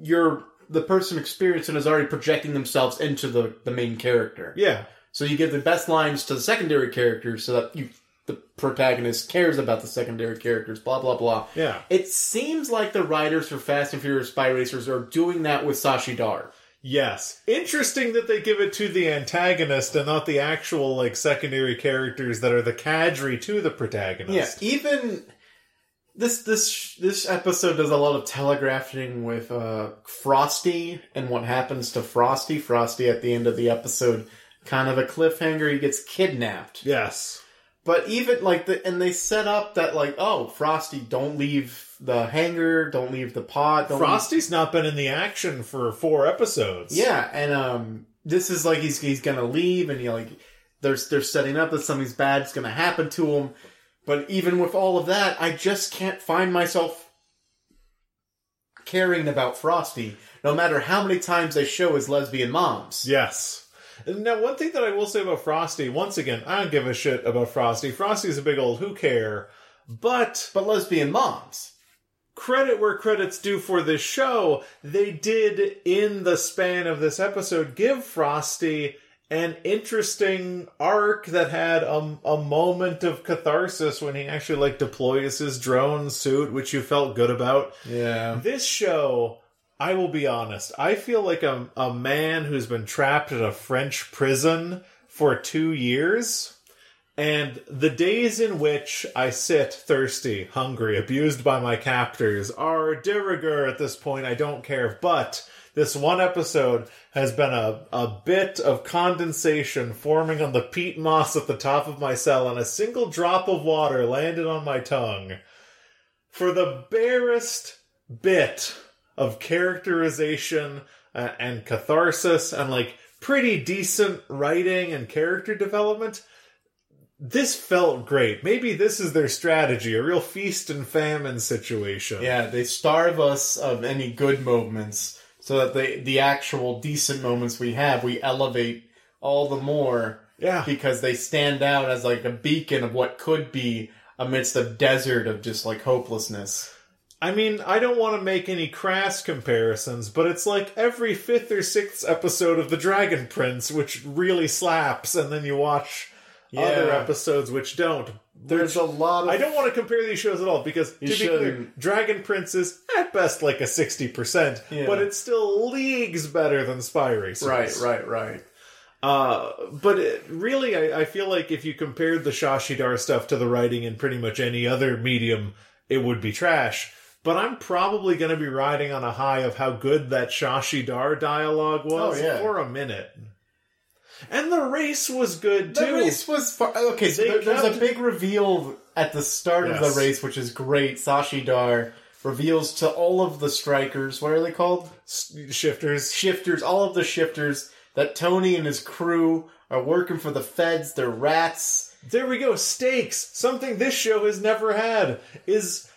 you're the person experiencing is already projecting themselves into the the main character. Yeah. So you give the best lines to the secondary characters so that you the protagonist cares about the secondary characters. Blah blah blah. Yeah. It seems like the writers for Fast and Furious Spy Racers are doing that with Shashi Dar. Yes. Interesting that they give it to the antagonist and not the actual like secondary characters that are the cadre to the protagonist. Yeah, even this this this episode does a lot of telegraphing with uh, Frosty and what happens to Frosty. Frosty at the end of the episode, kind of a cliffhanger. He gets kidnapped. Yes. But even like the and they set up that like oh Frosty, don't leave the hangar, don't leave the pod. Don't Frosty's not been in the action for four episodes. Yeah, and um, this is like he's he's gonna leave, and he like there's they're setting up that something's bad's gonna happen to him. But even with all of that, I just can't find myself caring about Frosty, no matter how many times they show his lesbian moms. Yes. Now, one thing that I will say about Frosty, once again, I don't give a shit about Frosty. Frosty's a big old who care. But But lesbian moms. credit where credit's due for this show, they did, in the span of this episode, give Frosty an interesting arc that had a, a moment of catharsis when he actually like deploys his drone suit, which you felt good about. Yeah. This show, I will be honest, I feel like a, a man who's been trapped in a French prison for two years. And the days in which I sit thirsty, hungry, abused by my captors are de rigueur at this point. I don't care. But this one episode has been a, a bit of condensation forming on the peat moss at the top of my cell, and a single drop of water landed on my tongue. For the barest bit of characterization uh, and catharsis and like pretty decent writing and character development, this felt great. Maybe this is their strategy, a real feast and famine situation. Yeah, they starve us of any good moments so that the the actual decent moments we have, we elevate all the more Yeah. because they stand out as like a beacon of what could be amidst a desert of just like hopelessness. I mean, I don't want to make any crass comparisons, but it's like every fifth or sixth episode of The Dragon Prince, which really slaps, and then you watch other episodes which don't. There's a lot of I don't want to compare these shows at all because to be clear. Dragon Prince is at best like a sixty percent, Yeah. but it's still leagues better than Spy Racers. right, right, right. Uh, but it, really, I, I feel like if you compared the Shashidar stuff to the writing in pretty much any other medium, it would be trash. But I'm probably going to be riding on a high of how good that Shashi Dar dialogue oh, was Oh, yeah. for a minute. And the race was good too. The race was far- okay. So there, there's a big reveal at the start of the race, which is great. Shashi Dar reveals to all of the strikers. What are they called? S- Shifters. Shifters. All of the shifters that Tony and his crew are working for the feds. They're rats. There we go. Stakes. Something this show has never had is.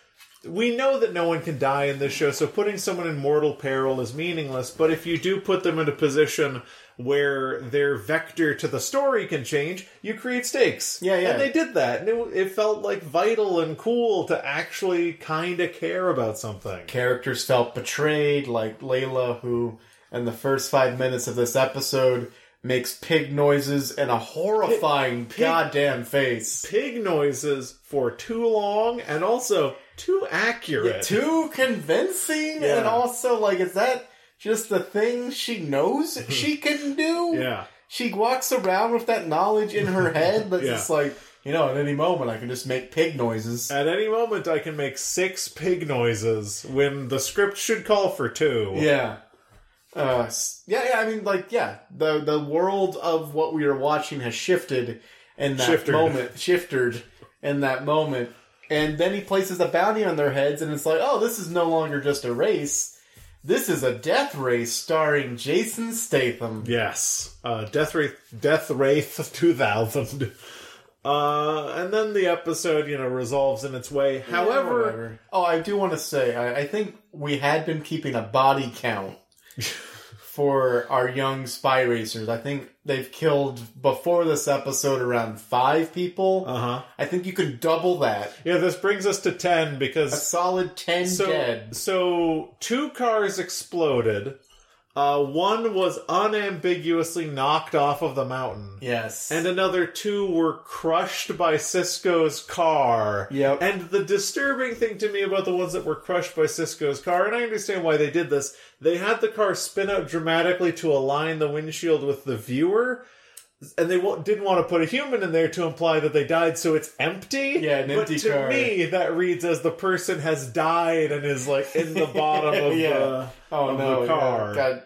We know that no one can die in this show, so putting someone in mortal peril is meaningless. But if you do put them in a position where their vector to the story can change, you create stakes. Yeah, yeah. And they did that. And it, it felt like vital and cool to actually kind of care about something. Characters felt betrayed, like Layla, who in the first five minutes of this episode makes pig noises and a horrifying goddamn face. Pig noises for too long and also too accurate. too convincing Yeah. and also like is that just the thing she knows she can do yeah. she walks around with that knowledge in her head that's Yeah. just like you know at any moment i can just make pig noises At any moment, I can make six pig noises when the script should call for two. yeah uh yeah yeah i mean like yeah the the world of what we are watching has shifted in that Shifted. moment shifted in that moment and then he places a bounty on their heads and it's like oh this is no longer just a race this is a death race starring jason statham Yes. Uh, Death Wraith, Death Wraith 2000. Uh, and then the episode, you know, resolves in its way. However, Whatever. oh, I do want to say, I, I think we had been keeping a body count for our young spy racers. I think they've killed before this episode around five people. uh huh. I think you can double that. Yeah, this brings us to 10 because A solid ten so, dead. so two cars exploded. Uh, one was unambiguously knocked off of the mountain. Yes. and another two were crushed by Cisco's car. Yep. And the disturbing thing to me about the ones that were crushed by Cisco's car, and I understand why they did this, they had the car spin out dramatically to align the windshield with the viewer. And they wa- didn't want to put a human in there to imply that they died, so it's empty. Yeah, an but empty to car. me, that reads as the person has died and is like in the bottom of Yeah. the oh of no, the car. Yeah, God,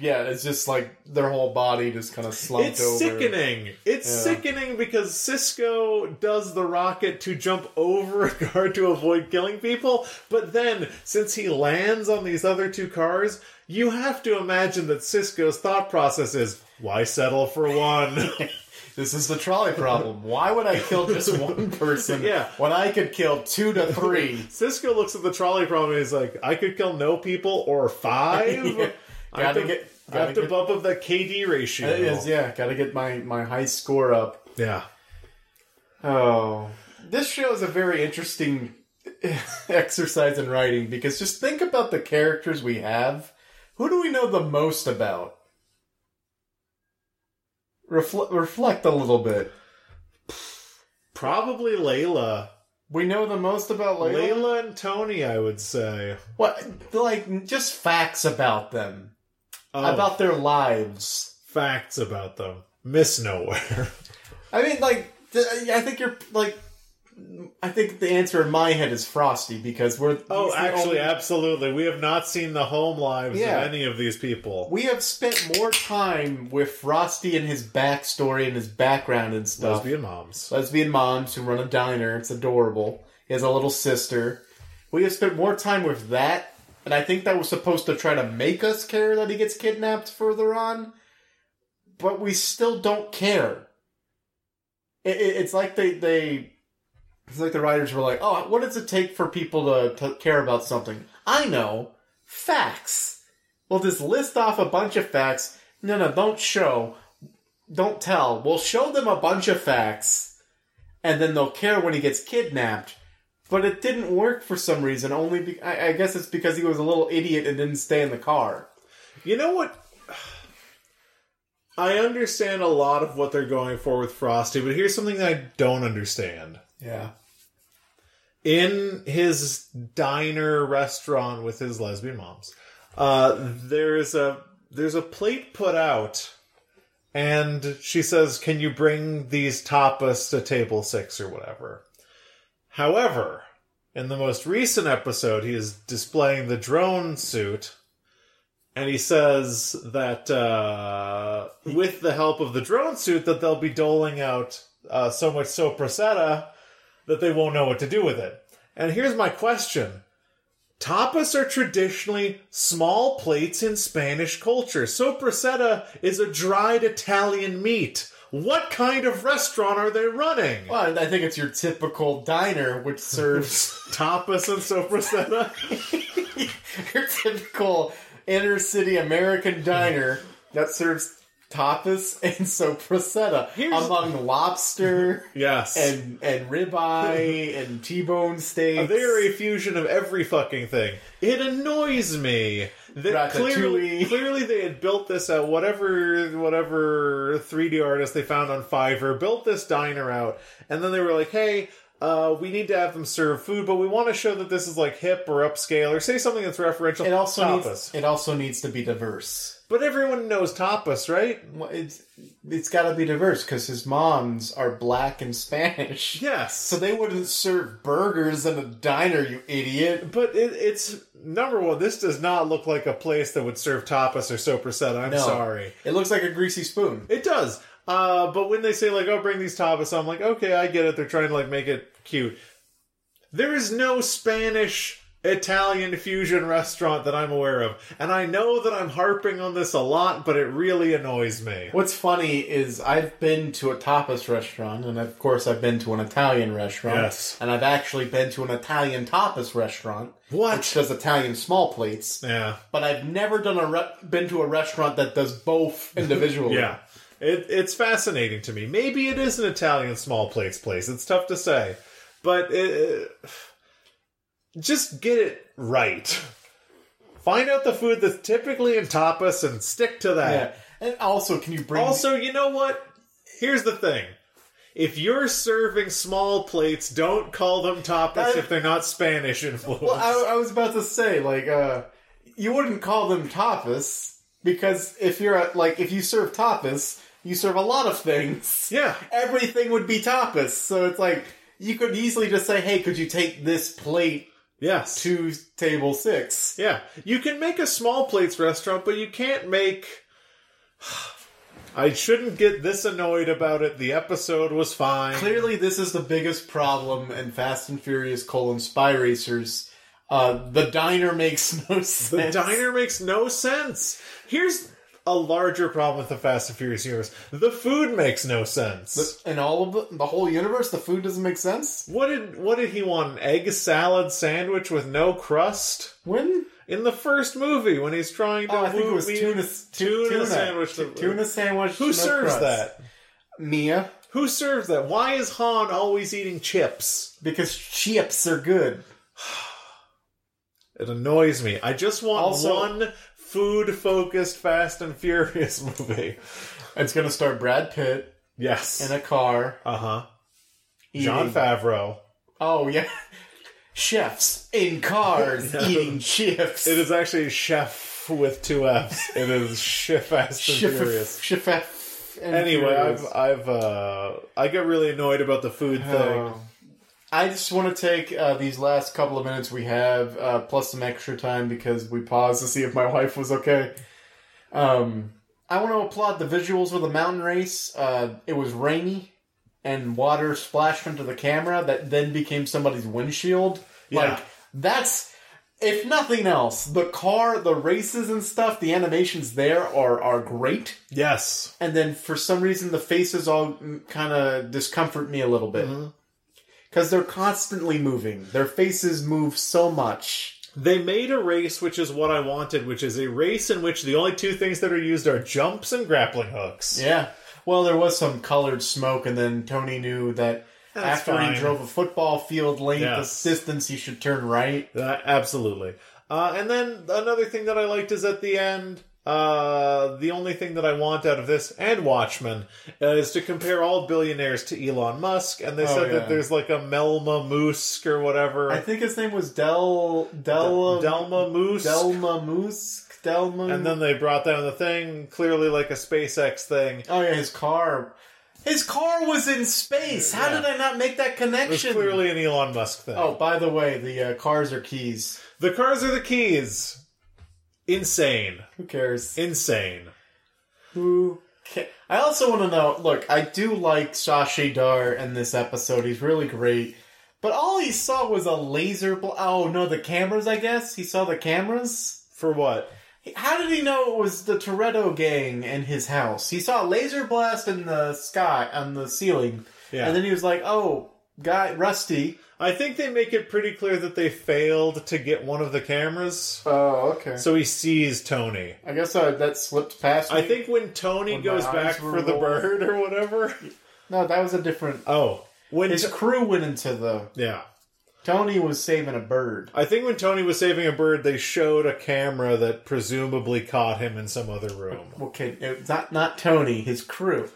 yeah, it's just like their whole body just kind of slumped over. It's over. sickening. It's Yeah. sickening because Cisco does the rocket to jump over a car to avoid killing people, but then since he lands on these other two cars, you have to imagine that Cisco's thought process is why settle for one? This is the trolley problem. Why would I kill just one person Yeah. when I could kill two to three? Cisco looks at the trolley problem and he's like, I could kill no people or five. Yeah. I Gotta to, get- I have gotta get- bump up that KD ratio. It is, yeah. Got to get my my high score up. Yeah. Oh, this show is a very interesting exercise in writing because just think about the characters we have. Who do we know the most about? Refle- reflect a little bit. Probably Layla. We know the most about Layla. Layla and Tony, I would say. What, like, just facts about them, Oh. about their lives. facts about them. Miss Nowhere. I mean, like, I think you're like, I think the answer in my head is Frosty because we're. oh, actually, only- absolutely. We have not seen the home lives Yeah. of any of these people. we have spent more time with Frosty and his backstory and his background and stuff. Lesbian moms. Lesbian moms who run a diner. It's adorable. He has a little sister. We have spent more time with that, and I think that was supposed to try to make us care that he gets kidnapped further on. But we still don't care. It, it, it's like they they. It's like the writers were like, "Oh, what does it take for people to, to care about something?" I know, facts. We'll just list off a bunch of facts. No, no, don't show, don't tell. We'll show them a bunch of facts, and then they'll care when he gets kidnapped. But it didn't work for some reason. Only be- I, I guess it's because he was a little idiot and didn't stay in the car. You know what? I understand a lot of what they're going for with Frosty, but here's something that I don't understand. Yeah. in his diner restaurant with his lesbian moms uh, there's a there's a plate put out and she says can you bring these tapas to table six or whatever however in the most recent episode he is displaying the drone suit and he says that uh, with the help of the drone suit that they'll be doling out uh, so much soprasetta that they won't know what to do with it. And here's my question. Tapas are traditionally small plates in Spanish culture. Soprasetta is a dried Italian meat. What kind of restaurant are they running? Well, I think it's your typical diner, which serves Tapas and soprasetta? your typical inner city American diner that serves tapas and soprasetta Here's- among lobster yes. and and ribeye and T-bone steak they are a fusion of every fucking thing. It annoys me that clearly, clearly they had built this out. Whatever, whatever 3D artist they found on Fiverr built this diner out, and then they were like, "Hey, uh, we need to have them serve food, but we want to show that this is like hip or upscale, or say something that's referential." it also tapas. needs it also needs to be diverse. But everyone knows tapas, right? Well, it's it's got to be diverse because his moms are black and Spanish. Yes. So they wouldn't serve burgers in a diner, you idiot. but it, it's number one. This does not look like a place that would serve tapas or soprasetta. I'm No. sorry. It looks like a greasy spoon. It does. Uh, but when they say like, "Oh, bring these tapas," I'm like, "Okay, I get it. They're trying to like make it cute." There is no Spanish Italian fusion restaurant that I'm aware of, and I know that I'm harping on this a lot, but it really annoys me. What's funny is I've been to a tapas restaurant, and of course I've been to an Italian restaurant. Yes. And I've actually been to an Italian tapas restaurant, What? which does Italian small plates. Yeah, But I've never done a re- been to a restaurant that does both individually. yeah. It, it's fascinating to me. Maybe it is an Italian small plates place. It's tough to say, but it, just get it right. Find out the food that's typically in tapas and stick to that. Yeah. And also, can you bring Also, you know what? Here's the thing. If you're serving small plates, don't call them tapas That- if they're not Spanish influenced. Well, I, I was about to say, like, uh, you wouldn't call them tapas because if you're at, like, if you serve tapas, you serve a lot of things. yeah. Everything would be tapas. So it's like, you could easily just say, hey, could you take this plate Yes. to table six? Yeah. You can make a small plates restaurant, but you can't make. I shouldn't get this annoyed about it. The episode was fine. Clearly, this is the biggest problem in Fast and Furious colon Spy Racers. Uh, the diner makes no sense. The diner makes no sense. Here's a larger problem with the Fast and Furious universe. The food makes no sense. in all of the, the whole universe, the food doesn't make sense. What did what did he want? An egg salad sandwich with no crust? When? In the first movie, when he's trying to Oh, I think it was me- tuna, tuna, tuna sandwich. T- tuna sandwich. Who no serves crust. that? Mia, Who serves that? Why is Han always eating chips? because chips are good. It annoys me. I just want Also- one food-focused Fast and Furious movie. It's gonna star Brad Pitt Yes. in a car. Uh huh. Eating. Jon Favreau. Oh yeah, chefs in cars eating chips. It is actually Chef with two F's. It is Chef Fast and Furious. Chef, Anyway. I've I've uh I get really annoyed about the food thing. Oh. I just want to take uh, these last couple of minutes we have, uh, plus some extra time because we paused to see if my wife was okay. Um, I want to applaud the visuals of the mountain race. Uh, it was rainy, and water splashed into the camera that then became somebody's windshield. Yeah. Like that's, if nothing else, the car, the races and stuff, the animations there are are great. Yes. And then for some reason, the faces all kind of discomfort me a little bit. Because they're constantly moving. Their faces move so much. They made a race which is what I wanted, which is a race in which the only two things that are used are jumps and grappling hooks. Yeah. Well, there was some colored smoke, and then Tony knew that That's after fine. he drove a football field length Yes. distance, he should turn right. Uh, absolutely. Uh, and then another thing that I liked is at the end, Uh, the only thing that I want out of this and Watchmen uh, is to compare all billionaires to Elon Musk, and they Oh, said yeah. that there's like a Melma Moosk or whatever. I think his name was Del Del Delma Moose. Delma Moose Delma. and then they brought down the thing, clearly like a SpaceX thing. oh yeah, his car. His car was in space. How Yeah. did I not make that It was connection? clearly an Elon Musk thing. Oh, by the way, the uh, cars are keys. The cars are the keys. Insane. Who cares? Insane. Who? Ca- I also want to know. Look, I do like Shashi Dar in this episode. He's really great. But all he saw was a laser. Bl- oh no, the cameras. I guess he saw the cameras. For what? How did he know it was the Toretto gang in his house? He saw a laser blast in the sky on the ceiling, Yeah. and then he was like, "Oh, guy, Rusty." I think they make it pretty clear that they failed to get one of the cameras. Oh, okay. So he sees Tony. I guess uh, that slipped past me. I think when Tony When goes back for the bird or whatever. no, that was a different. Oh, when His To- crew went into the. yeah, Tony was saving a bird. I think when Tony was saving a bird, they showed a camera that presumably caught him in some other room. Okay, not not Tony, his crew.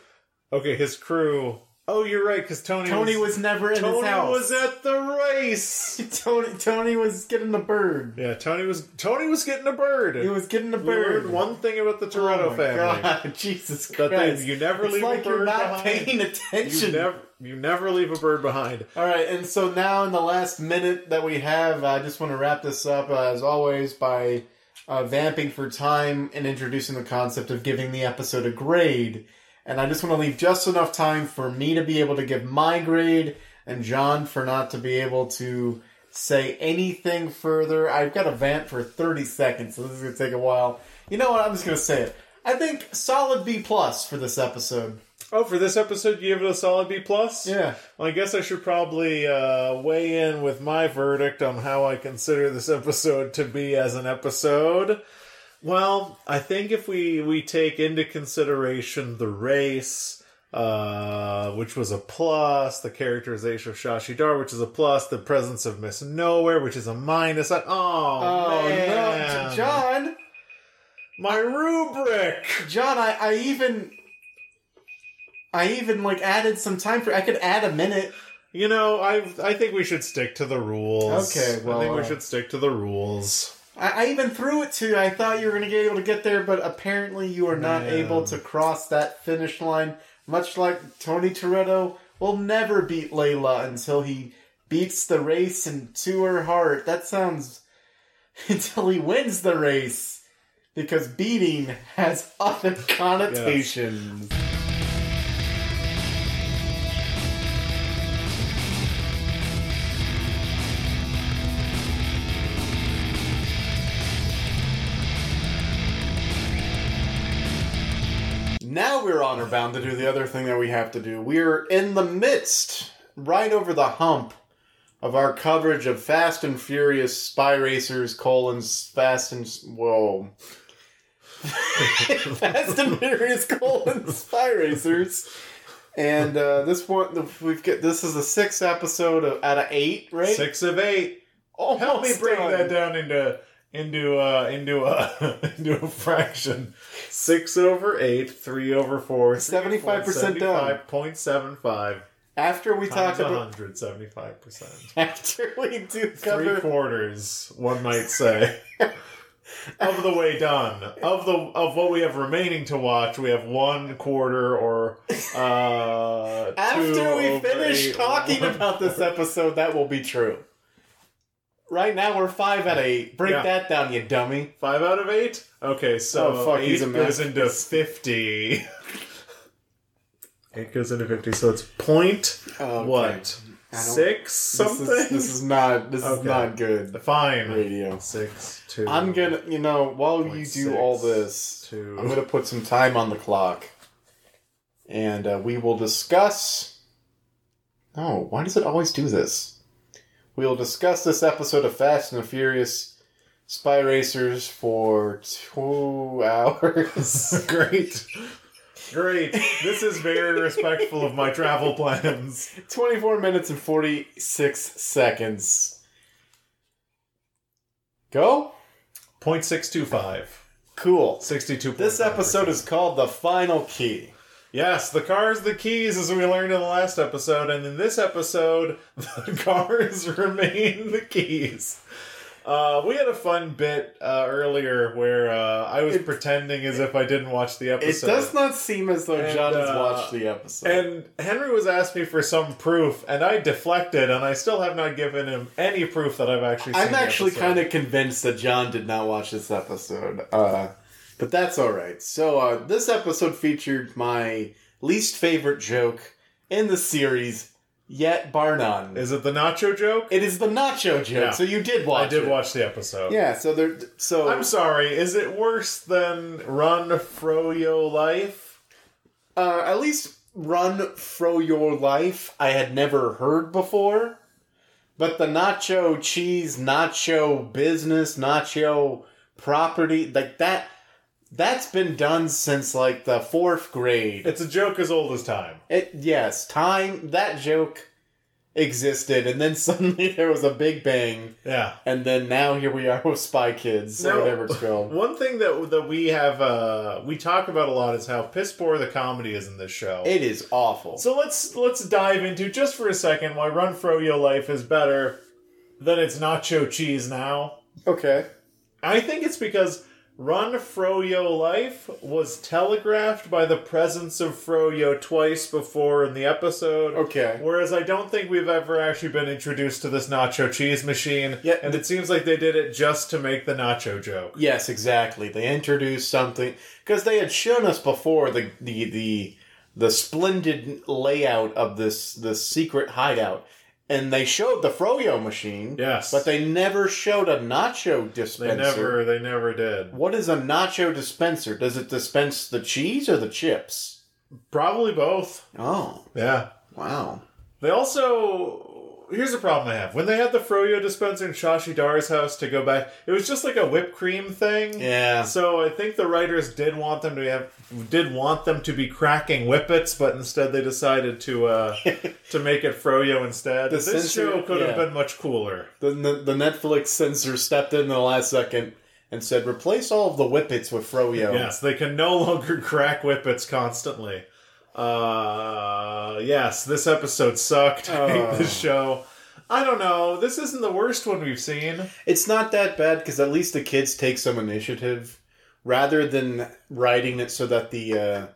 Okay, his crew. Oh, you're right, because Tony Tony was never in Tony his house. was at the race. Tony Tony was getting the bird. Yeah, Tony was Tony was getting a bird. He was getting a We bird. learned one thing about the Oh Toretto my family. God, Jesus That they- Christ! you never it's leave a like you're not behind. paying You attention. never you never leave a bird behind. All right, and so now in the last minute that we have, I just want to wrap this up uh, as always by uh, vamping for time and introducing the concept of giving the episode a grade. And I just want to leave just enough time for me to be able to give my grade and John for not to be able to say anything further. I've got a vamp for 30 seconds, so this is going to take a while. You know what? I'm just going to say it. I think solid B plus for this episode. Oh, for this episode, you give it a solid B plus. Yeah. Well, I guess I should probably uh, weigh in with my verdict on how I consider this episode to be as an episode. Well, I think if we we take into consideration the race, uh, which was a plus, the characterization of Shashi Dar, which is a plus, the presence of Miss Nowhere, which is a minus. I, oh, Oh, man. no. John! my rubric. John, I, I even I even like added some time for I could add a minute. You know, I I think we should stick to the rules. Okay, well, I think we should stick to the rules. I, I even threw it to you. I thought you were gonna get able to get there, but apparently you are not Man. able to cross that finish line. Much like Tony Toretto will never beat Layla until he beats the race into her heart. That sounds until he wins the race. Because beating has other connotations. We're honor bound to do the other thing that we have to do. We're in the midst, right over the hump, of our coverage of Fast and Furious Spy Racers, colons, Fast and whoa, Fast and Furious colon Spy Racers, and uh, this one we've got. This is the sixth episode of, out of eight, right? Six of eight. Almost Help me bring done. that down into into uh into a into a fraction. Six over eight, three over four, 75% done. Point seven five. After we talk about, hundred, seventy-five percent. after we do Three quarters, one might say. of the way done. Of the of what we have remaining to watch, we have one quarter or uh After we finish eight. talking about this episode, that will be true. Right now, we're five out of eight. Break Yeah. that down, you dummy. Five out of eight? Okay, so Oh, fuck, eight he's a goes into fifty. eight goes into fifty, so it's point Okay. what? I don't- Six something? This is, this is not. This is Okay. not good Fine. radio. Six, two. I'm gonna, you know, while you Point do six, all this, two. I'm gonna put some time on the clock, and uh, we will discuss. No, why does it always do this? We will discuss this episode of Fast and the Furious Spy Racers for two hours. Great. Great. This is very respectful of my travel plans. 24 minutes and 46 seconds. Go? Point six two five. Cool. 62 This episode is called The Final Key. Yes, the cars, the keys, as we learned in the last episode, and in this episode, the cars remain the keys. Uh, we had a fun bit uh, earlier where uh, I was pretending as if I didn't watch the episode. It does not seem as though And, John has uh, watched the episode. And Henry was asking me for some proof, and I deflected, and I still have not given him any proof that I've actually seen I'm actually kind of convinced that John did not watch this episode. But that's all right. So uh, this episode featured my least favorite joke in the series yet, bar none. Is it the nacho joke? it is the nacho joke. Yeah. So you did watch. I did it. watch the episode. Yeah. So there. So I'm sorry, is it worse than Run Fro Froyo Life? uh, at least run fro your life. I had never heard before. But the nacho cheese, nacho business, nacho property, like that, that's been done since like the fourth grade. It's a joke as old as time. It yes, time that joke existed, and then suddenly there was a big bang, Yeah. and then now here we are with Spy Kids or whatever it's called. One thing that that we have uh we talk about a lot is how piss poor the comedy is in this show. It is awful. so let's let's dive into just for a second why Run Froyo Life is better than its nacho cheese now. okay. I think it's because Run Froyo Life was telegraphed by the presence of Froyo twice before in the episode. Okay. Whereas I don't think we've ever actually been introduced to this nacho cheese machine. Yeah. And it seems like they did it just to make the nacho joke. Yes, exactly. They introduced something because they had shown us before the the the the splendid layout of this this secret hideout, and they showed the Froyo machine. Yes. but they never showed a nacho dispenser. They never they never did. What is a nacho dispenser? Does it dispense the cheese or the chips? Probably both. Oh, Yeah. wow. They also here's the problem I have. When they had the Froyo dispenser in Shashi Dar's house to go back, it was just like a whipped cream thing. Yeah. So I think the writers did want them to have did want them to be cracking whippets, but instead they decided to uh to make it Froyo instead. The this censor- show could have been much cooler. The, the the Netflix censor stepped in the last second and said, "Replace all of the whippets with Froyo." Yes, they can no longer crack whippets constantly. Uh yes, this episode sucked. I Oh. hate this show. I don't know. This isn't the worst one we've seen. It's not that bad because at least the kids take some initiative rather than writing it so that the uh,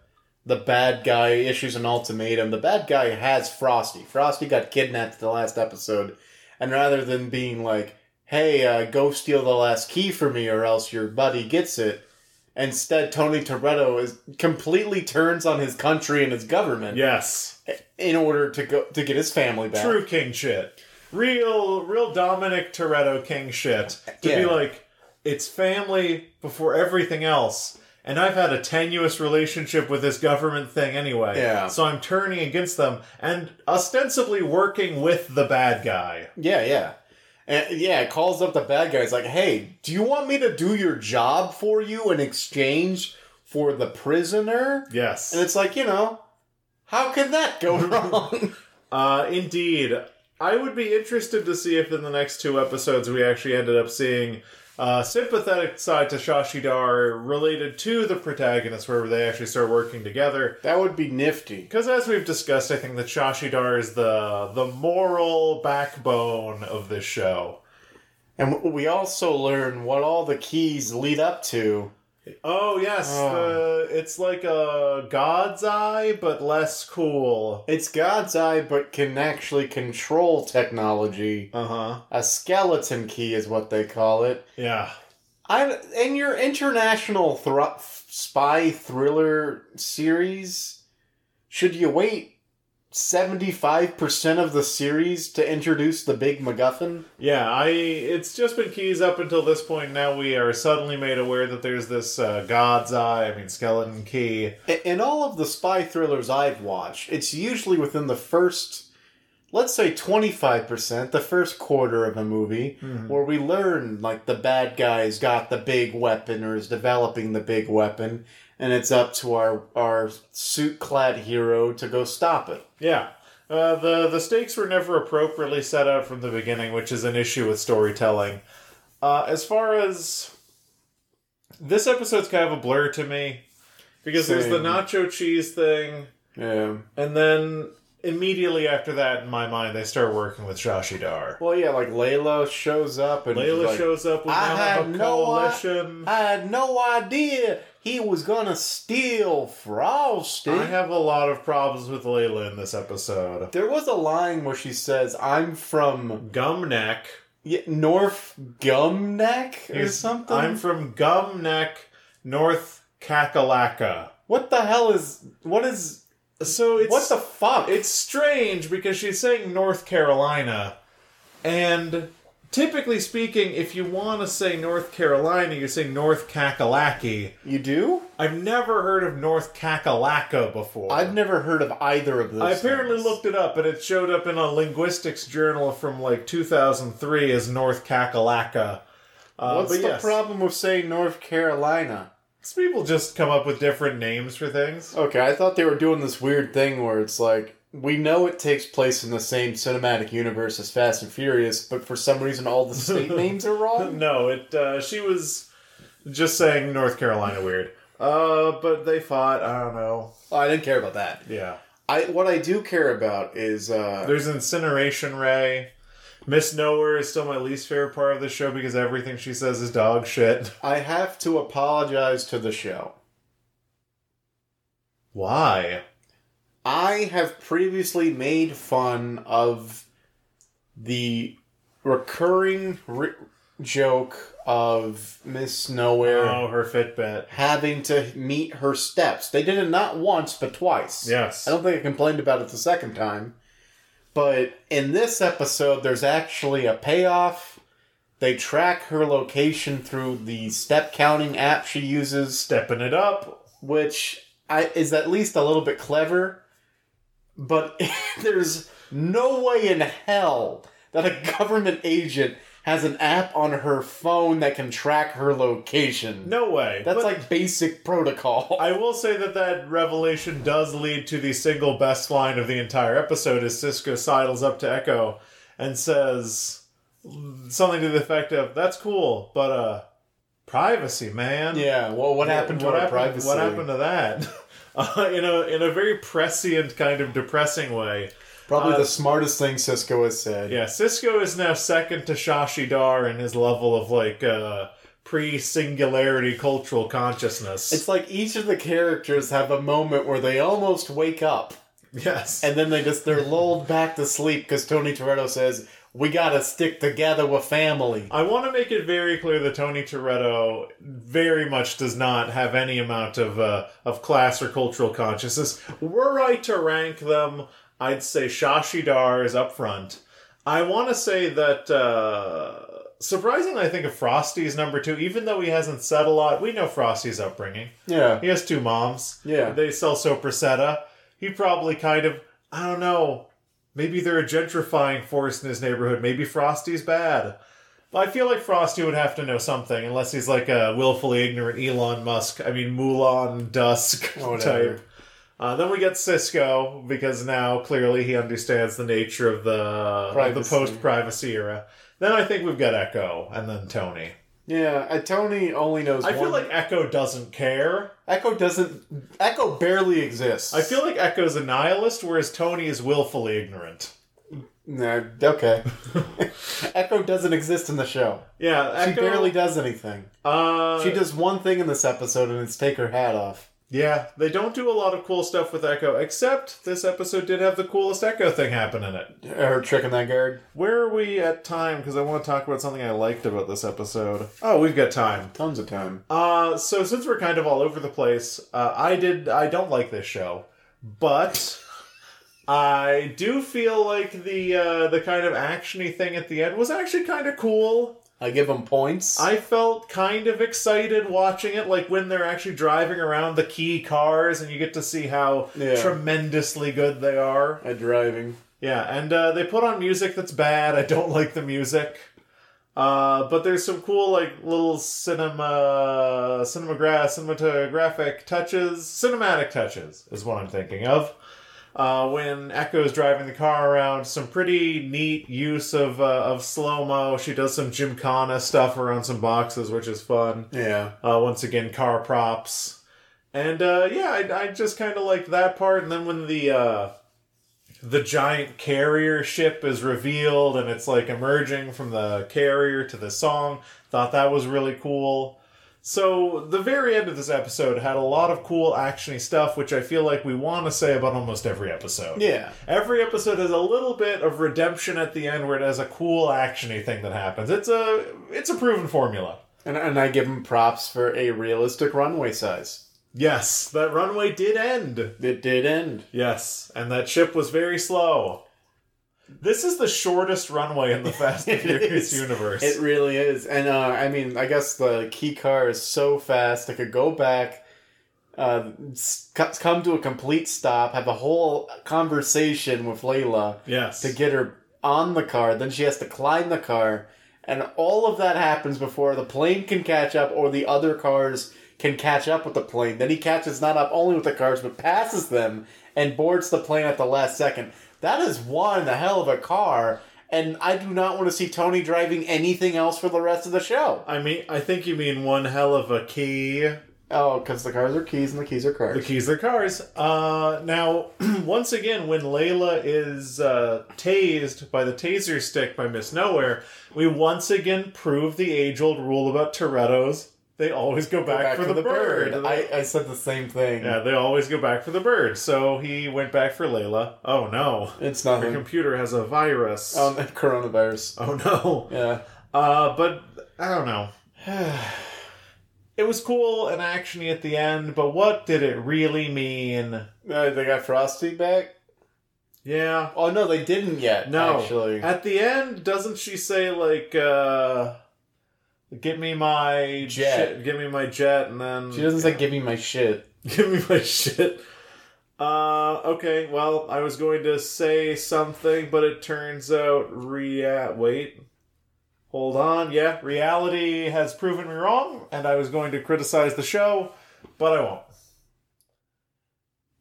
the bad guy issues an ultimatum. The bad guy has Frosty. Frosty got kidnapped the last episode, and rather than being like, "Hey, uh, go steal the last key for me, or else your buddy gets it," instead Tony Toretto is completely turns on his country and his government Yes. in order to go to get his family back. True king shit. Real, real Dominic Toretto king shit. To be like, it's family before everything else. And I've had a tenuous relationship with this government thing anyway. Yeah. So I'm turning against them and ostensibly working with the bad guy. Yeah, yeah. And yeah, it calls up the bad guy. Like, hey, do you want me to do your job for you in exchange for the prisoner? Yes. And it's like, you know, how could that go wrong? Uh, indeed. I would be interested to see if in the next two episodes we actually ended up seeing a sympathetic side to Shashidar related to the protagonist, where they actually start working together. that would be nifty. Because as we've discussed, I think that Shashidar is the the moral backbone of this show. And we also learn what all the keys lead up to. Oh yes, Oh. The, it's like a God's eye, but less cool. It's God's eye, but can actually control technology. Uh huh. A skeleton key is what they call it. Yeah. I in your international thr- spy thriller series, should you wait seventy five percent of the series to introduce the big MacGuffin? Yeah, I. It's just been keys up until this point. Now we are suddenly made aware that there's this uh, God's eye. I mean, skeleton key. I- In all of the spy thrillers I've watched, it's usually within the first, let's say twenty five percent, the first quarter of a movie, where we learn like the bad guy's got the big weapon or is developing the big weapon, and it's up to our our suit clad hero to go stop it. Yeah. Uh, the the stakes were never appropriately set out from the beginning, which is an issue with storytelling. Uh, as far as this episode's kind of a blur to me because there's the nacho cheese thing, Yeah. and then immediately after that, in my mind, they start working with Shashi Dar. Well, yeah, like Layla shows up and Layla like, shows up. We I now had have a no coalition. I had no idea he was gonna steal Frosty. I have a lot of problems with Layla in this episode. there was a line where she says, "I'm from Gumneck. yeah, North Gumneck or Here's- something." I'm from Gumneck, North Kakalaka. what the hell is what is So it's what the fuck? It's strange because she's saying North Carolina, and typically speaking, if you want to say North Carolina, you're saying North Kakalaki. you do? I've never heard of North Kakalaka before. I've never heard of either of those. I apparently things. looked it up, and it showed up in a linguistics journal from like 2003 as North Kakalaka. Uh, What's the yes, problem with saying North Carolina? People just come up with different names for things. Okay, I thought they were doing this weird thing where it's like we know it takes place in the same cinematic universe as Fast and Furious, but for some reason all the state names are wrong. No, it. Uh, she was just saying North Carolina weird. Uh, but they fought. I don't know. Oh, I didn't care about that. Yeah. I what I do care about is uh There's incineration ray. Miss Nowhere is still my least favorite part of the show because everything she says is dog shit. I have to apologize to the show. Why? I have previously made fun of the recurring ri- joke of Miss Nowhere Oh, her Fitbit. having to meet her steps. They did it not once, but twice. Yes. I don't think I complained about it the second time. But in this episode, there's actually a payoff. They track her location through the step counting app she uses, Stepping it up. which I, is at least a little bit clever. But there's no way in hell that a government agent has an app on her phone that can track her location. No way. That's But like basic protocol. I will say that that revelation does lead to the single best line of the entire episode as Cisco sidles up to Echo and says something to the effect of, "That's cool, but uh, privacy, man." yeah, well, what happened to what happened, privacy? What happened to that? Uh, in a in a very prescient kind of depressing way. Probably Uh, the smartest thing Cisco has said. Yeah, Cisco is now second to Shashi Dar in his level of like uh, pre-singularity cultural consciousness. It's like each of the characters have a moment where they almost wake up, yes, and then they just they're lulled back to sleep because Tony Toretto says, "We gotta stick together with family." I want to make it very clear that Tony Toretto very much does not have any amount of uh, of class or cultural consciousness. Were I to rank them, I'd say Shashi Dar is up front. I want to say that uh, surprisingly, I think of Frosty's number two, even though he hasn't said a lot. We know Frosty's upbringing. Yeah, He has two moms. Yeah. They sell soppressata. He probably kind of, I don't know, maybe they're a gentrifying force in his neighborhood. Maybe Frosty's bad. But I feel like Frosty would have to know something, unless he's like a willfully ignorant Elon Musk, I mean, Mulan Dusk Whatever. type. Uh, then we get Cisco, because now clearly he understands the nature of the, of the post privacy era. Then I think we've got Echo, and then Tony. Yeah. And Tony only knows. I feel like Echo doesn't care. Echo doesn't. Echo barely exists. I feel like Echo's a nihilist, whereas Tony is willfully ignorant. No, okay. Echo doesn't exist in the show. Yeah, She barely does anything. Uh, She does one thing in this episode, and it's take her hat off. Yeah, they don't do a lot of cool stuff with Echo, except this episode did have the coolest Echo thing happen in it. Her trick in that guard. Where are we at time? Because I want to talk about something I liked about this episode. Oh, we've got time. Tons of time. Uh, so since we're kind of all over the place, uh, I did. I don't like this show, but I do feel like the uh, the kind of actiony thing at the end was actually kind of cool. I give them points. I felt kind of excited watching it, like when they're actually driving around the key cars, and you get to see how Yeah. tremendously good they are. at driving. Yeah, and uh, they put on music that's bad. I don't like the music. Uh, but there's some cool like little cinema, cinemagra- cinematographic touches, cinematic touches is what I'm thinking of. Uh, when Echo's driving the car around, some pretty neat use of uh, of slow mo. She does some Gymkhana stuff around some boxes, which is fun. Yeah. Uh, once again, car props, and uh, yeah, I, I just kind of liked that part. And then when the uh, the giant carrier ship is revealed and it's like emerging from the carrier to the song, thought that was really cool. So the very end of this episode had a lot of cool actiony stuff, which I feel like we want to say about almost every episode. Yeah. Every episode has a little bit of redemption at the end where it has a cool actiony thing that happens. It's a it's a proven formula. And, and I give him props for a realistic runway size. Yes, that runway did end. It did end. Yes, and that ship was very slow. This is the shortest runway in the Fast and Furious universe. It really is. And uh, I mean, I guess the key car is so fast, it could go back, uh, come to a complete stop, have a whole conversation with Layla yes. to get her on the car. Then she has to climb the car. And all of that happens before the plane can catch up or the other cars can catch up with the plane. Then he catches not up only with the cars, but passes them and boards the plane at the last second. That is one the hell of a car. And I do not want to see Tony driving anything else for the rest of the show. I mean, I think you mean one hell of a key. Oh, because the cars are keys and the keys are cars. The keys are cars. Uh, now, once again, when Layla is uh, tased by the taser stick by Miss Nowhere, we once again prove the age-old rule about Toretto's. They always go back, for, the, bird. I, I said the same thing. yeah, they always go back for the bird. So he went back for Layla. Oh no, It's not the computer has a virus. Um, coronavirus. oh no. Yeah. Uh, but I don't know. It was cool and actiony at the end, but what did it really mean? Uh, they got Frosty back? Yeah. Oh, no, they didn't yet, No. actually. At the end, doesn't she say like uh Get me my Jet. shit, give me my jet, and then She doesn't say, give me my shit. give me my shit. Uh, okay. Well, I was going to say something, but it turns out rea. Wait, hold on. Yeah, reality has proven me wrong, and I was going to criticize the show, but I won't.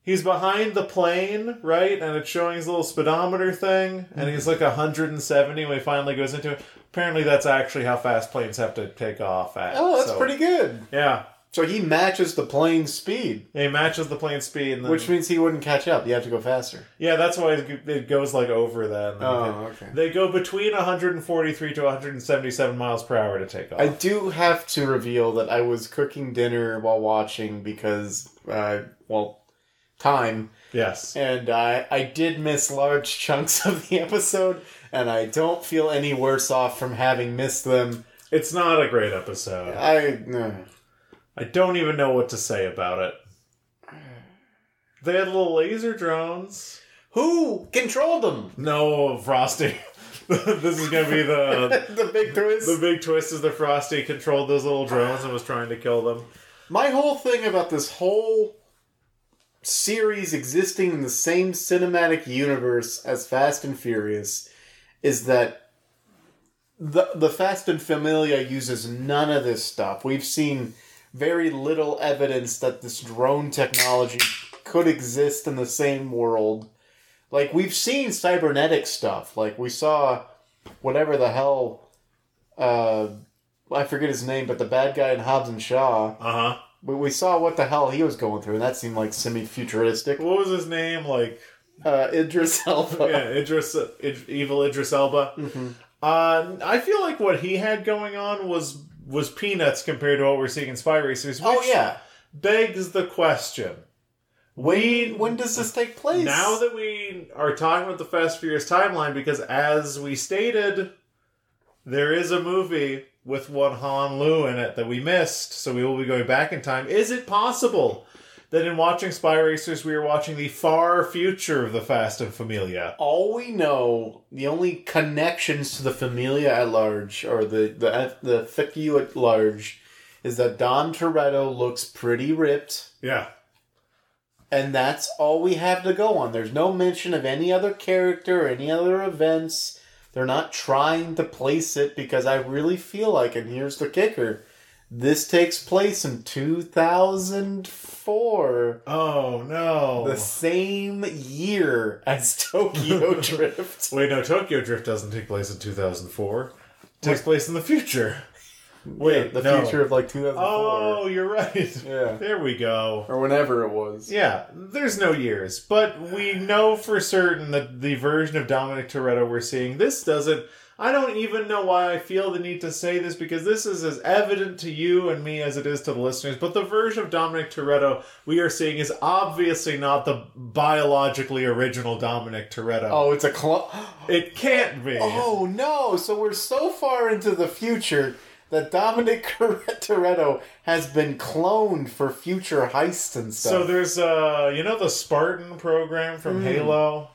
He's behind the plane, right? And it's showing his little speedometer thing, and he's like 170 when he finally goes into it. Apparently, that's actually how fast planes have to take off at. Oh, that's so- pretty good. Yeah, So he matches the plane's speed, he matches the plane speed, and then, which means he wouldn't catch up. You have to go faster. Yeah, that's why it it goes like over then. Oh, okay. They go between 143 to 177 miles per hour to take off. I do have to reveal that I was cooking dinner while watching because, uh, well, time. yes. And I, I did miss large chunks of the episode, and I don't feel any worse off from having missed them. It's not a great episode. I. uh, I don't even know what to say about it. They had little laser drones. Who controlled them? No, Frosty. this is going to be the the big twist. the big twist is that Frosty controlled those little drones and was trying to kill them. My whole thing about this whole series existing in the same cinematic universe as Fast and Furious is that the the Fast and Familia uses none of this stuff. We've seen very little evidence that this drone technology could exist in the same world. Like we've seen cybernetic stuff. Like we saw whatever the hell uh I forget his name, but the bad guy in Hobbs and Shaw. Uh huh. We, we saw what the hell he was going through, and that seemed like semi-futuristic. What was his name? Like Uh, Idris Elba. yeah, Idris, Id- evil Idris Elba. Mhm. Uh, I feel like what he had going on was was peanuts compared to what we're seeing in Spy Racers. Which Oh yeah. begs the question: When when does this take place? now that we are talking about the Fast Furious timeline, because as we stated, there is a movie with one Han Lue in it that we missed, so we will be going back in time. Is it possible that in watching Spy Racers, we are watching the far future of the Fast and Familia? all we know, the only connections to the Familia at large, or the the the FICU at large, is that Dom Toretto looks pretty ripped, Yeah. and that's all we have to go on. There's no mention of any other character or any other events. They're not trying to place it because I really feel like, and here's the kicker, This takes place in 2004. Oh no! The same year as Tokyo Drift. Wait, no. Tokyo Drift doesn't take place in 2004. It takes place in the future. Wait, the no. future of like 2004. Oh, you're right. Yeah. There we go. Or whenever it was. Yeah, there's no years, but we know for certain that the version of Dominic Toretto we're seeing, this doesn't. I don't even know why I feel the need to say this because this is as evident to you and me as it is to the listeners. But the version of Dominic Toretto we are seeing is obviously not the biologically original Dominic Toretto. Oh, it's a clone. It can't be. Oh no! So we're so far into the future that Dominic Toretto has been cloned for future heists and stuff. So there's uh you know the Spartan program from Halo?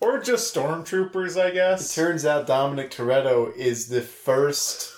Or just stormtroopers, I guess. It Turns out Dominic Toretto is the first,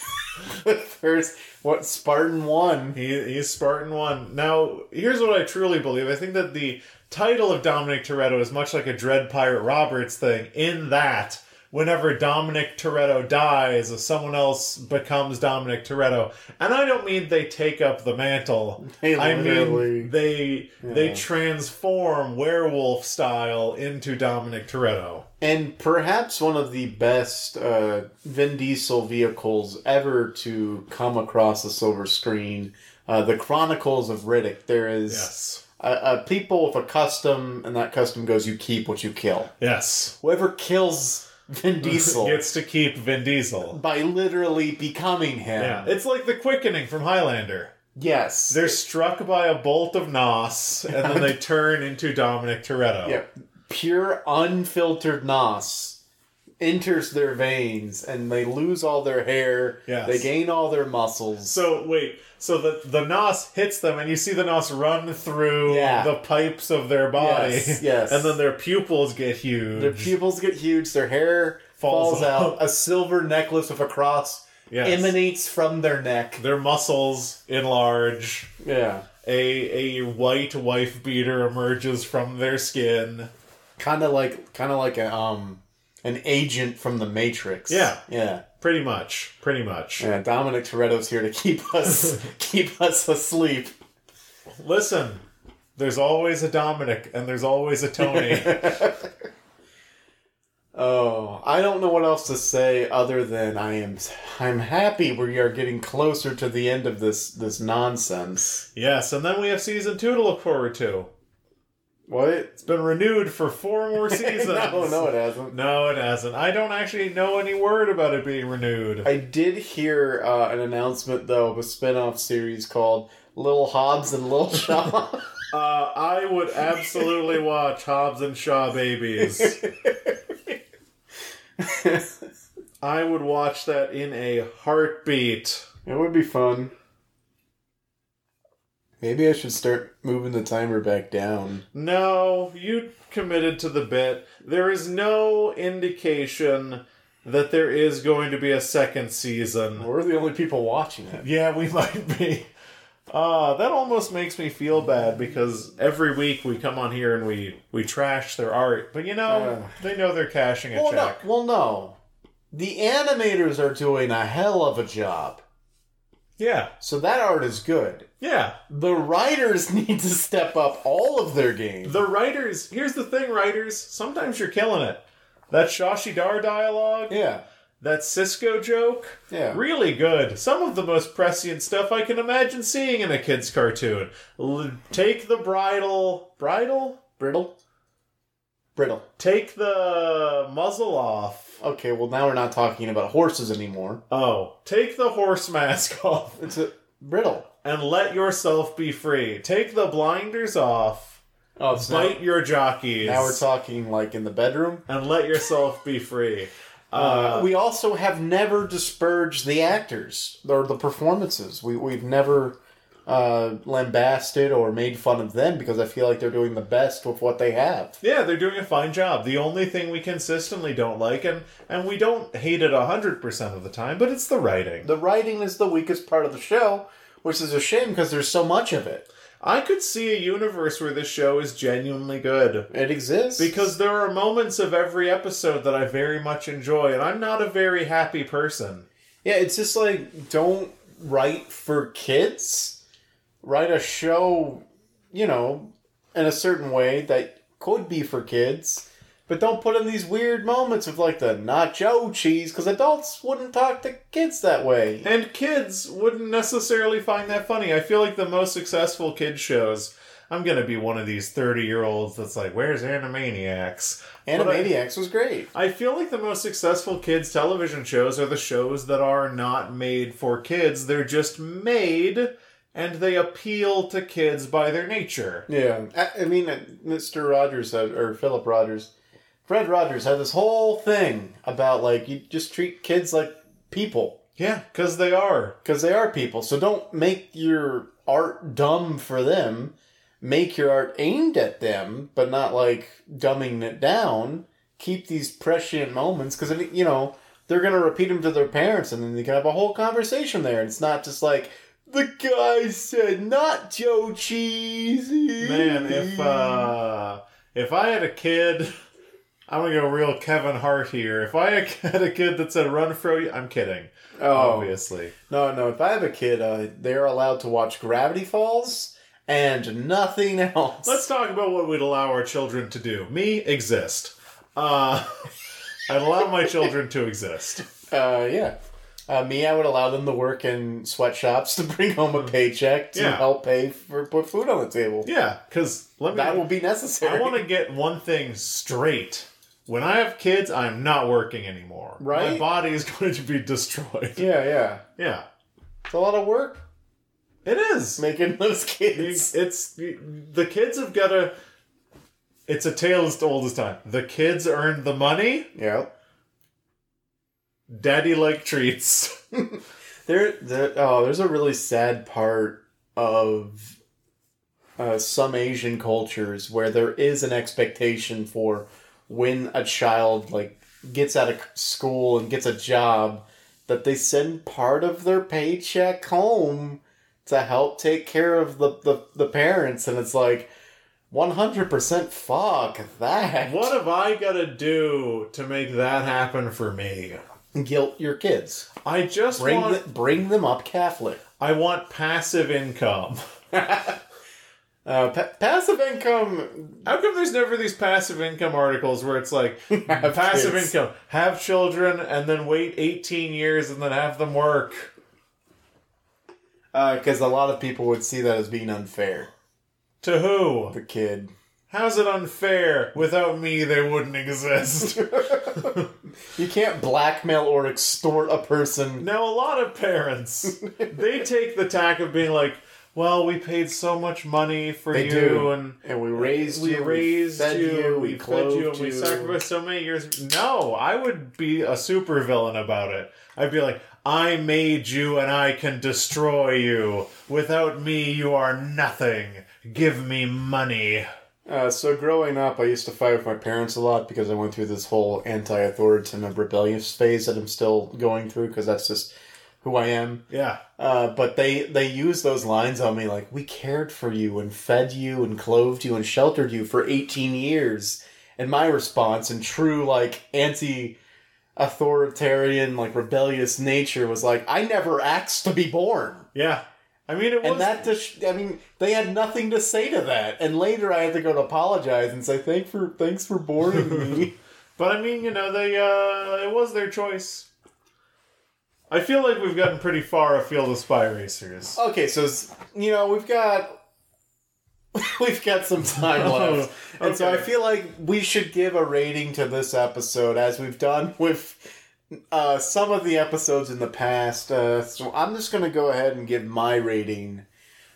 the first what Spartan one. He, he's Spartan one. Now, here's what I truly believe. I think that the title of Dominic Toretto is much like a Dread Pirate Roberts thing, in that whenever Dominic Toretto dies, someone else becomes Dominic Toretto. And I don't mean they take up the mantle. They I mean they they transform werewolf style into Dominic Toretto. And perhaps one of the best uh, Vin Diesel vehicles ever to come across the silver screen. Uh, the Chronicles of Riddick. There is Yes. a, a people with a custom, and that custom goes: you keep what you kill. Yes. Whoever kills Vin Diesel Gets to keep Vin Diesel. by literally becoming him. Yeah. It's like the quickening from Highlander. Yes. They're struck by a bolt of Nos, and then they turn into Dominic Toretto. yeah, pure unfiltered nos enters their veins, and they lose all their hair. Yes. They gain all their muscles. So wait, so the the Nos hits them, and you see the Nos run through Yeah. the pipes of their body. Yes, yes. And then their pupils get huge. their pupils get huge. Their hair Falls falls, out. A silver necklace with a cross Yes. emanates from their neck. Their muscles enlarge. Yeah. A a white wife beater emerges from their skin. Kind of like, kind of like a um, an agent from the Matrix. Yeah. Yeah. Pretty much. Pretty much. Yeah. Dominic Toretto's here to keep us keep us asleep. Listen, there's always a Dominic and there's always a Tony. Oh, I don't know what else to say other than I am I'm happy we are getting closer to the end of this this nonsense. yes, and then we have season two to look forward to. What? It's been renewed for four more seasons. no, no, it hasn't. No, it hasn't. I don't actually know any word about it being renewed. I did hear uh, an announcement though of a spin-off series called Little Hobbs and Little Shaw. Uh, I would absolutely watch Hobbs and Shaw Babies. I would watch that in a heartbeat. it would be fun. Maybe I should start moving the timer back down. No, you committed to the bit. There is no indication that there is going to be a second season. We're the only people watching it. Yeah, we might be. Uh, that almost makes me feel bad because every week we come on here and we, we trash their art. But you know, Yeah. they know they're cashing a Well, no, check. well, no. The animators are doing a hell of a job. Yeah, So that art is good. Yeah. The writers need to step up all of their game. The writers, here's the thing, writers, sometimes you're killing it. That Shashi Dar dialogue, yeah, that Cisco joke, yeah. really good. Some of the most prescient stuff I can imagine seeing in a kid's cartoon. L- take the bridle, bridle? Brittle? Brittle. Take the muzzle off. Okay, well, now we're not talking about horses anymore. Oh, take the horse mask off It's a brittle. And let yourself be free. Take the blinders off, Oh, it's bite your jockeys, now, now we're talking like in the bedroom. and let yourself be free. Uh, Uh, we also have never disparaged the actors or the performances. We we've never uh, lambasted or made fun of them because I feel like they're doing the best with what they have. yeah, they're doing a fine job. The only thing we consistently don't like, and and we don't hate it hundred percent of the time, but it's the writing. The writing is the weakest part of the show, which is a shame because there's so much of it. I could see a universe where this show is genuinely good. It exists Because there are moments of every episode that I very much enjoy, and I'm not a very happy person. yeah, it's just like don't write for kids. Write a show, you know, in a certain way that could be for kids. But don't put in these weird moments of like the nacho cheese because adults wouldn't talk to kids that way. And kids wouldn't necessarily find that funny. I feel like the most successful kid shows. I'm gonna be one of these 30 year olds that's like, "Where's Animaniacs?" But I- Animaniacs was great. I feel like the most successful kids television shows are the shows that are not made for kids. They're just made and they appeal to kids by their nature. Yeah, I, I mean, uh, Mr. Rogers or Philip Rogers, Fred Rogers had this whole thing about like you just treat kids like people Yeah, because they are. because they are people. So don't make your art dumb for them. Make your art aimed at them, but not like dumbing it down. Keep these prescient moments because you know they're gonna repeat them to their parents, and then they can have a whole conversation there. And it's not just like the guy said nacho cheese. Man, if uh if I had a kid, I'm gonna go real Kevin Hart here. If I had a kid that said "Run for you," I'm kidding. oh Obviously, No, no. If I have a kid, uh, they're allowed to watch Gravity Falls and nothing else. let's talk about what we'd allow our children to do. Me exist. Uh, I'd allow my children to exist. Uh, yeah. Uh, me, I would allow them to work in sweatshops to bring home a paycheck to Yeah. help pay for put food on the table. Yeah, because. That will be necessary. I want to get one thing straight. When I have kids, I'm not working anymore. Right? My body is going to be destroyed. Yeah, yeah. Yeah, It's a lot of work it is. making those You- kids. it's the kids have got to. It's a tale as old as time. The kids earned the money. Yeah. Daddy like treats. There, there, oh, there's a really sad part of uh, some Asian cultures where there is an expectation for when a child like gets out of school and gets a job that they send part of their paycheck home to help take care of the, the, the parents and it's like 100% fuck that what have I got to do to make that happen for me? guilt your kids I just bring, want. the, bring them up catholic I want passive income. Uh, pa- passive income. How come there's never these passive income articles where it's like a passive kids. income, have children, and then wait 18 years and then have them work? Because Uh, a lot of people would see that as being unfair. To who? The kid. How's it unfair? Without me, they wouldn't exist. You can't blackmail or extort a person. now, a lot of parents, they take the tack of being like, well, we paid so much money for They you, do. and And we raised we you. raised fed you, we, fed you, clothed and we sacrificed so many years. No, I would be a supervillain about it. I'd be like, I made you and I can destroy you. Without me, you are nothing. Give me money. Uh, so growing up, I used to fight with my parents a lot because I went through this whole anti-authoritative rebellious phase that I'm still going through because that's just who I am. Yeah. Uh, but they they use those lines on me like we cared for you and fed you and clothed you and sheltered you for 18 years. And my response in true like anti authoritarian like rebellious nature was like I never asked to be born. Yeah. I mean, it was. And that just I mean they had nothing to say to that. And later I had to go to apologize and say thank for thanks for boarding me. But I mean, you know, they uh it was their choice. I feel like we've gotten pretty far afield of spy racers. Okay, so you know we've got we've got some time left, and so I feel like we should give a rating to this episode as we've done with uh, some of the episodes in the past. Uh, so I'm just gonna go ahead and give my rating.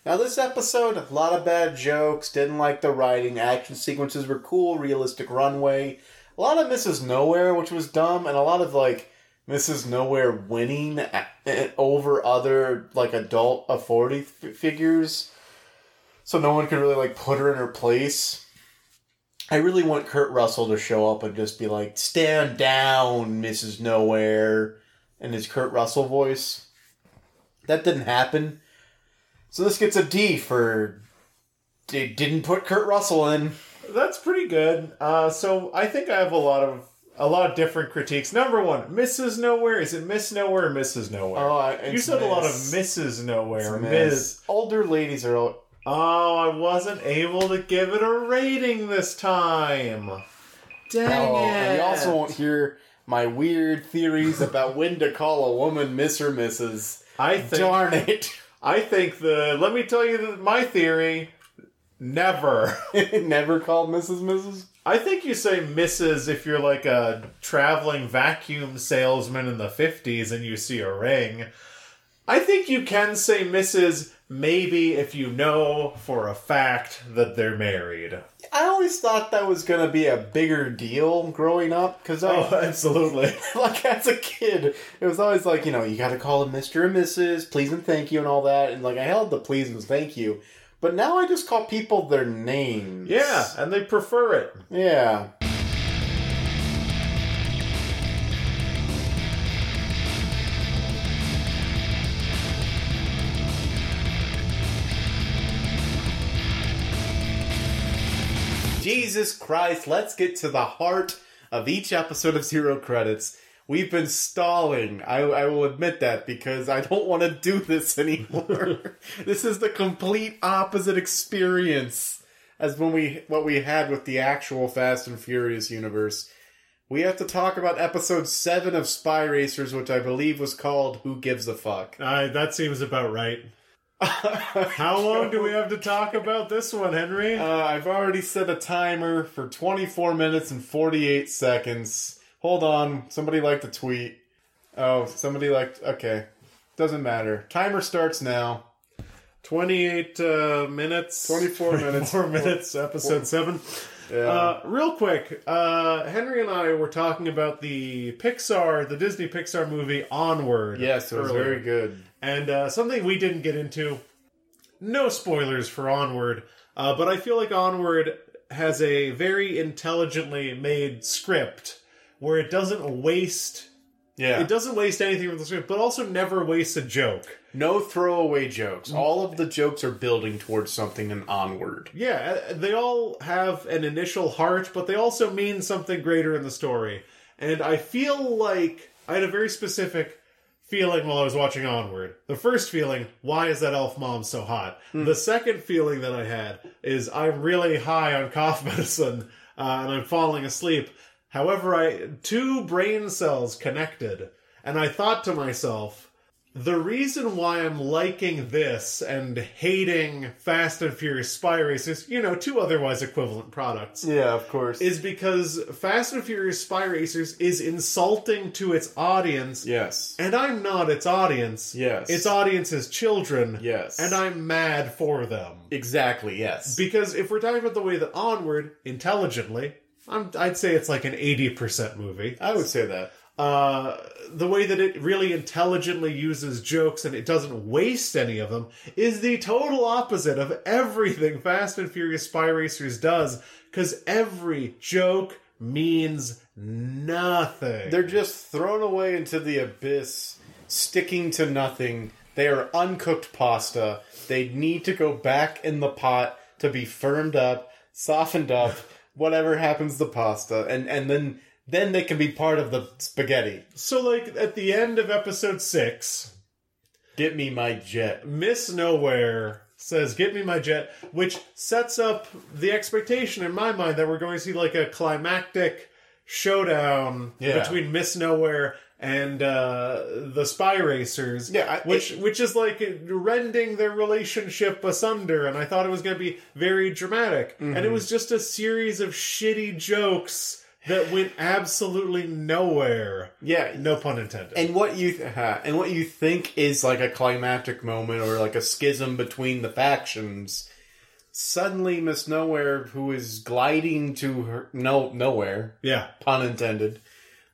Now this episode, a lot of bad jokes. Didn't like the writing. Action sequences were cool. Realistic runway. A lot of misses Nowhere, which was dumb, and a lot of like Mrs. Nowhere winning over other like adult authority f- figures, so no one could really like put her in her place. I really want Kurt Russell to show up and just be like, "Stand down, Mrs. Nowhere," in his Kurt Russell voice. That didn't happen. So this gets a D for they didn't put Kurt Russell in. That's pretty good. Uh, so I think I have a lot of a lot of different critiques. Number one, Mrs. Nowhere. Is it Miss Nowhere or Mrs. Nowhere? Oh, you said a lot of Miss. Mrs. Nowhere. Ms. Miss. Older ladies are. all- Oh, I wasn't able to give it a rating this time. Dang Oh, it! and you also won't hear my weird theories about when to call a woman Miss or Mrs. I think. Darn it! I think the. Let me tell you the, my theory. Never. Never called Mrs. Mrs. I think you say Mrs. if you're like a traveling vacuum salesman in the 50s and you see a ring. I think you can say Mrs. maybe if you know for a fact that they're married. I always thought that was gonna be a bigger deal growing up because I, Oh, absolutely. like as a kid, it was always like you know you got to call them Mister and Mrs. Please and thank you and all that, and like I held the please and thank you, but now I just call people their names. Yeah, and they prefer it. yeah. Jesus Christ, let's get to the heart of each episode of Zero Credits. We've been stalling. I, I will admit that because I don't want to do this anymore. this is the complete opposite experience as when we what we had with the actual Fast and Furious universe. We have to talk about episode seven of Spy Racers, which I believe was called "Who Gives a Fuck." Uh, that seems about right. How long do we have to talk about this one, Henry? Uh, I've already set a timer for 24 minutes and 48 seconds. Hold on. Somebody liked the tweet. Oh, somebody liked. Okay. Doesn't matter. Timer starts now. 28 uh, minutes. 24 minutes. 24 minutes, episode 7. Yeah. Uh, real quick, uh, Henry and I were talking about the Pixar, the Disney Pixar movie Onward. yes, it was earlier. very good. And uh, something we didn't get into, no spoilers for Onward, uh, but I feel like Onward has a very intelligently made script where it doesn't waste. Yeah. It doesn't waste anything from the script, but also never wastes a joke. no throwaway jokes. All of the jokes are building towards something and onward. Yeah, uh, they all have an initial heart, but they also mean something greater in the story. And I feel like I had a very specific feeling while I was watching Onward. The first feeling, why is that elf mom so hot? The second feeling that I had is I'm really high on cough medicine uh, and I'm falling asleep. However, I two brain cells connected, and I thought to myself, the reason why I'm liking this and hating Fast and Furious Spy Racers, you know, two otherwise equivalent products, Yeah, of course. is because Fast and Furious Spy Racers is insulting to its audience, yes. and I'm not its audience. Yes. Its audience is children. Yes. And I'm mad for them. Exactly, yes. Because if we're talking about the way that Onward, intelligently, I'm, I'd say it's like an 80% movie I would say that. uh, the way that it really intelligently uses jokes and it doesn't waste any of them is the total opposite of everything Fast and Furious Spy Racers does, because every joke means nothing. They're just thrown away into the abyss, sticking to nothing. They are uncooked pasta. They need to go back in the pot to be firmed up, softened up, whatever happens to pasta, and and then then they can be part of the spaghetti. so, like, at the end of episode six, Get me my jet. Miss Nowhere says, Get me my jet, which sets up the expectation in my mind that we're going to see like a climactic showdown Yeah. between Miss Nowhere and uh, the Spy Racers. Yeah, I- which it- which is like rending their relationship asunder, and I thought it was going to be very dramatic. And Mm-hmm. it was just a series of shitty jokes that went absolutely nowhere. Yeah, No pun intended. and what you uh, and what you think is like a climactic moment or like a schism between the factions suddenly miss nowhere who is gliding to her no nowhere yeah. pun intended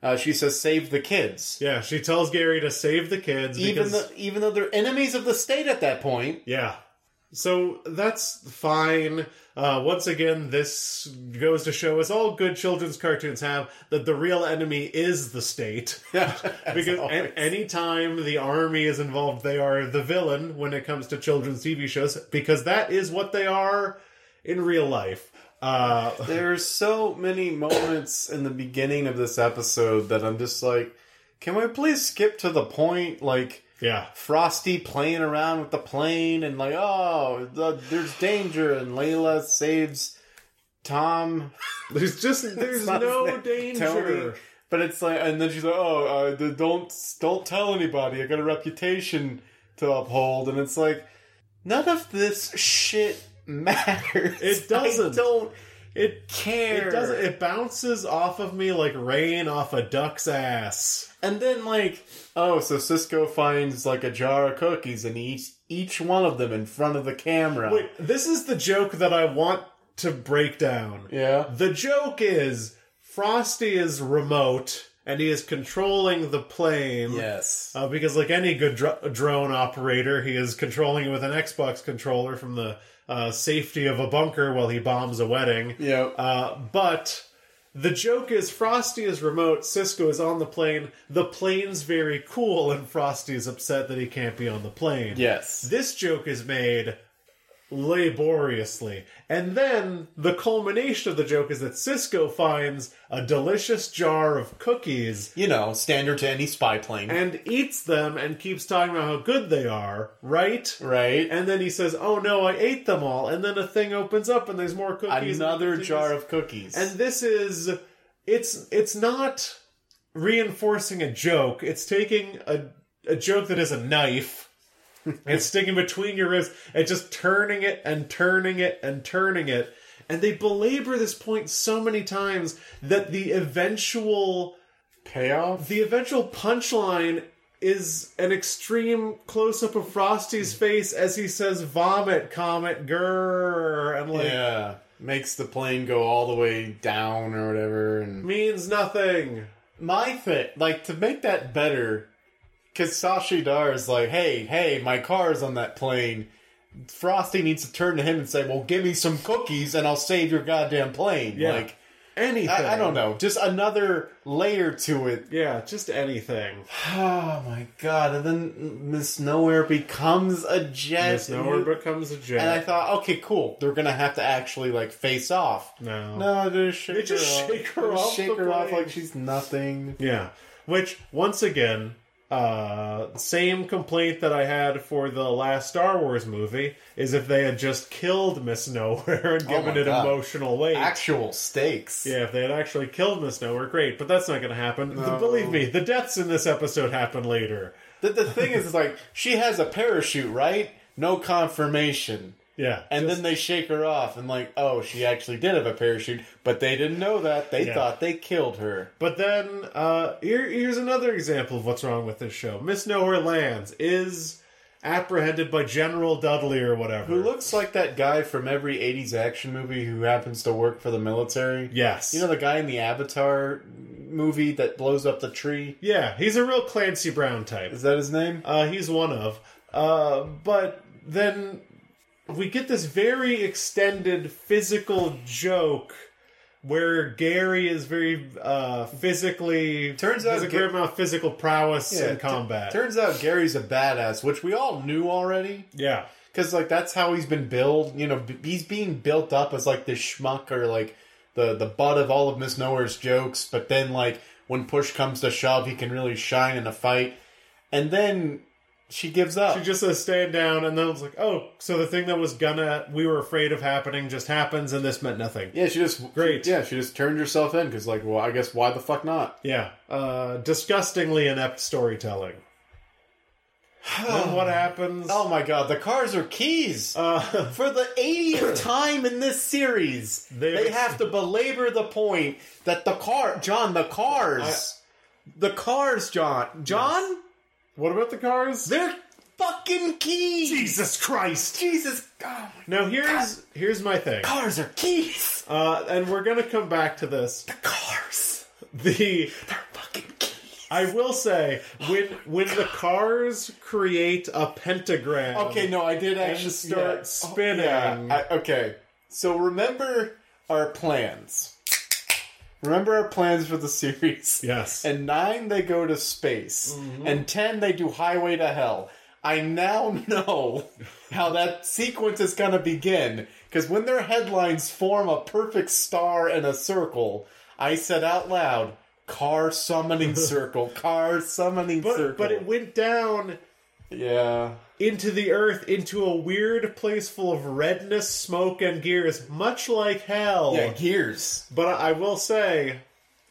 uh, she says save the kids Yeah, she tells Gary to save the kids even because though even though they're enemies of the state at that point yeah. So that's fine. Uh, once again, this goes to show, as all good children's cartoons have, that the real enemy is the state. because always. a- anytime the army is involved, they are the villain when it comes to children's TV shows, because that is what they are in real life. Uh, There's so many moments in the beginning of this episode that I'm just like, can we please skip to the point? Like, yeah, Frosty playing around with the plane and like, oh, the, there's danger, and Layla saves Tom. there's just there's no danger. But it's like, and then she's like, oh, uh, don't don't tell anybody. I got a reputation to uphold, and it's like, none of this shit matters. It doesn't. I don't It care. it doesn't. It bounces off of me like rain off a duck's ass. And then like, oh, so Cisco finds like a jar of cookies and he eats each one of them in front of the camera. Wait, this is the joke that I want to break down. Yeah. The joke is Frosty is remote and he is controlling the plane. Yes. Uh, because, like any good dr- drone operator, he is controlling it with an Xbox controller from the uh, safety of a bunker while he bombs a wedding. yeah. Uh, but the joke is Frosty is remote, Cisco is on the plane. The plane's very cool, and Frosty is upset that he can't be on the plane. yes. This joke is made laboriously. And then the culmination of the joke is that Cisco finds a delicious jar of cookies You know, standard to any spy plane. and eats them and keeps talking about how good they are, right? right. And then he says, "Oh no, I ate them all." And then a thing opens up and there's more cookies. Another jar of cookies. And this is it's it's not reinforcing a joke. It's taking a a joke that is a knife and sticking between your ribs and just turning it and turning it and turning it. And they belabor this point so many times that the eventual payoff. the eventual punchline is an extreme close up of Frosty's face as he says vomit comet grrr and like yeah. Makes the plane go all the way down or whatever. And means nothing. my thing, like to make that better, because Shashi Dar is like, hey, hey, my car's on that plane. Frosty needs to turn to him and say, well, give me some cookies and I'll save your goddamn plane. Yeah. Like, Anything. I, I don't know, just another layer to it. Yeah, just anything. Oh my god! And then Miss Nowhere becomes a jet. Miss Nowhere becomes a jet. and I thought, okay, cool. They're gonna have to actually like face off. no. No, they just shake They her just off. shake her They just off Shake her off like she's nothing. Yeah. Which, once again, uh, same complaint that I had for the last Star Wars movie is if they had just killed Miss Nowhere and Oh given my it God. emotional weight. Actual stakes. Yeah, if they had actually killed Miss Nowhere, great. But that's not going to happen. No. Believe me, the deaths in this episode happen later. The, the thing is, is like she has a parachute, right? No confirmation. Yeah. And just- then they shake her off and like, oh, she actually did have a parachute, but they didn't know that. They Yeah. thought they killed her. But then, uh, here, here's another example of what's wrong with this show. Miss Nowhere lands, is apprehended by General Dudley or whatever. Who looks like that guy from every 80s action movie who happens to work for the military? Yes. You know the guy in the Avatar movie that blows up the tree? yeah, he's a real Clancy Brown type. Is that his name? Uh, he's one of. Uh, but then we get this very extended physical joke where Gary is very uh, physically Turns out has a Ga- great amount of physical prowess in t- combat. turns out Gary's a badass, which we all knew already. yeah, Because, like, that's how he's been built. You know, b- he's being built up as, like, this schmuck or, like, the, the butt of all of Miss Nowhere's jokes. But then, like, when push comes to shove, he can really shine in a fight. And then she gives up. she just says stand down, and then it's like, oh, so the thing that was gonna we were afraid of happening just happens, and this meant nothing. yeah, she just Great. yeah, she just turned herself in because, like, well, I guess why the fuck not? Yeah, uh, disgustingly inept storytelling. then what happens? Oh my god, the cars are keys. Uh, For the 80th time in this series, They- they have to belabor the point that the car, John, the cars, the cars, John, John, what about the cars? they're fucking keys. Jesus Christ! Jesus, oh Now here's here's my thing, cars are keys. uh, and we're gonna come back to this. The cars, The they're fucking keys. I will say when when the cars create a pentagram. Okay, no, I did actually start yeah. spinning. Oh, yeah. I- okay, so remember our plans. Remember our plans for the series. Yes. And nine, they go to space. Mm-hmm. And ten, they do Highway to Hell. I now know how that sequence is going to begin. Because when their headlines form a perfect star and a circle, I said out loud, car summoning circle, car summoning But circle. but it went down yeah. into the earth into a weird place full of redness, smoke, and gears, much like hell. Yeah, gears. But I I will say,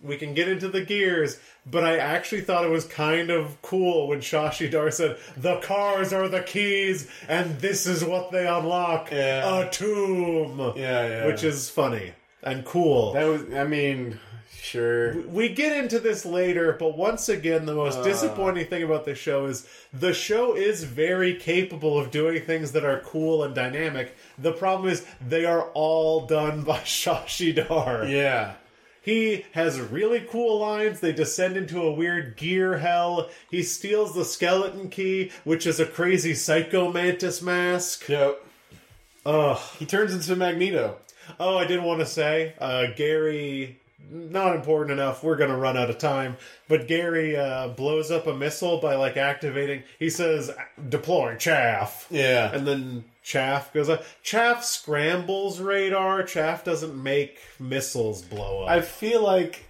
we can get into the gears, but I actually thought it was kind of cool when Shashi Dar said, The cars are the keys, and this is what they unlock Yeah. a tomb. Yeah, yeah. Which is funny and cool. That was, I mean, sure. we get into this later, but once again, the most disappointing thing about this show is the show is very capable of doing things that are cool and dynamic. The problem is they are all done by Shashi Dar. Yeah. He has really cool lines. They descend into a weird gear hell. He steals the skeleton key, which is a crazy psycho mantis mask. Yep. Ugh. He turns into Magneto. Oh, I did want to say, uh, Gary, not important enough. We're going to run out of time. But Gary uh, blows up a missile by like activating. He says, "Deploy chaff," Yeah. and then chaff goes up. Chaff scrambles radar. Chaff doesn't make missiles blow up. I feel like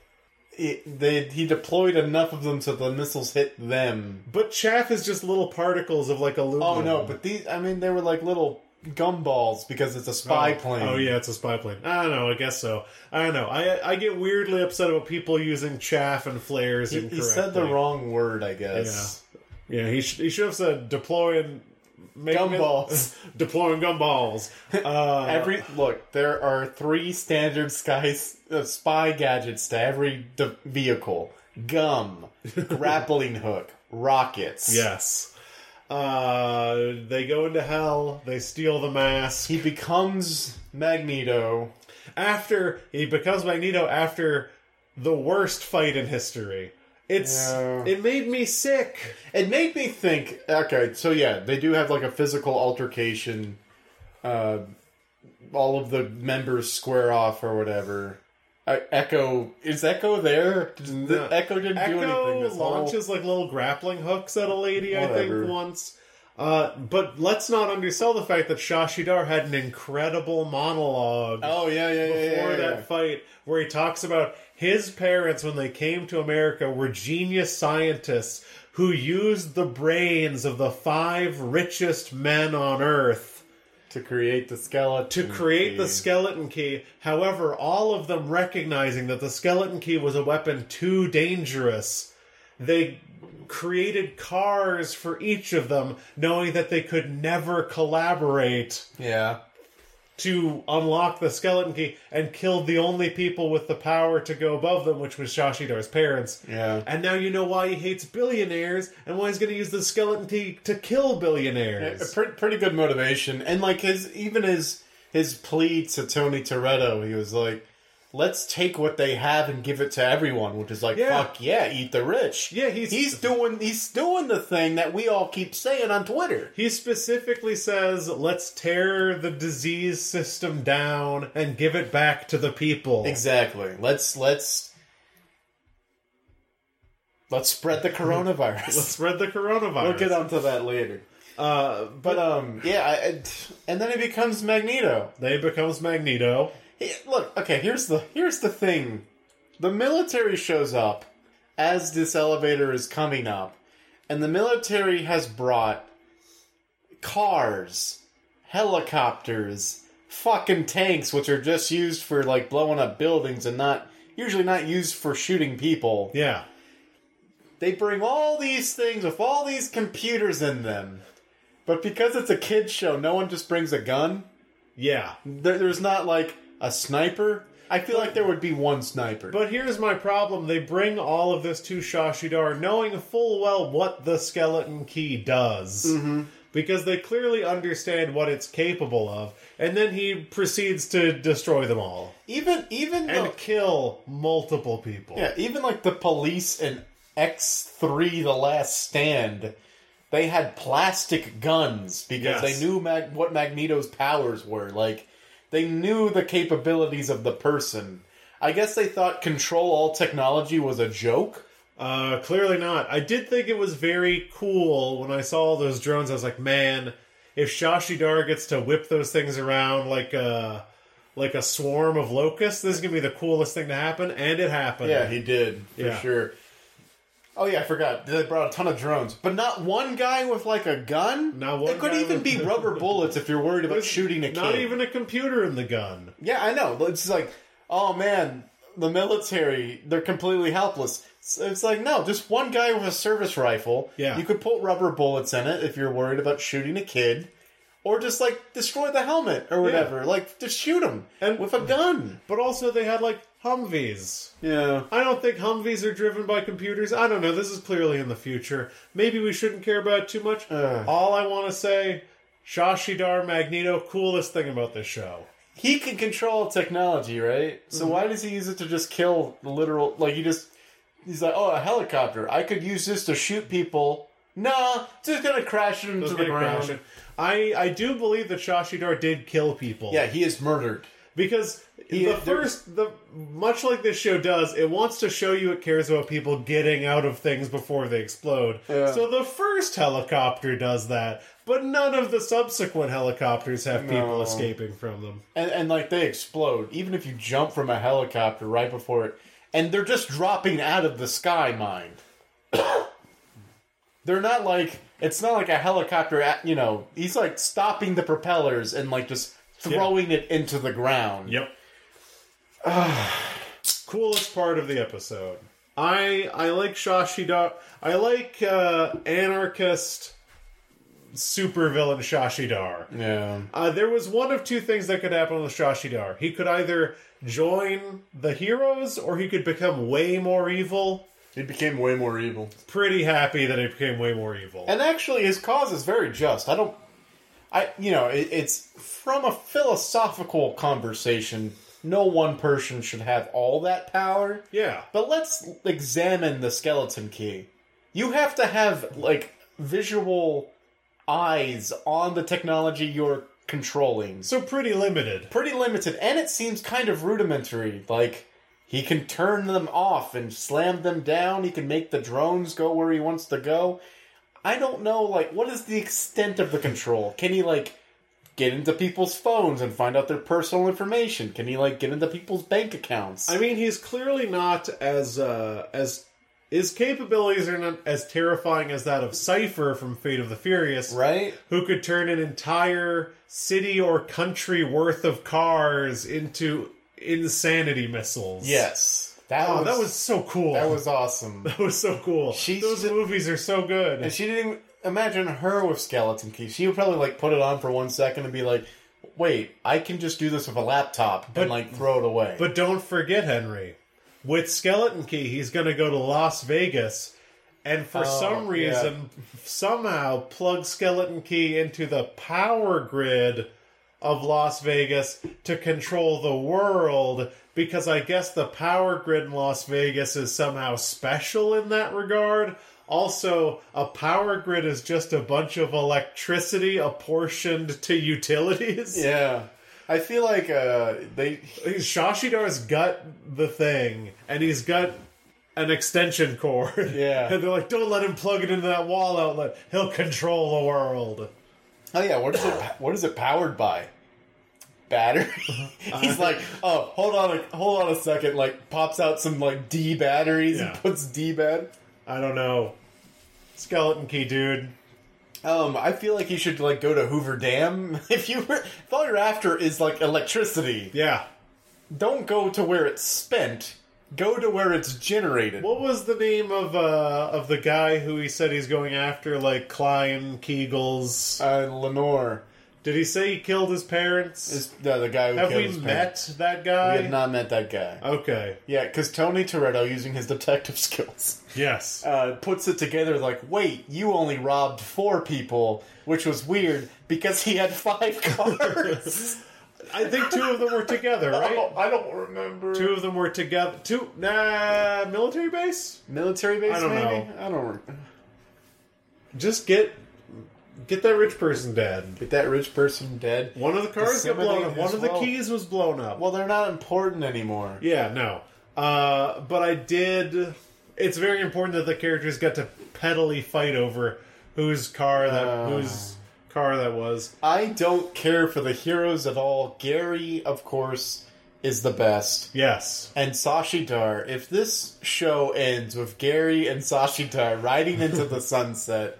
it, they he deployed enough of them so the missiles hit them. but chaff is just little particles of like aluminum. Oh no, but these I mean they were like little gumballs because it's a spy plane. Oh yeah, it's a spy plane. I don't know. I guess so. I don't know. I I get weirdly upset about people using chaff and flares. He, he said the wrong word, I guess. Yeah, Yeah. he sh- he should have said deploying Gumballs. deploying gumballs. Uh, Every look, there are three standard skies uh, spy gadgets to every de- vehicle: gum, grappling hook, rockets. yes. Uh, they go into hell. They steal the mask. He becomes Magneto. After he becomes Magneto after the worst fight in history. It's Yeah. it made me sick. It made me think. Okay, so yeah, they do have like a physical altercation. Uh, all of the members square off or whatever. Uh, Echo is Echo there? Did- No. Echo didn't do anything. Echo This whole- launches like little grappling hooks at a lady, I think, once. Uh, but let's not undersell the fact that Shashidar had an incredible monologue Oh yeah, yeah, yeah, before yeah, yeah. that fight where he talks about his parents when they came to America were genius scientists who used the brains of the five richest men on Earth to create the skeleton. to create the skeleton key. However, all of them recognizing that the skeleton key was a weapon too dangerous, they created cars for each of them, knowing that they could never collaborate Yeah. To unlock the skeleton key and killed the only people with the power to go above them, which was Shashidar's parents. Yeah. And now you know why he hates billionaires and why he's going to use the skeleton key to kill billionaires. pretty, pretty good motivation, and like his even his his plea to Tony Toretto, he was like, "Let's take what they have and give it to everyone," which is like, Yeah. "Fuck yeah, eat the rich." Yeah, he's- he's doing he's doing the thing that we all keep saying on Twitter. He specifically says, let's tear the disease system down and give it back to the people. Exactly. Let's let's let's spread the coronavirus. Let's spread the coronavirus. we'll get onto that later. Uh, But um, yeah, I, and then it becomes Magneto. they becomes Magneto. Hey, look, okay, here's the here's the thing. The military shows up as this elevator is coming up, and the military has brought cars, helicopters, fucking tanks which are just used for like blowing up buildings and not usually not used for shooting people. Yeah. They bring all these things with all these computers in them. But because it's a kids show, no one just brings a gun. Yeah. There, there's not like a sniper. I feel like there would be one sniper. But here's my problem. They bring all of this to Shashidar knowing full well what the skeleton key does. Mm-hmm. Because they clearly understand what it's capable of. And then he proceeds to destroy them all. even even And the, kill multiple people. yeah, even like the police in X3 The Last Stand, they had plastic guns because Yes. they knew Mag- what Magneto's powers were. Like they knew the capabilities of the person. I guess they thought control all technology was a joke. Uh, clearly not. I did think it was very cool when I saw all those drones. I was like, man, if Shashidar gets to whip those things around like a like a swarm of locusts, this is gonna be the coolest thing to happen, and it happened. Yeah, he did for Yeah. sure. Oh yeah, I forgot. They brought a ton of drones, but not one guy with like a gun. Not one It could even be rubber bullets if you're worried about shooting a kid. Not even a computer in the gun. Yeah, I know. It's like, oh man, the military, they're completely helpless. So It's like, no, just one guy with a service rifle. Yeah. You could put rubber bullets in it if you're worried about shooting a kid. Or just like destroy the helmet or whatever. Like just shoot him And- with a gun. But also, they had like Humvees. Yeah. I don't think Humvees are driven by computers. I don't know. This is clearly in the future. Maybe we shouldn't care about it too much. Ugh. All I want to say, Shashidar Magneto, coolest thing about this show. He can control technology, right? So mm-hmm. why does he use it to just kill the literal? Like he just he's like, oh, a helicopter. I could use this to shoot people. Nah, just gonna crash it into Let's the ground. I I do believe that Shashidar did kill people. Yeah, he is murdered. Because He- the first the much like this show does, it wants to show you it cares about people getting out of things before they explode. Yeah. So the first helicopter does that, but none of the subsequent helicopters have people escaping from them. And, and like they explode, even if you jump from a helicopter right before it, and they're just dropping out of the sky, mind. they're not like it's not like a helicopter. At, you know, he's like stopping the propellers and like just throwing it into the ground. Yep. Coolest part of the episode. I I like Shashidar. I like uh, anarchist supervillain Shashidar. Yeah. Uh, there was one of two things that could happen with Shashidar. He could either join the heroes or he could become way more evil. He became way more evil. Pretty happy that he became way more evil. And actually, his cause is very just. I don't. I you know it, it's from a philosophical conversation. No one person should have all that power. yeah. But let's examine the skeleton key. You have to have like visual eyes on the technology you're controlling. So pretty limited. Pretty limited, and it seems kind of rudimentary. Like he can turn them off and slam them down. He can make the drones go where he wants to go. I don't know. Like, what is the extent of the control? Can he like get into people's phones and find out their personal information? Can he like get into people's bank accounts? I mean, he's clearly not as uh, as his capabilities are not as terrifying as that of Cipher from Fate of the Furious, right? who could turn an entire city or country worth of cars into insanity missiles. Yes. That Oh, was that was so cool. that was awesome. that was so cool. Those movies are so good. And she didn't even imagine her with skeleton keys. She would probably like put it on for one second and be like, "Wait, I can just do this with a laptop But- and like throw it away." But don't forget, Henry, with Skeleton Key, he's going to go to Las Vegas and for Oh, some yeah. reason, somehow plug Skeleton Key into the power grid of Las Vegas to control the world because I guess the power grid in Las Vegas is somehow special in that regard. Also, a power grid is just a bunch of electricity apportioned to utilities. yeah, I feel like uh, they. Shashidar's got the thing, and he's got an extension cord. Yeah. and they're like, "Don't let him plug it into that wall outlet. He'll control the world." Oh yeah, what is it? What is it powered by? Battery. He's like, oh, hold on, a, hold on a second. Like, pops out some like D batteries Yeah. and puts D bat. I don't know. Skeleton key, dude. Um, I feel like you should like go to Hoover Dam if you were, if all you're after is like electricity. Yeah. Don't go to where it's spent. Go to where it's generated. What was the name of uh of the guy who he said he's going after? Like Klein Kegels. Uh, Lenore Did he say he killed his parents? is the, the guy who Have killed we his met parents. that We guy? We have not met that guy. Okay. Yeah, because Tony Toretto, using his detective skills, Yes. uh, puts it together like, wait, you only robbed four people, which was weird because he had five cars. I think two of them were together, right? Oh, I don't remember. Two of them were together. Two, nah, military base. military base, I don't maybe? know. I don't remember. Just get, get that rich person dead. Get that rich person dead. One of the cars got blown up. One of the well. keys was blown up. Well, they're not important anymore. yeah, no. Uh, but I did. it's very important that the characters get to pettily fight over whose car that Uh. whose car that was. I don't care for the heroes at all. Gary, of course, is the best. Yes. And Shashi Dar. If this show ends with Gary and Shashi Dar riding into the sunset,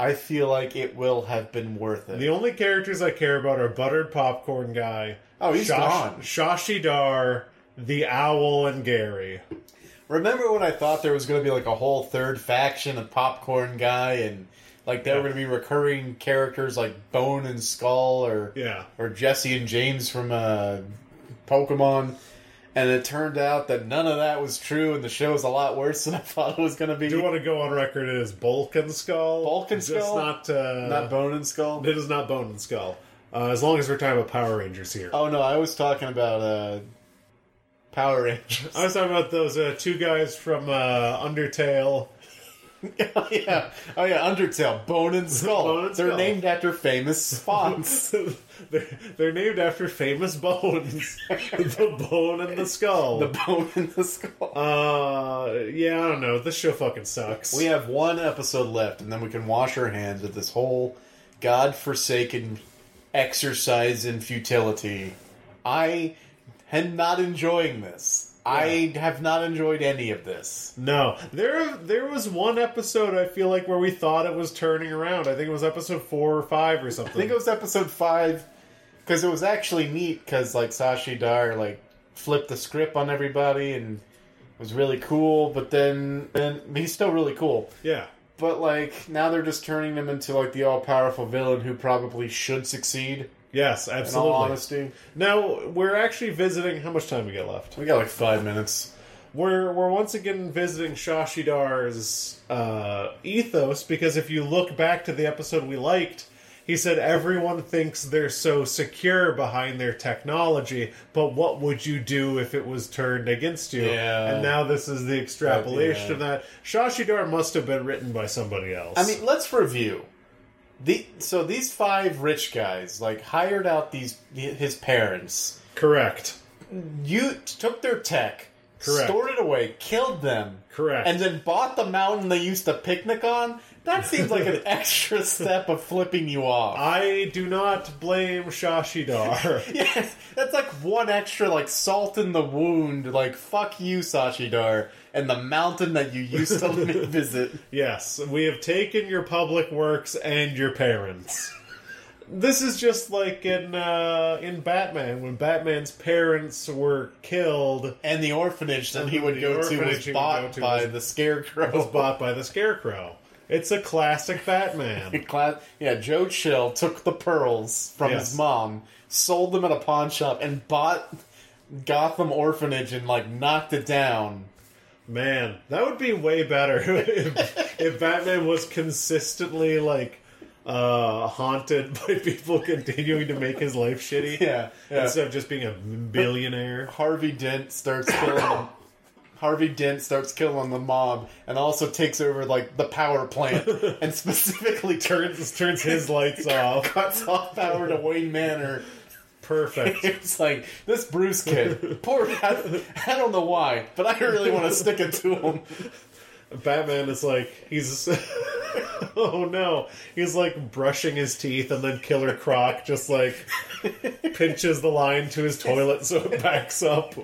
I feel like it will have been worth it. The only characters I care about are Buttered Popcorn Guy. Oh, he's gone. Shashi Dar, the Owl, and Gary. Remember when I thought there was going to be like a whole third faction of Popcorn Guy and like there were going to be recurring characters like Bone and Skull or Yeah. or Jessie and James from uh, Pokemon, and it turned out that none of that was true, and the show was a lot worse than I thought it was going to be. Do you want to go on record as Bulk and Skull? Bulk and Just Skull? not, uh, Not Bone and Skull. It is not Bone and Skull. Uh, as long as we're talking about Power Rangers here. Oh no, I was talking about uh, Power Rangers. I was talking about those uh, two guys from uh, Undertale. Oh yeah, oh yeah, Undertale, Bone and Skull. Bone and They're Skull. named after famous spawns. they're, they're named after famous bones. the bone and the skull. the Bone and the Skull. uh, yeah, I don't know. This show fucking sucks. We have one episode left, and then we can wash our hands of this whole god-forsaken exercise in futility. I am not enjoying this. I have not enjoyed any of this. No, there there was one episode I feel like where we thought it was turning around. I think it was episode four or five or something. I think it was episode five because it was actually neat because like Shashi Dar like flipped the script on everybody and it was really cool. But then, then he's still really cool. yeah. But like now they're just turning him into like the all powerful villain who probably should succeed. Yes, In all absolutely. honesty, Now we're actually visiting. How much time we got left? we got like five minutes. We're we're once again visiting Shashidar's uh, ethos because if you look back to the episode we liked, he said everyone thinks they're so secure behind their technology, but what would you do if it was turned against you? Yeah. And now this is the extrapolation yeah. of that. Shashidar must have been written by somebody else. I mean, let's review. The so these five rich guys like hired out these his parents. correct, You took their tech, Correct. stored it away, killed them, correct. and then bought the mountain they used to picnic on. That seems like an extra step of flipping you off. I do not blame Shashidar. yes, that's like one extra like salt in the wound. Like fuck you, Shashidar, and the mountain that you used to visit. Yes, we have taken your public works and your parents. This is just like in uh, in Batman when Batman's parents were killed, And the orphanage that he would go to was bought to by was- the Scarecrow. was bought by the Scarecrow. It's a classic Batman. Cla- yeah, Joe Chill took the pearls from Yes. his mom, sold them at a pawn shop, and bought Gotham Orphanage and like knocked it down. Man, that would be way better if, if Batman was consistently like uh, haunted by people continuing to make his life shitty. Yeah, yeah. Instead of just being a billionaire. Harvey Dent starts killing. Harvey Dent starts killing the mob and also takes over like the power plant and specifically turns Turns his lights off. cuts off power to Wayne Manor. Perfect. It's like this Bruce kid. Poor. I, I don't know why, but I really want to stick it to him. Batman is like he's oh no he's like brushing his teeth and then Killer Croc just like pinches the line to his toilet so it backs up.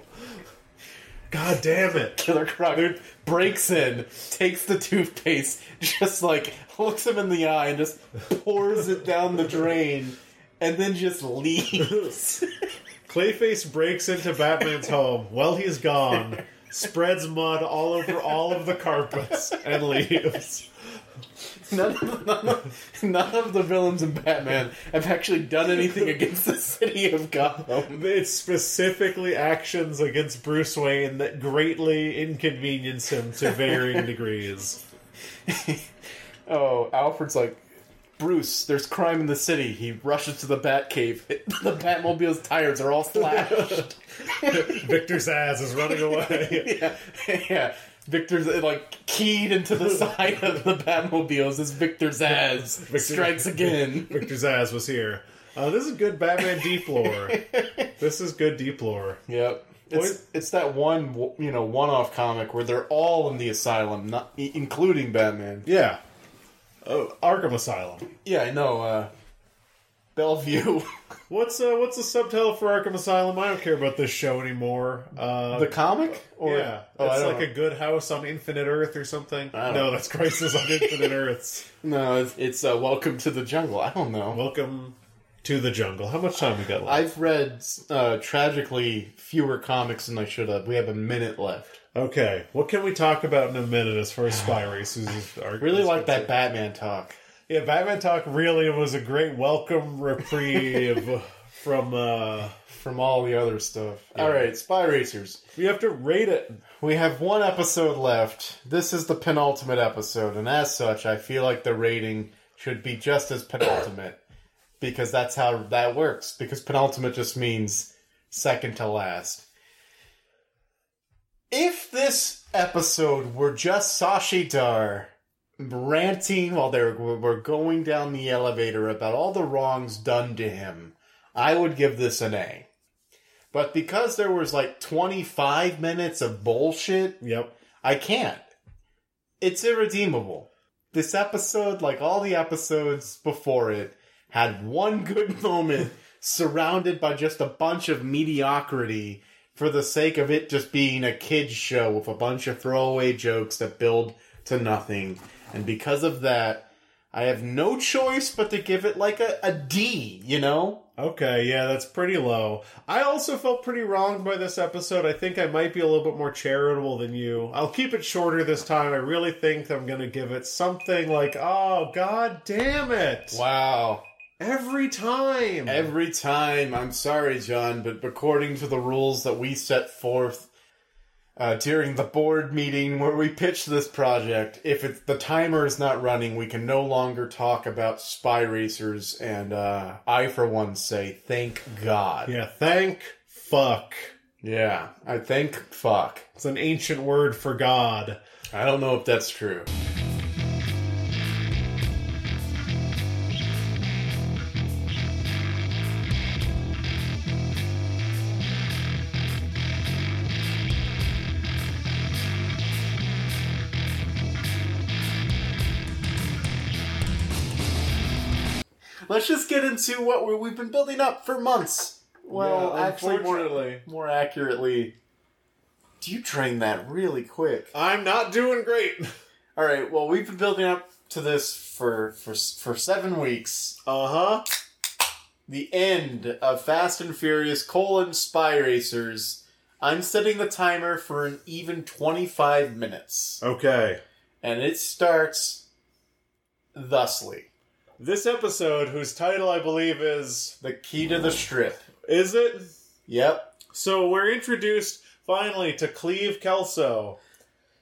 God damn it! Killer Croc breaks in, takes the toothpaste, just like looks him in the eye and just pours it down the drain, and then just leaves. Clayface breaks into Batman's home while he's gone, spreads mud all over all of the carpets, and leaves. None of, none, of, none of the villains in Batman have actually done anything against the city of Gotham. It's specifically actions against Bruce Wayne that greatly inconvenience him to varying degrees. Oh, Alfred's like, Bruce, there's crime in the city. He rushes to the Batcave. The Batmobile's tires are all slashed. Victor Zsasz is running away. yeah, yeah. Victor's like keyed into the side of the Batmobiles as Victor Zsasz Victor- strikes again. Victor Zsasz was here. Uh, this is good Batman deep lore. This is good deep lore. Yep. It's, it's that one you know one off comic where they're all in the asylum, not including Batman. Yeah. Oh, Arkham Asylum. Yeah, I know. Uh, Bellevue, What's uh, what's the subtitle for Arkham Asylum? I don't care about this show anymore. Uh, the comic, or yeah, oh, it's like know. a good house on Infinite Earth or something. No, know. that's Crisis on Infinite Earths. no, it's, it's uh, Welcome to the Jungle. I don't know. Welcome to the jungle. How much time we got left? I've read uh, tragically fewer comics than I should have. We have a minute left. Okay, what can we talk about in a minute as far as spy races? Really like that? Batman talk. Yeah, Batman Talk really was a great welcome reprieve from. uh From all the other stuff. All right, Spy Racers. We have to rate it. We have one episode left. This is the penultimate episode, and as such, I feel like the rating should be just as penultimate because that's how that works. Because penultimate just means second to last. If this episode were just Shashi Dar ranting while they were, were going down the elevator about all the wrongs done to him, I would give this an A. But because there was like 25 minutes of bullshit, Yep. I can't. It's irredeemable. This episode, like all the episodes before it, had one good moment surrounded by just a bunch of mediocrity for the sake of it just being a kid's show with a bunch of throwaway jokes that build to nothing. And because of that, I have no choice but to give it like a, a D, you know? Okay, yeah, that's pretty low. I also felt pretty wronged by this episode. I think I might be a little bit more charitable than you. I'll keep it shorter this time. I really think I'm going to give it something like, oh, god damn it. Wow. Every time. Every time, I'm sorry, John, but according to the rules that we set forth uh, during the board meeting where we pitched this project, if it's, the timer is not running, we can no longer talk about spy racers. And uh, I, for one, say thank God. yeah, thank fuck. Yeah, I thank fuck. It's an ancient word for God. I don't know if that's true. Get into what we- we've been building up for months. Well, Yeah, actually, more, more accurately, do you drained that really quick. I'm not doing great. All right. Well, we've been building up to this for for for seven weeks. Uh huh. The end of Fast and Furious: colon Spy Racers. I'm setting the timer for an even 25 minutes, Okay. and it starts thusly. This episode, whose title I believe is. The key to the strip. Is it? Yep. So we're introduced finally to Cleve Kelso.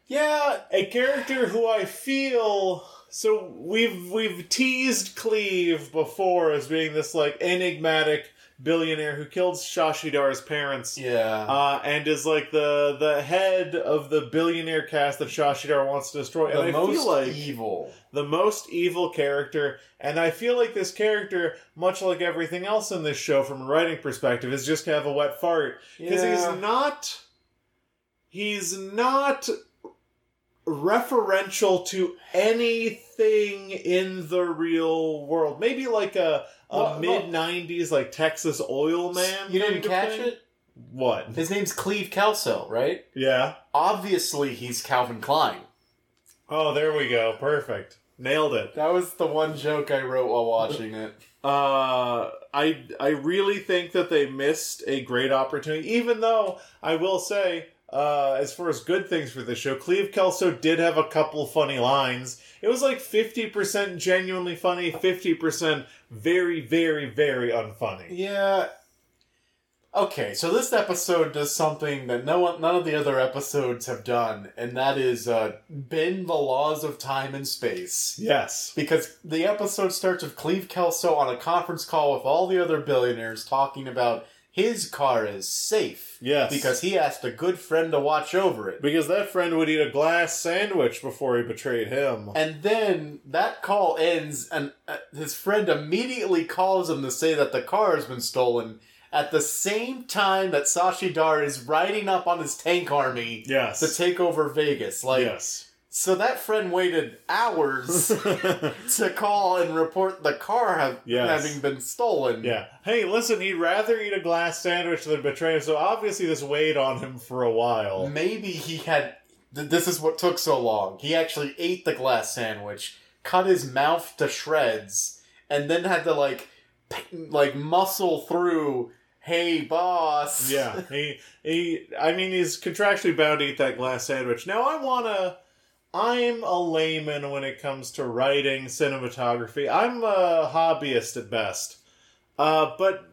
Yeah. a character who I feel so we've we've teased Cleve before as being this like enigmatic billionaire who killed Shashidar's parents. Yeah. Uh, and is like the the head of the billionaire cast that Shashidar wants to destroy. the and I most feel like evil. the most evil character, and I feel like this character, much like everything else in this show from a writing perspective, is just kind of a wet fart because Yeah. he's not he's not referential to anything in the real world maybe like a, a Well, mid 90s like texas oil man You didn't catch thing. it? what His name's Cleve Kelso, right? yeah Obviously, he's Calvin Klein. oh there we go perfect nailed it That was the one joke I wrote while watching it. Uh, I I really think that they missed a great opportunity. Even though I will say, uh, as far as good things for the show, Cleve Kelso did have a couple funny lines. It was like fifty percent genuinely funny, fifty percent very, very, very unfunny. Yeah. Okay, so this episode does something that no one, none of the other episodes have done, and that is uh, bend the laws of time and space. Yes. Because the episode starts with Cleve Kelso on a conference call with all the other billionaires talking about his car is safe. Yes. Because he asked a good friend to watch over it. Because that friend would eat a glass sandwich before he betrayed him. And then that call ends, and uh, his friend immediately calls him to say that the car has been stolen. at the same time that Shashi Dar is riding up on his tank army Yes. to take over Vegas. Like, yes. So that friend waited hours to call and report the car have, Yes. having been stolen. Yeah. Hey, listen, he'd rather eat a glass sandwich than betray him, so obviously this weighed on him for a while. Maybe he had. th- This is what took so long. He actually ate the glass sandwich, cut his mouth to shreds, and then had to like, p- like muscle through. Hey, boss. Yeah, he he. I mean, he's contractually bound to eat that glass sandwich. Now, I wanna. I'm a layman when it comes to writing cinematography. I'm a hobbyist at best. Uh, but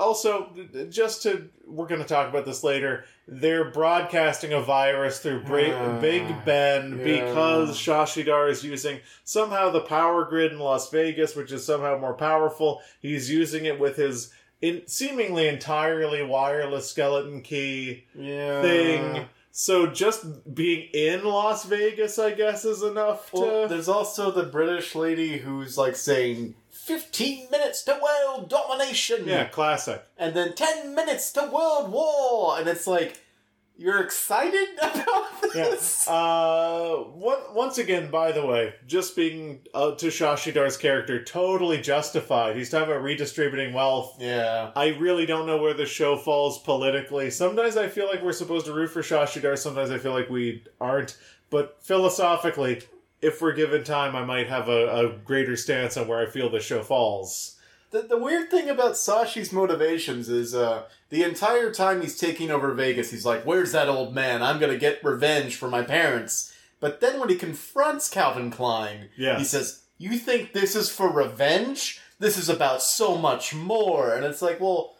also, just to we're going to talk about this later. They're broadcasting a virus through Bra- Ah, Big Ben yeah. because Shashidar is using somehow the power grid in Las Vegas, which is somehow more powerful. He's using it with his in seemingly entirely wireless skeleton key Yeah. thing. So just being in Las Vegas, I guess, is enough to. Well, there's also the British lady who's like saying 15 minutes to world domination. yeah, classic. And then 10 minutes to world war. And it's like, you're excited about Yeah. this? Uh, one, once again, by the way, just being uh, to Shashidar's character, totally justified. He's talking about redistributing wealth. Yeah. I really don't know where the show falls politically. Sometimes I feel like we're supposed to root for Shashidar. Sometimes I feel like we aren't. But philosophically, if we're given time, I might have a, a greater stance on where I feel the show falls. The, the weird thing about Shashi's motivations is uh, the entire time he's taking over Vegas, he's like, Where's that old man? I'm going to get revenge for my parents. But then when he confronts Calvin Klein, Yes. he says, You think this is for revenge? This is about so much more. And it's like, Well,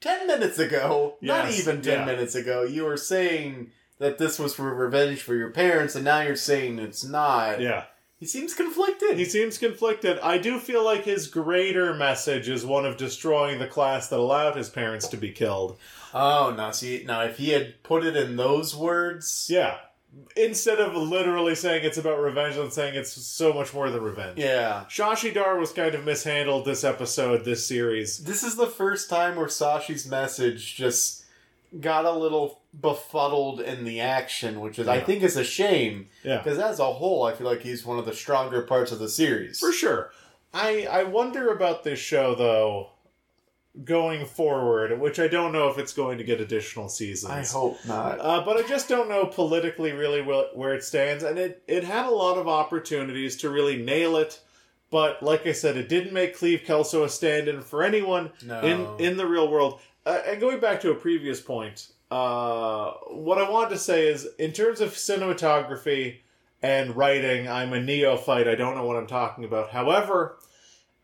10 minutes ago, not even 10 yeah. minutes ago, you were saying that this was for revenge for your parents, and now you're saying it's not. Yeah. He seems conflicted. He seems conflicted. I do feel like his greater message is one of destroying the class that allowed his parents to be killed. Oh, now see, now if he had put it in those words, Yeah. Instead of literally saying it's about revenge and saying it's so much more than revenge. yeah. Shashidar was kind of mishandled this episode, this series. This is the first time where Shashi's message just got a little befuddled in the action, which is I think is a shame Yeah. because as a whole, I feel like he's one of the stronger parts of the series. For sure. I I wonder about this show though going forward, which I don't know if it's going to get additional seasons. I hope not. Uh, but I just don't know politically really wh- where it stands, and it it had a lot of opportunities to really nail it. But like I said, it didn't make Cleve Kelso a stand-in for anyone No. in in the real world. Uh, and going back to a previous point, uh, what I wanted to say is, in terms of cinematography and writing, I'm a neophyte. I don't know what I'm talking about. However,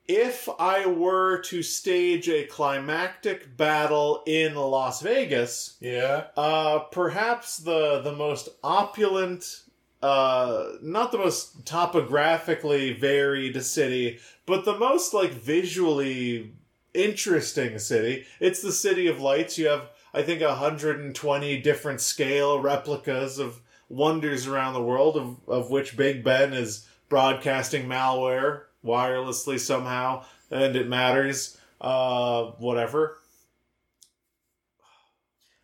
if I were to stage a climactic battle in Las Vegas, yeah. uh, perhaps the the most opulent, uh, not the most topographically varied city, but the most like visually interesting city. It's the City of Lights. You have, I think, 120 different scale replicas of wonders around the world, of of which Big Ben is broadcasting malware wirelessly somehow, and it matters. Uh, whatever.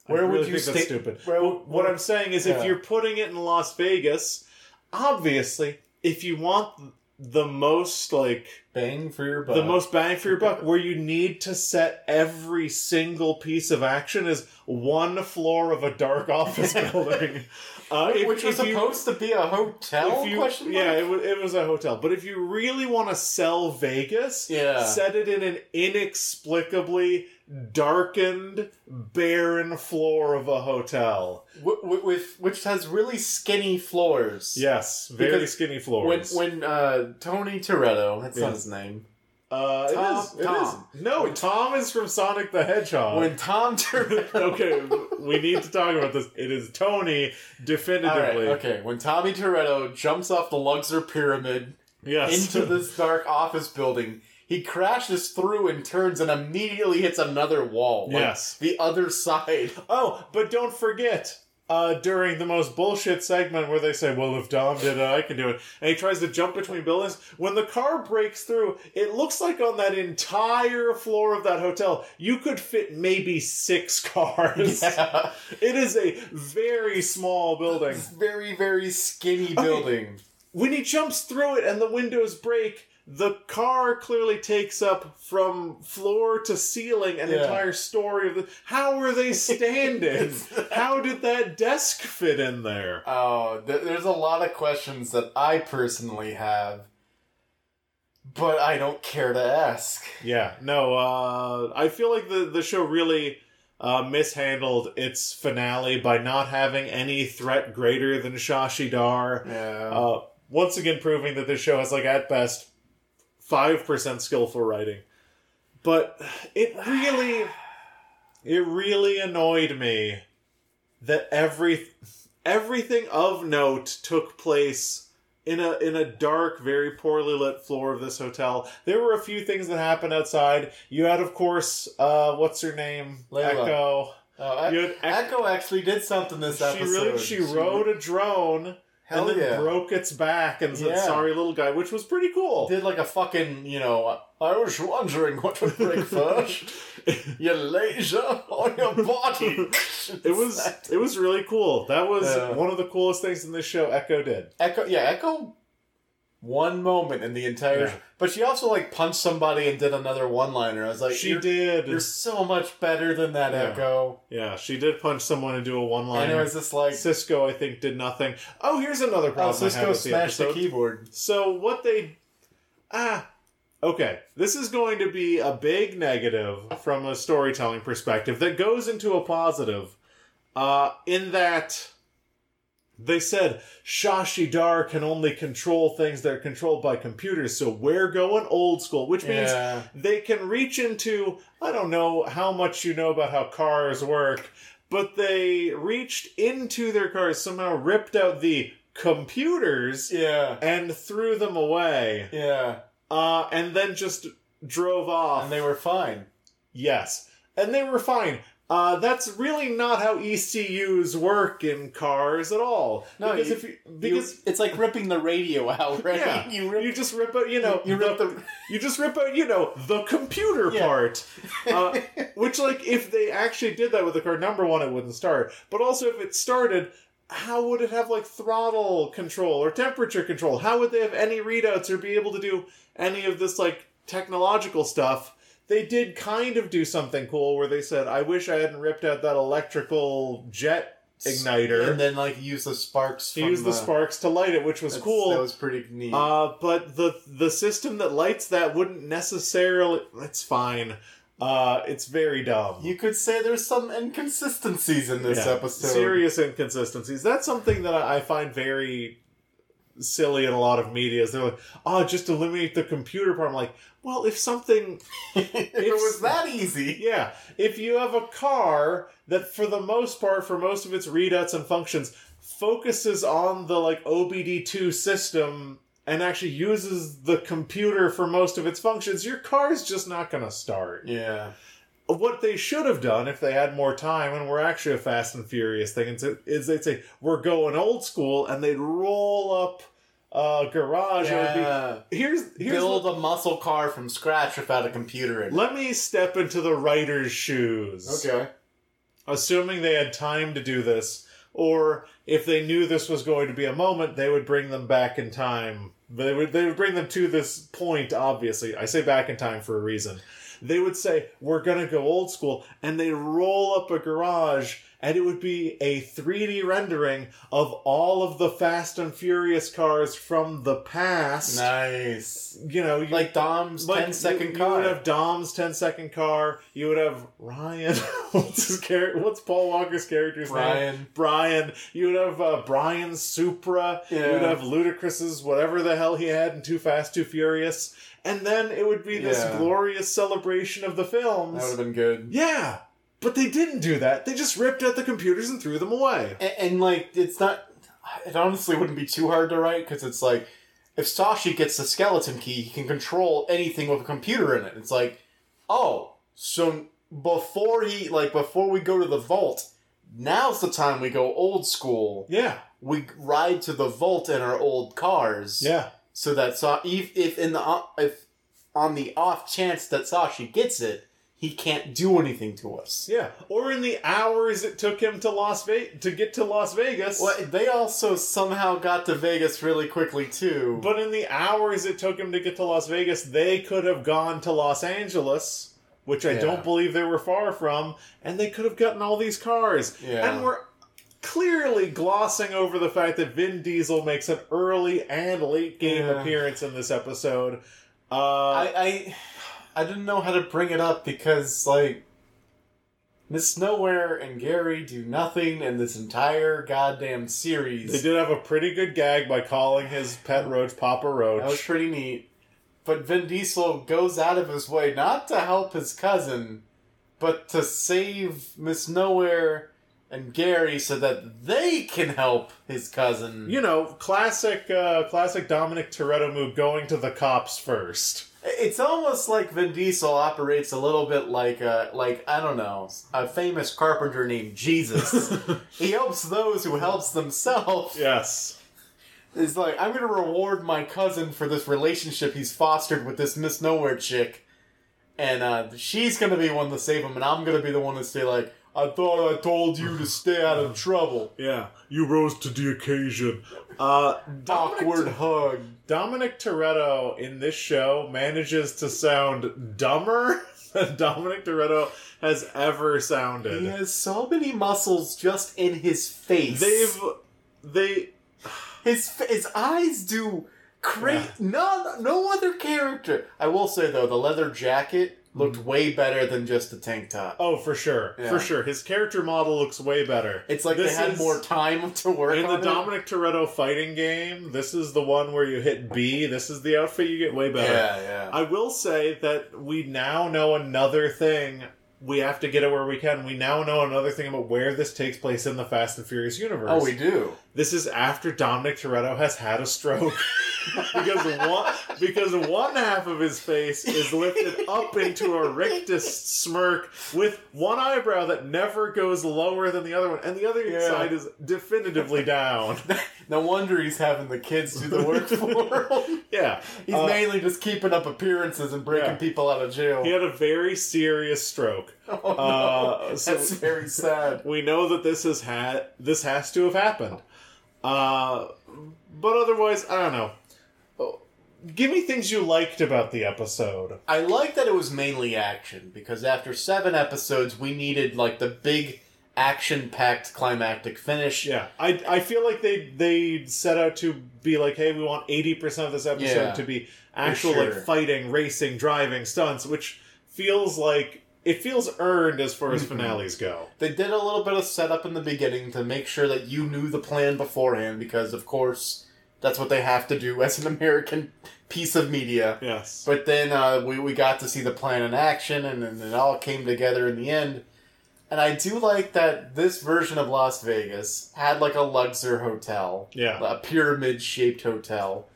Where would you think that's sta- stupid. where- But what I'm saying is, Yeah. if you're putting it in Las Vegas, obviously, if you want the most like Bang for your buck. the most bang for your buck, where you need to set every single piece of action is one floor of a dark office building, uh, if- which was if you- supposed to be a hotel? you, yeah, it was, it was a hotel. But if you really want to sell Vegas, Yeah. set it in an inexplicably darkened, barren floor of a hotel. Wi- wi- with which has really skinny floors. Yes, very Because skinny When floors. when uh, Tony Toretto, that's Yeah. not his name. uh, it Tom- is- it Tom. is. No, Tom is from Sonic the Hedgehog. When Tom Toretto. okay, we need to talk about this. It is Tony, All right, definitively. okay. When Tommy Toretto jumps off the Luxor pyramid Yes. into this dark office building, he crashes through and turns and immediately hits another wall. like Yes. the other side. Oh, but don't forget, uh, during the most bullshit segment where they say, "Well, if Dom did it, I can do it," and he tries to jump between buildings. When the car breaks through, it looks like on that entire floor of that hotel, you could fit maybe six cars. Yeah. It is a very small building. Very, very skinny building. When he jumps through it and the windows break, the car clearly takes up from floor to ceiling an Yeah. entire story of the. How were they standing? How did that desk fit in there? Oh, th- there's a lot of questions that I personally have, but I don't care to ask. Yeah, no, uh, I feel like the, the show really uh, mishandled its finale by not having any threat greater than Shashi Dar. Yeah. Uh, once again, proving that this show has, like, at best, 5% skillful writing. But it really, it really annoyed me that every, everything of note took place in a in a dark, very poorly lit floor of this hotel. There were a few things that happened outside. You had, of course, uh, what's her name? Layla. Echo. Oh, had Echo actually did something this She episode. really she rode a drone Hell and then yeah. broke its back and said, Yeah. "Sorry, little guy," which was pretty cool. did like a fucking, you know, I was wondering what would break first. Your laser or your body. It was it was really cool. That was Yeah. one of the coolest things in this show. Echo did. Echo, yeah, Echo. One moment in the entire, Yeah. but she also like punched somebody and did another one-liner. I was like, She you're, did. You're so much better than that, Yeah. Echo. yeah, she did punch someone and do a one liner. And it was just like, Cisco, I think, did nothing. Oh, here's another oh, problem. Have Cisco the smashed the episode. keyboard. So what they ah okay, this is going to be a big negative from a storytelling perspective that goes into a positive. Uh in that they said Shashi Dar can only control things that are controlled by computers, so we're going old school, which means Yeah. they can reach into I don't know how much you know about how cars work, but they reached into their cars, somehow ripped out the computers Yeah. and threw them away, Yeah. uh, and then just drove off. And they were fine. yes, and they were fine. Uh, that's really not how ECUs work in cars at all. No, because you- if you, because You- it's like ripping the radio out, right? yeah, You rip, you just rip out, you know, you rip the. you just rip out, you know, the computer Yeah. part. Uh, which, like, if they actually did that with the car, number one, it wouldn't start. But also, if it started, how would it have, like, throttle control or temperature control? How would they have any readouts or be able to do any of this, like, technological stuff? They did kind of do something cool where they said, I wish I hadn't ripped out that electrical jet igniter. and then like use the sparks. use the sparks to light it, which was cool. That was pretty neat. Uh, but the the system that lights that wouldn't necessarily. It's fine. Uh, it's very dumb. you could say there's some inconsistencies in this Yeah, episode. Serious inconsistencies. That's something that I I find very silly in a lot of media. Is they're like, oh, just eliminate the computer part. I'm like, well, if something if it was that easy. Yeah, if you have a car that, for the most part, for most of its readouts and functions, focuses on the like OBD2 system and actually uses the computer for most of its functions, your car's just not going to start. Yeah. What they should have done if they had more time and were actually a Fast and Furious thing is- is they'd say we're going old school and they'd roll up a garage. Yeah. be, here's here's Build what- a muscle car from scratch without a computer in it. let me step into the writer's shoes. Okay. assuming they had time to do this, or if they knew this was going to be a moment, they would bring them back in time. They would they would bring them to this point. Obviously, I say back in time for a reason. They would say we're gonna go old school, and they roll up a garage, and it would be a 3D rendering of all of the Fast and Furious cars from the past. Nice. You know, you, Like Dom's like, 10 second you, car. You would have Dom's 10 second car. You would have Ryan. what's his character? What's Paul Walker's character's name? Brian. Brian. You would have uh, Brian's Supra. You would have Ludacris's whatever the hell he had in Too Fast, Too Furious. And then it would be this Yeah. glorious celebration of the films. That would have been good. yeah. But they didn't do that. They just ripped out the computers and threw them away. And, and like, it's not. It honestly wouldn't be too hard to write because it's like, if Shashi gets the skeleton key, he can control anything with a computer in it. It's like, oh, so before he like before we go to the vault, now's the time we go old school. Yeah, We ride to the vault in our old cars. yeah, So that Sa- if, if in the if on the off chance that Shashi gets it, he can't do anything to us. yeah. Or in the hours it took him to Las Vegas to get to Las Vegas. Well, they also somehow got to Vegas really quickly too. But in the hours it took him to get to Las Vegas, they could have gone to Los Angeles, which I Yeah. don't believe they were far from, and they could have gotten all these cars. Yeah. And we're clearly glossing over the fact that Vin Diesel makes an early and late game Yeah. appearance in this episode. Uh, I, I I didn't know how to bring it up because like Miss Nowhere and Gary do nothing in this entire goddamn series. they did have a pretty good gag by calling his pet roach Papa Roach. That was pretty neat. But Vin Diesel goes out of his way not to help his cousin, but to save Miss Nowhere and Gary so that they can help his cousin. you know, classic, uh, classic Dominic Toretto move, going to the cops first. It's almost like Vin Diesel operates a little bit like a like I don't know a famous carpenter named Jesus. he helps those who helps themselves. Yes. It's like I'm going to reward my cousin for this relationship he's fostered with this Miss Nowhere chick, and uh, she's going to be one to save him, and I'm going to be the one to say like, I thought I told you to stay out of trouble. Yeah, you rose to the occasion. Uh, Awkward hug. Dominic Toretto in this show manages to sound dumber than Dominic Toretto has ever sounded. He has so many muscles just in his face. They've they His his eyes do great. No, no other character. I will say though, the leather jacket looked mm. way better than just the tank top. oh for sure Yeah. for sure his character model looks way better. It's like This they had is- more time to work In the on it. Dominic Toretto fighting game, this is the one where you hit B. This is the outfit you get way better. Yeah, yeah. I will say that we now know another thing. We have to get it where we can. We now know another thing about where this takes place in the Fast and Furious universe. oh, we do. This is after Dominic Toretto has had a stroke. because one because one half of his face is lifted up into a rictus smirk with one eyebrow that never goes lower than the other one, and the other Yeah. side is definitively down. No wonder he's having the kids do the work for him. Yeah. He's Uh, mainly just keeping up appearances and breaking Yeah. people out of jail. he had a very serious stroke. oh, no. uh, so- That's very sad. We know that this has had this has to have happened. Uh, but otherwise, I don't know. Oh, Give me things you liked about the episode. I like that it was mainly action because after seven episodes, we needed like the big action-packed climactic finish. Yeah, I, I feel like they they set out to be like, hey, we want eighty percent of this episode Yeah, to be actual sure. like fighting, racing, driving, stunts, which feels like it feels earned as far as Mhm. finales go. They did a little bit of setup in the beginning to make sure that you knew the plan beforehand because, of course, that's what they have to do as an American piece of media. Yes, But then uh, we, we got to see the plan in action, and then it all came together in the end. And I do like that this version of Las Vegas had like a Luxor hotel, yeah, a pyramid shaped hotel,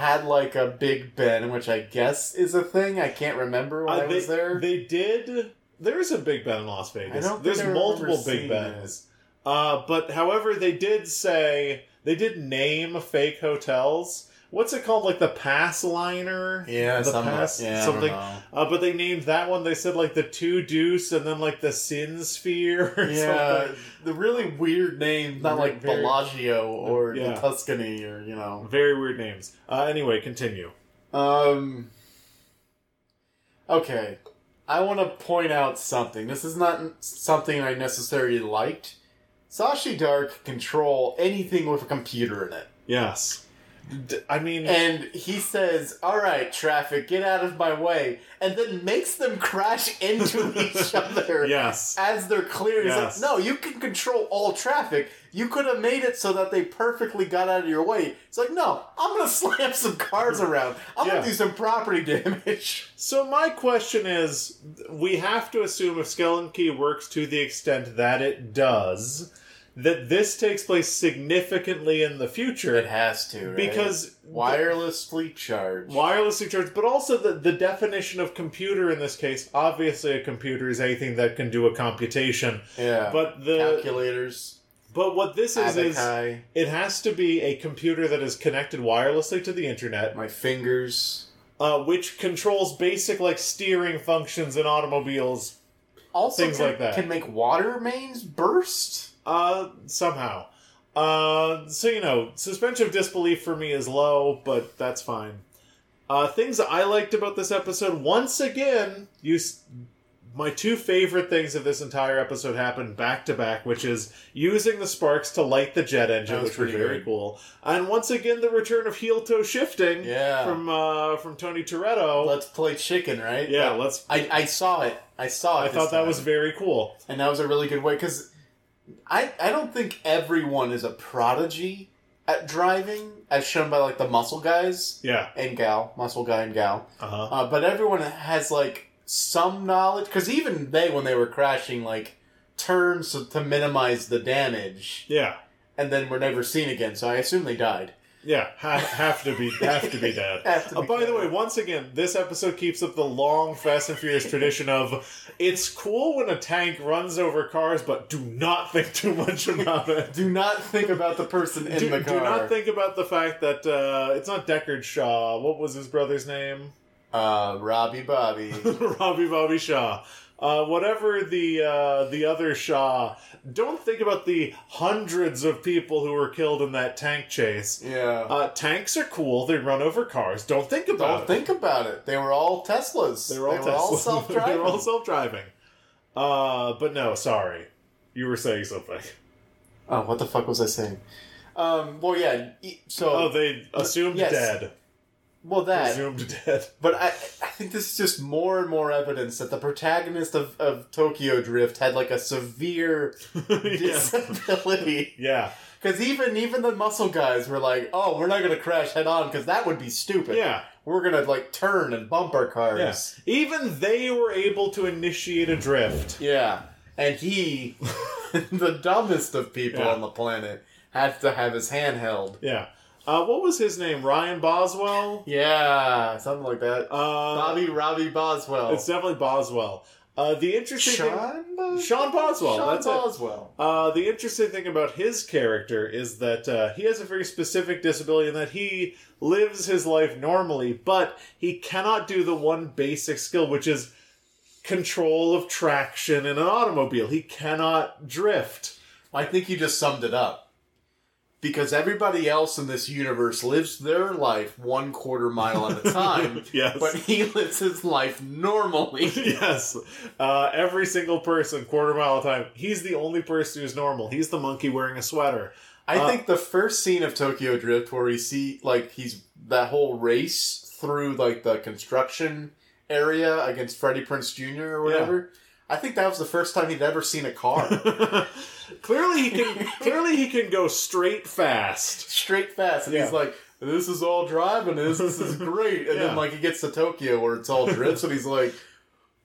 had like a Big Ben, which I guess is a thing. I can't remember when I, Uh, they, was there. They did. There is a Big Ben in Las Vegas. I don't think There's I multiple Big Bens. Uh, but however, they did say they did name fake hotels. What's it called? Like the Pass Liner. yeah, the some, pass yeah, I don't something. know. Uh, but they named that one. They said like the Two Deuce and then like the Sin Sphere. Or Yeah, something. the really weird names, not like Very- Bellagio or Yeah. the Tuscany or you know. Very weird names. Uh, anyway, continue. Um. Okay, I want to point out something. This is not something I necessarily liked. Shashi Dark control anything with a computer in it. Yes. D- I mean, And he says, All right, traffic, get out of my way. And then makes them crash into each other yes. as they're clear. He's Yes. like, No, you can control all traffic. You could have made it so that they perfectly got out of your way. It's like, No, I'm going to slam some cars around. I'm Yeah. going to do some property damage. So my question is, we have to assume if Skeleton Key works to the extent that it does, that this takes place significantly in the future It has to, right? because wirelessly charged. wirelessly charge, but also the, the definition of computer in this case. Obviously, a computer is anything that can do a computation, yeah, but the calculators, but what this is is it has to be a computer that is connected wirelessly to the internet, my fingers. uh, which controls basic like steering functions in automobiles. Also, Things can, like that. can make water mains burst. Uh, somehow. Uh, so you know, suspension of disbelief for me is low, but that's fine. Uh, things I liked about this episode, once again, you, s- my two favorite things of this entire episode happened back to back, which is using the sparks to light the jet engine, which was very good. cool, and once again the return of heel toe shifting Yeah. from uh, from Tony Toretto. Let's play chicken, right? yeah, let's. I, I saw it. I saw it. I this thought that time. was very cool. and that was a really good way because I I don't think everyone is a prodigy at driving, as shown by like the muscle guys Yeah. and gal, muscle guy and gal. Uh-huh. Uh, but everyone has like some knowledge because even they, when they were crashing, like turns to, to minimize the damage, Yeah. and then were never seen again. So I assume they died. Yeah, have, have to be have to be dead. To Uh, be by the way, once again, this episode keeps up the long Fast and Furious tradition of it's cool when a tank runs over cars, but do not think too much about it. Do not think about the person in do, the car. do not think about the fact that uh, it's not Deckard Shaw. What was his brother's name? uh, Robbie Bobby. Robbie Bobby Shaw. Uh, whatever the uh, the other Shaw. Don't think about the hundreds of people who were killed in that tank chase. yeah. Uh, tanks are cool. They run over cars. Don't think about Don't it. think about it. They were all Teslas. They were all, Tesla. self-driving. they were all self-driving. Uh, but no, sorry. You were saying something. Oh, what the fuck was I saying? Um, well, yeah. So, Oh, they assumed Yes. dead. Well, that. Assumed dead. But I, I think this is just more and more evidence that the protagonist of, of Tokyo Drift had like a severe disability. yeah. Because even even the muscle guys were like, "Oh, we're not gonna crash head on because that would be stupid. Yeah. we're gonna like turn and bump our Yeah. cars." Even they were able to initiate a drift. Yeah, and he, the dumbest of people Yeah. on the planet, had to have his hand held. Yeah. Uh, what was his name? Ryan Boswell? Yeah, something like that. Uh, Bobby Robbie Boswell. It's definitely Boswell. Uh, the interesting thing, Sean Boswell. Sean Boswell, Sean that's it. Boswell. uh, the interesting thing about his character is that uh, he has a very specific disability in that he lives his life normally, but he cannot do the one basic skill, which is control of traction in an automobile. He cannot drift. I think you just summed it up. Because everybody else in this universe lives their life one quarter mile at a time, Yes. but he lives his life normally. yes. Uh, every single person, quarter mile at a time. He's the only person who's normal. He's the monkey wearing a sweater. I Uh, think the first scene of Tokyo Drift where we see like he's that whole race through like the construction area against Freddie Prinze Jr. or whatever. I think that was the first time he'd ever seen a car. clearly he can clearly he can go straight fast. Straight fast. And he's like, This is all driving is, this is great. And Yeah. then like he gets to Tokyo where it's all drifts and he's like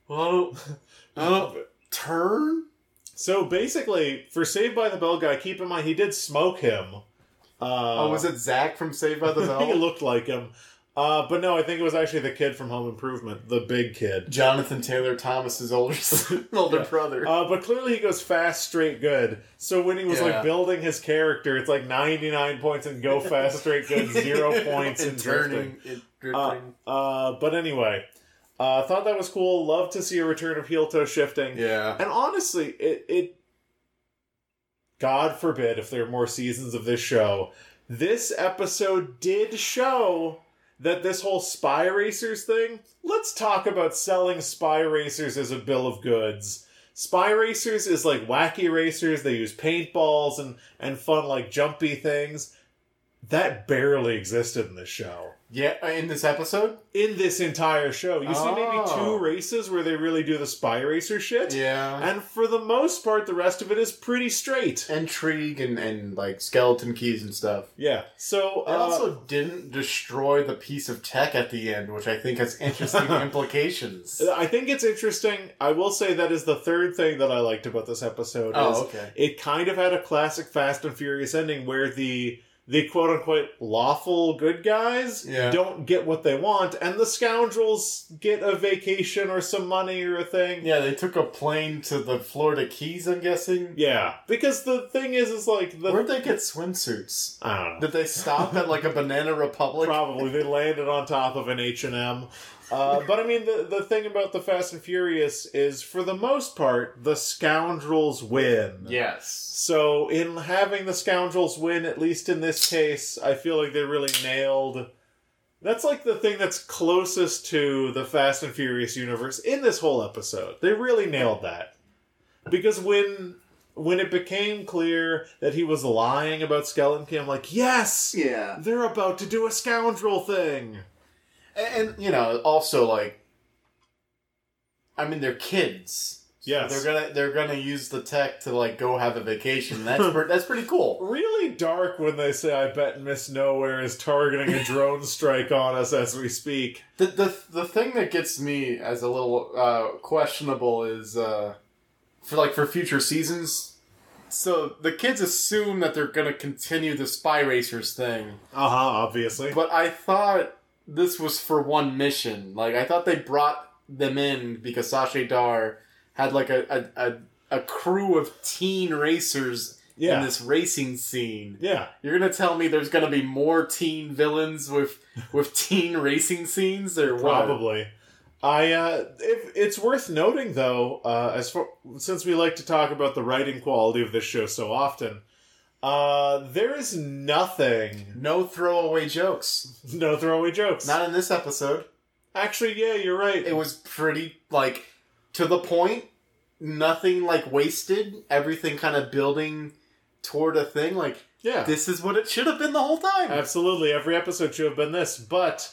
Well I don't I don't turn? So basically, for Saved by the Bell guy, keep in mind he did smoke him. Uh, oh, was it Zach from Saved by the Bell? he looked like him. Uh, but no, I think it was actually the kid from Home Improvement, the big kid. Jonathan Taylor Thomas's older older Yeah. brother. Uh, but clearly he goes fast, straight, good. So when he was Yeah. like building his character, it's like 99 points in go fast, straight, good, zero points in and turning, and Uh, drifting. uh, but anyway, uh, thought that was cool. Love to see a return of heel toe shifting. yeah. And honestly, it, it God forbid if there are more seasons of this show. This episode did show that this whole spy racers thing, let's talk about selling spy racers as a bill of goods. Spy racers is like wacky racers, they use paintballs and, and fun like jumpy things. That barely existed in this show. Yeah, in this episode. in this entire show. You see maybe Oh. two races where they really do the spy racer shit. Yeah. And for the most part, the rest of it is pretty straight. Intrigue and, and like skeleton keys and stuff. Yeah. So It uh, also didn't destroy the piece of tech at the end, which I think has interesting implications. I think it's interesting. I will say that is the third thing that I liked about this episode. is Oh, okay. It kind of had a classic Fast and Furious ending where the the quote unquote lawful good guys Yeah. don't get what they want, and the scoundrels get a vacation or some money or a thing. Yeah, they took a plane to the Florida Keys, I'm guessing. Yeah, because the thing is, is like the Where'd they get swimsuits? I don't know. Did they stop at like a Banana Republic? Probably they landed on top of an H and M. Uh, but I mean, the the thing about the Fast and Furious is, for the most part, the scoundrels win. Yes. So in having the scoundrels win, at least in this case, I feel like they really nailed. That's like the thing that's closest to the Fast and Furious universe in this whole episode. They really nailed that. Because when when it became clear that he was lying about Skeleton Key, I'm like, yes, Yeah. they're about to do a scoundrel thing. And, and, you know, also like, I mean, they're kids. So Yes. They're gonna they're gonna use the tech to like go have a vacation. That's pre- that's pretty cool. Really dark when they say, I bet Miss Nowhere is targeting a drone strike on us as we speak. The the the thing that gets me as a little uh, questionable is uh, for like for future seasons. So the kids assume that they're gonna continue the spy racers thing, Uh huh, obviously. but I thought this was for one mission. Like I thought they brought them in because Shashi Dar had like a a, a, a crew of teen racers Yeah. in this racing scene. yeah. You're gonna tell me there's gonna be more teen villains with with teen racing scenes or what? Probably. I uh, if, it's worth noting though, uh, as for since we like to talk about the writing quality of this show so often, uh, there is nothing, No throwaway jokes. no throwaway jokes. Not in this episode. Actually, yeah, you're right. It was pretty like to the point. Nothing like wasted. Everything kind of building toward a thing. Like yeah, this is what it should have been the whole time. absolutely. Every episode should have been this, but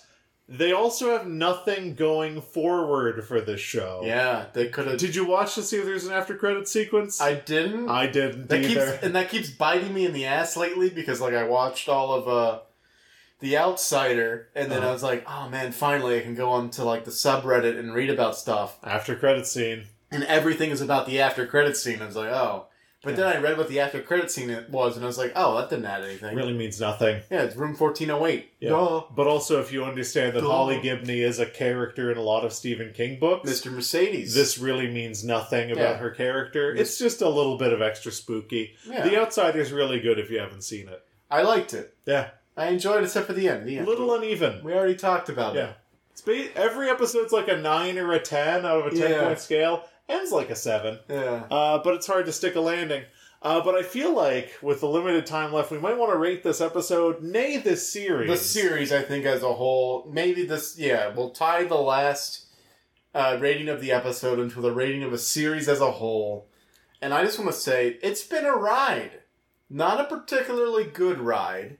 they also have nothing going forward for this show. Yeah, they could have. Did you watch to see if there's an after credit sequence? I didn't. I didn't that either. keeps and that keeps biting me in the ass lately because like I watched all of uh the Outsider and then I Uh-huh. was like, oh man, finally I can go onto like the subreddit and read about stuff after credit scene. and everything is about the after credit scene. I was like, oh. But then I read what the after credit scene it was and I was like, oh, that didn't add anything. Really means nothing. Yeah, it's room fourteen oh eight. Yeah. Duh. But also, if you understand that Duh. Holly Gibney is a character in a lot of Stephen King books, Mr. Mercedes. this really means nothing about Yeah. her character. It's just a little bit of extra spooky. Yeah. The Outsider's really good if you haven't seen it. I liked it. Yeah. I enjoyed it except for the end. The A end. little uneven. we already talked about Yeah. it. It's ba- every episode's like a 9 or a 10 out of a 10 Yeah. point scale. Ends like a 7. Yeah. Uh, but it's hard to stick a landing. Uh, but I feel like with the limited time left, we might want to rate this episode, nay, this series. The series, I think, as a whole, maybe this, yeah, we'll tie the last uh, rating of the episode into the rating of a series as a whole. And I just want to say, it's been a ride. Not a particularly good ride.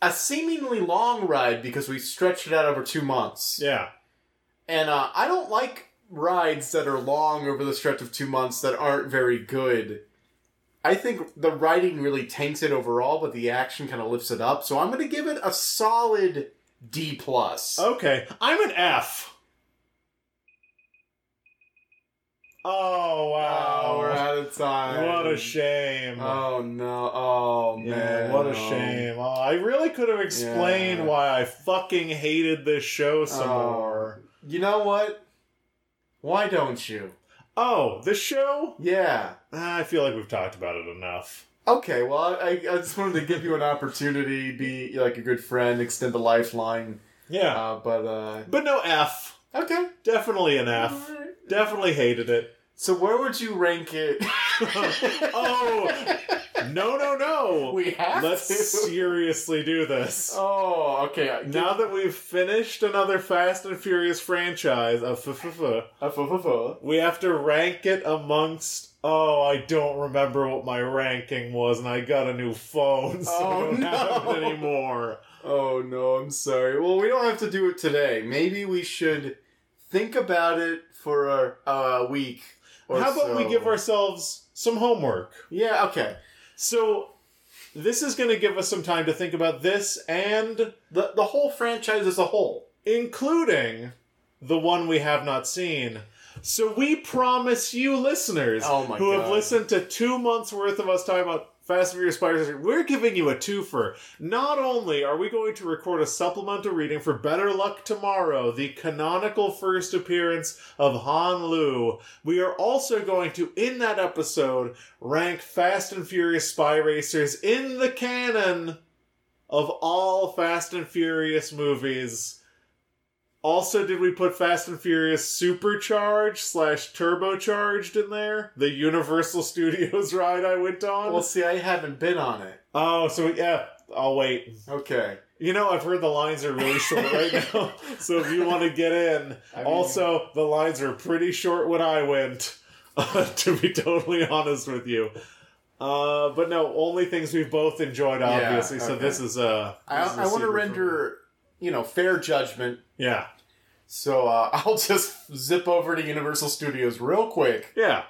A seemingly long ride because we stretched it out over two months. Yeah. And uh, I don't like rides that are long over the stretch of two months that aren't very good. I think the writing really tanks it overall, but the action kind of lifts it up. So I'm going to give it a solid D plus. Okay, I'm an F. Oh wow! Oh, we're out of time. what a shame! Oh no! Oh yeah, man! what a no. shame! Oh, I really could have explained Yeah. why I fucking hated this show some Oh. more. You know what? Why don't you? Oh, this show? Yeah. Ah, I feel like we've talked about it enough. Okay. Well, I, I just wanted to give you an opportunity, be like a good friend, extend the lifeline. Yeah, Uh, but uh, but no F. okay. Definitely an F. Definitely hated it. So where would you rank it? oh no no no! we have Let's to. seriously do this. Oh, okay. Now that we've finished another Fast and Furious franchise uh, of uh, f- f- f- Uh, we have to rank it amongst. Oh, I don't remember what my ranking was, and I got a new phone, so Oh, I don't have no. it anymore. Oh no, I'm sorry. Well, we don't have to do it today. Maybe we should think about it for a, a uh, week. Or How about we give ourselves some homework? Yeah. Okay. So, this is going to give us some time to think about this and The the whole franchise as a whole. including the one we have not seen. So we promise you, listeners, Oh who have listened to two months worth of us talking about Fast and Furious Spy Racers, we're giving you a twofer. Not only are we going to record a supplemental reading for Better Luck Tomorrow, the canonical first appearance of Han Lue, we are also going to, in that episode, rank Fast and Furious Spy Racers in the canon of all Fast and Furious movies. Also, did we put Fast and Furious Supercharged slash Turbocharged in there? The Universal Studios ride I went on? Well, see, I haven't been on it. oh, so yeah, I'll wait. Okay. You know, I've heard the lines are really short right now, so if you want to get in. I mean- also, the lines are pretty short when I went, to be totally honest with you. Uh, but no, only things we've both enjoyed, Yeah, obviously. So this is uh, I, is a I want to render, you know, fair judgment. Yeah, So uh, I'll just zip over to Universal Studios real quick yeah.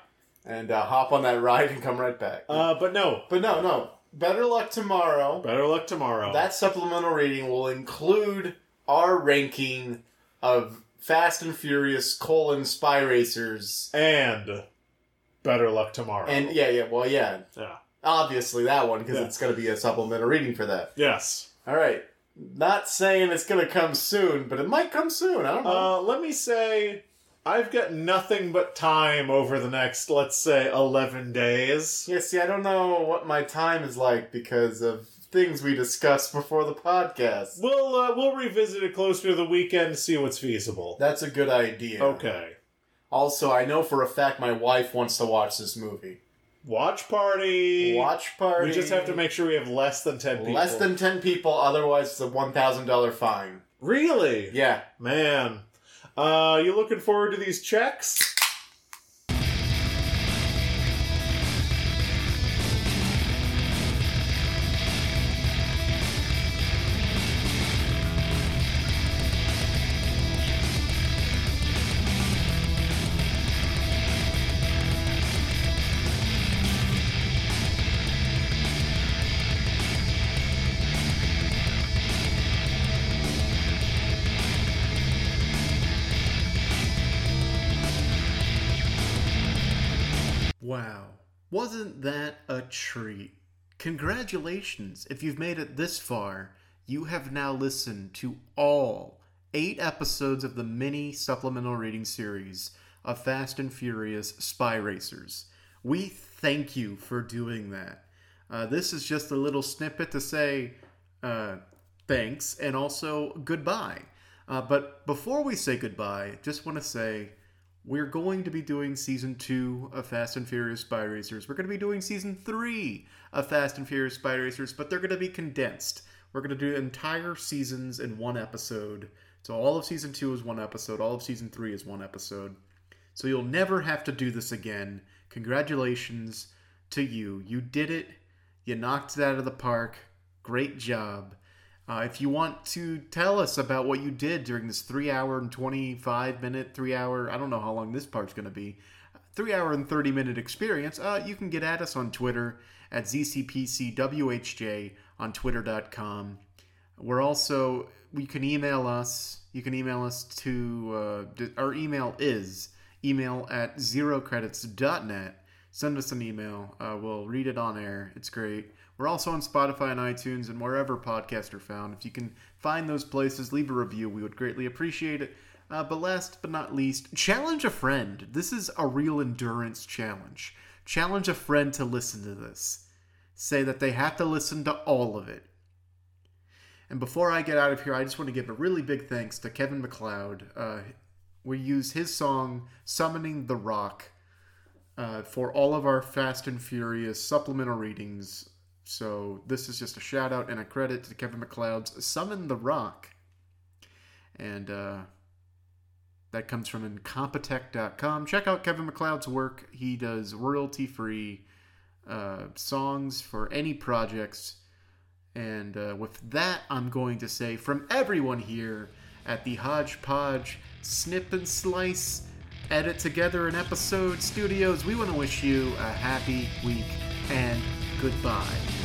and uh, hop on that ride and come right back. Uh, but no, but no, no. Better luck tomorrow. better luck tomorrow. That supplemental reading will include our ranking of Fast and Furious colon Spy Racers. and better luck tomorrow. And yeah, yeah, well, yeah. yeah, Obviously that one, because Yeah. it's going to be a supplemental reading for that. yes. All right. Not saying it's going to come soon, but it might come soon. I don't know. Uh, let me say, I've got nothing but time over the next, let's say, eleven days. yeah, see, I don't know what my time is like because of things we discussed before the podcast. We'll uh, we'll revisit it closer to the weekend, to see what's feasible. That's a good idea. Okay. Also, I know for a fact my wife wants to watch this movie. Watch party. Watch party. We just have to make sure we have less than ten people. Less than 10 people, otherwise it's a $1,000 fine. really. Yeah. Man. Uh, you looking forward to these checks? Wasn't that a treat? Congratulations. If you've made it this far, you have now listened to all eight episodes of the mini supplemental reading series of Fast and Furious Spy Racers. We thank you for doing that. Uh, this is just a little snippet to say uh, thanks and also goodbye. Uh, but before we say goodbye, just want to say we're going to be doing season two of Fast and Furious Spy Racers. We're going to be doing season three of Fast and Furious Spy Racers, but they're going to be condensed. We're going to do entire seasons in one episode. So all of season two is one episode, all of season three is one episode. So you'll never have to do this again. Congratulations to you. You did it. You knocked it out of the park. Great job. Uh, if you want to tell us about what you did during this three hour and 25 minute, three hour, I don't know how long this part's going to be, three hour and 30 minute experience, uh, you can get at us on Twitter at ZCPCWHJ on twitter.com. We're also, you can email us. You can email us to, uh, our email is email at zerocredits.net. Send us an email. Uh, we'll read it on air. It's great. We're also on Spotify and iTunes and wherever podcasts are found. If you can find those places, leave a review. We would greatly appreciate it. Uh, but last but not least, challenge a friend. This is a real endurance challenge. Challenge a friend to listen to this. Say that they have to listen to all of it. And before I get out of here, I just want to give a really big thanks to Kevin MacLeod. Uh, we use his song "Summoning the Rock" uh, for all of our Fast and Furious supplemental readings. So this is just a shout out and a credit to Kevin MacLeod's Summon the Rock. And uh, that comes from Incompetech.com. Check out Kevin MacLeod's work. He does royalty free uh, songs for any projects. And uh, with that, I'm going to say from everyone here at the Hodgepodge Snip and Slice Edit Together an Episode Studios, we want to wish you a happy week and goodbye.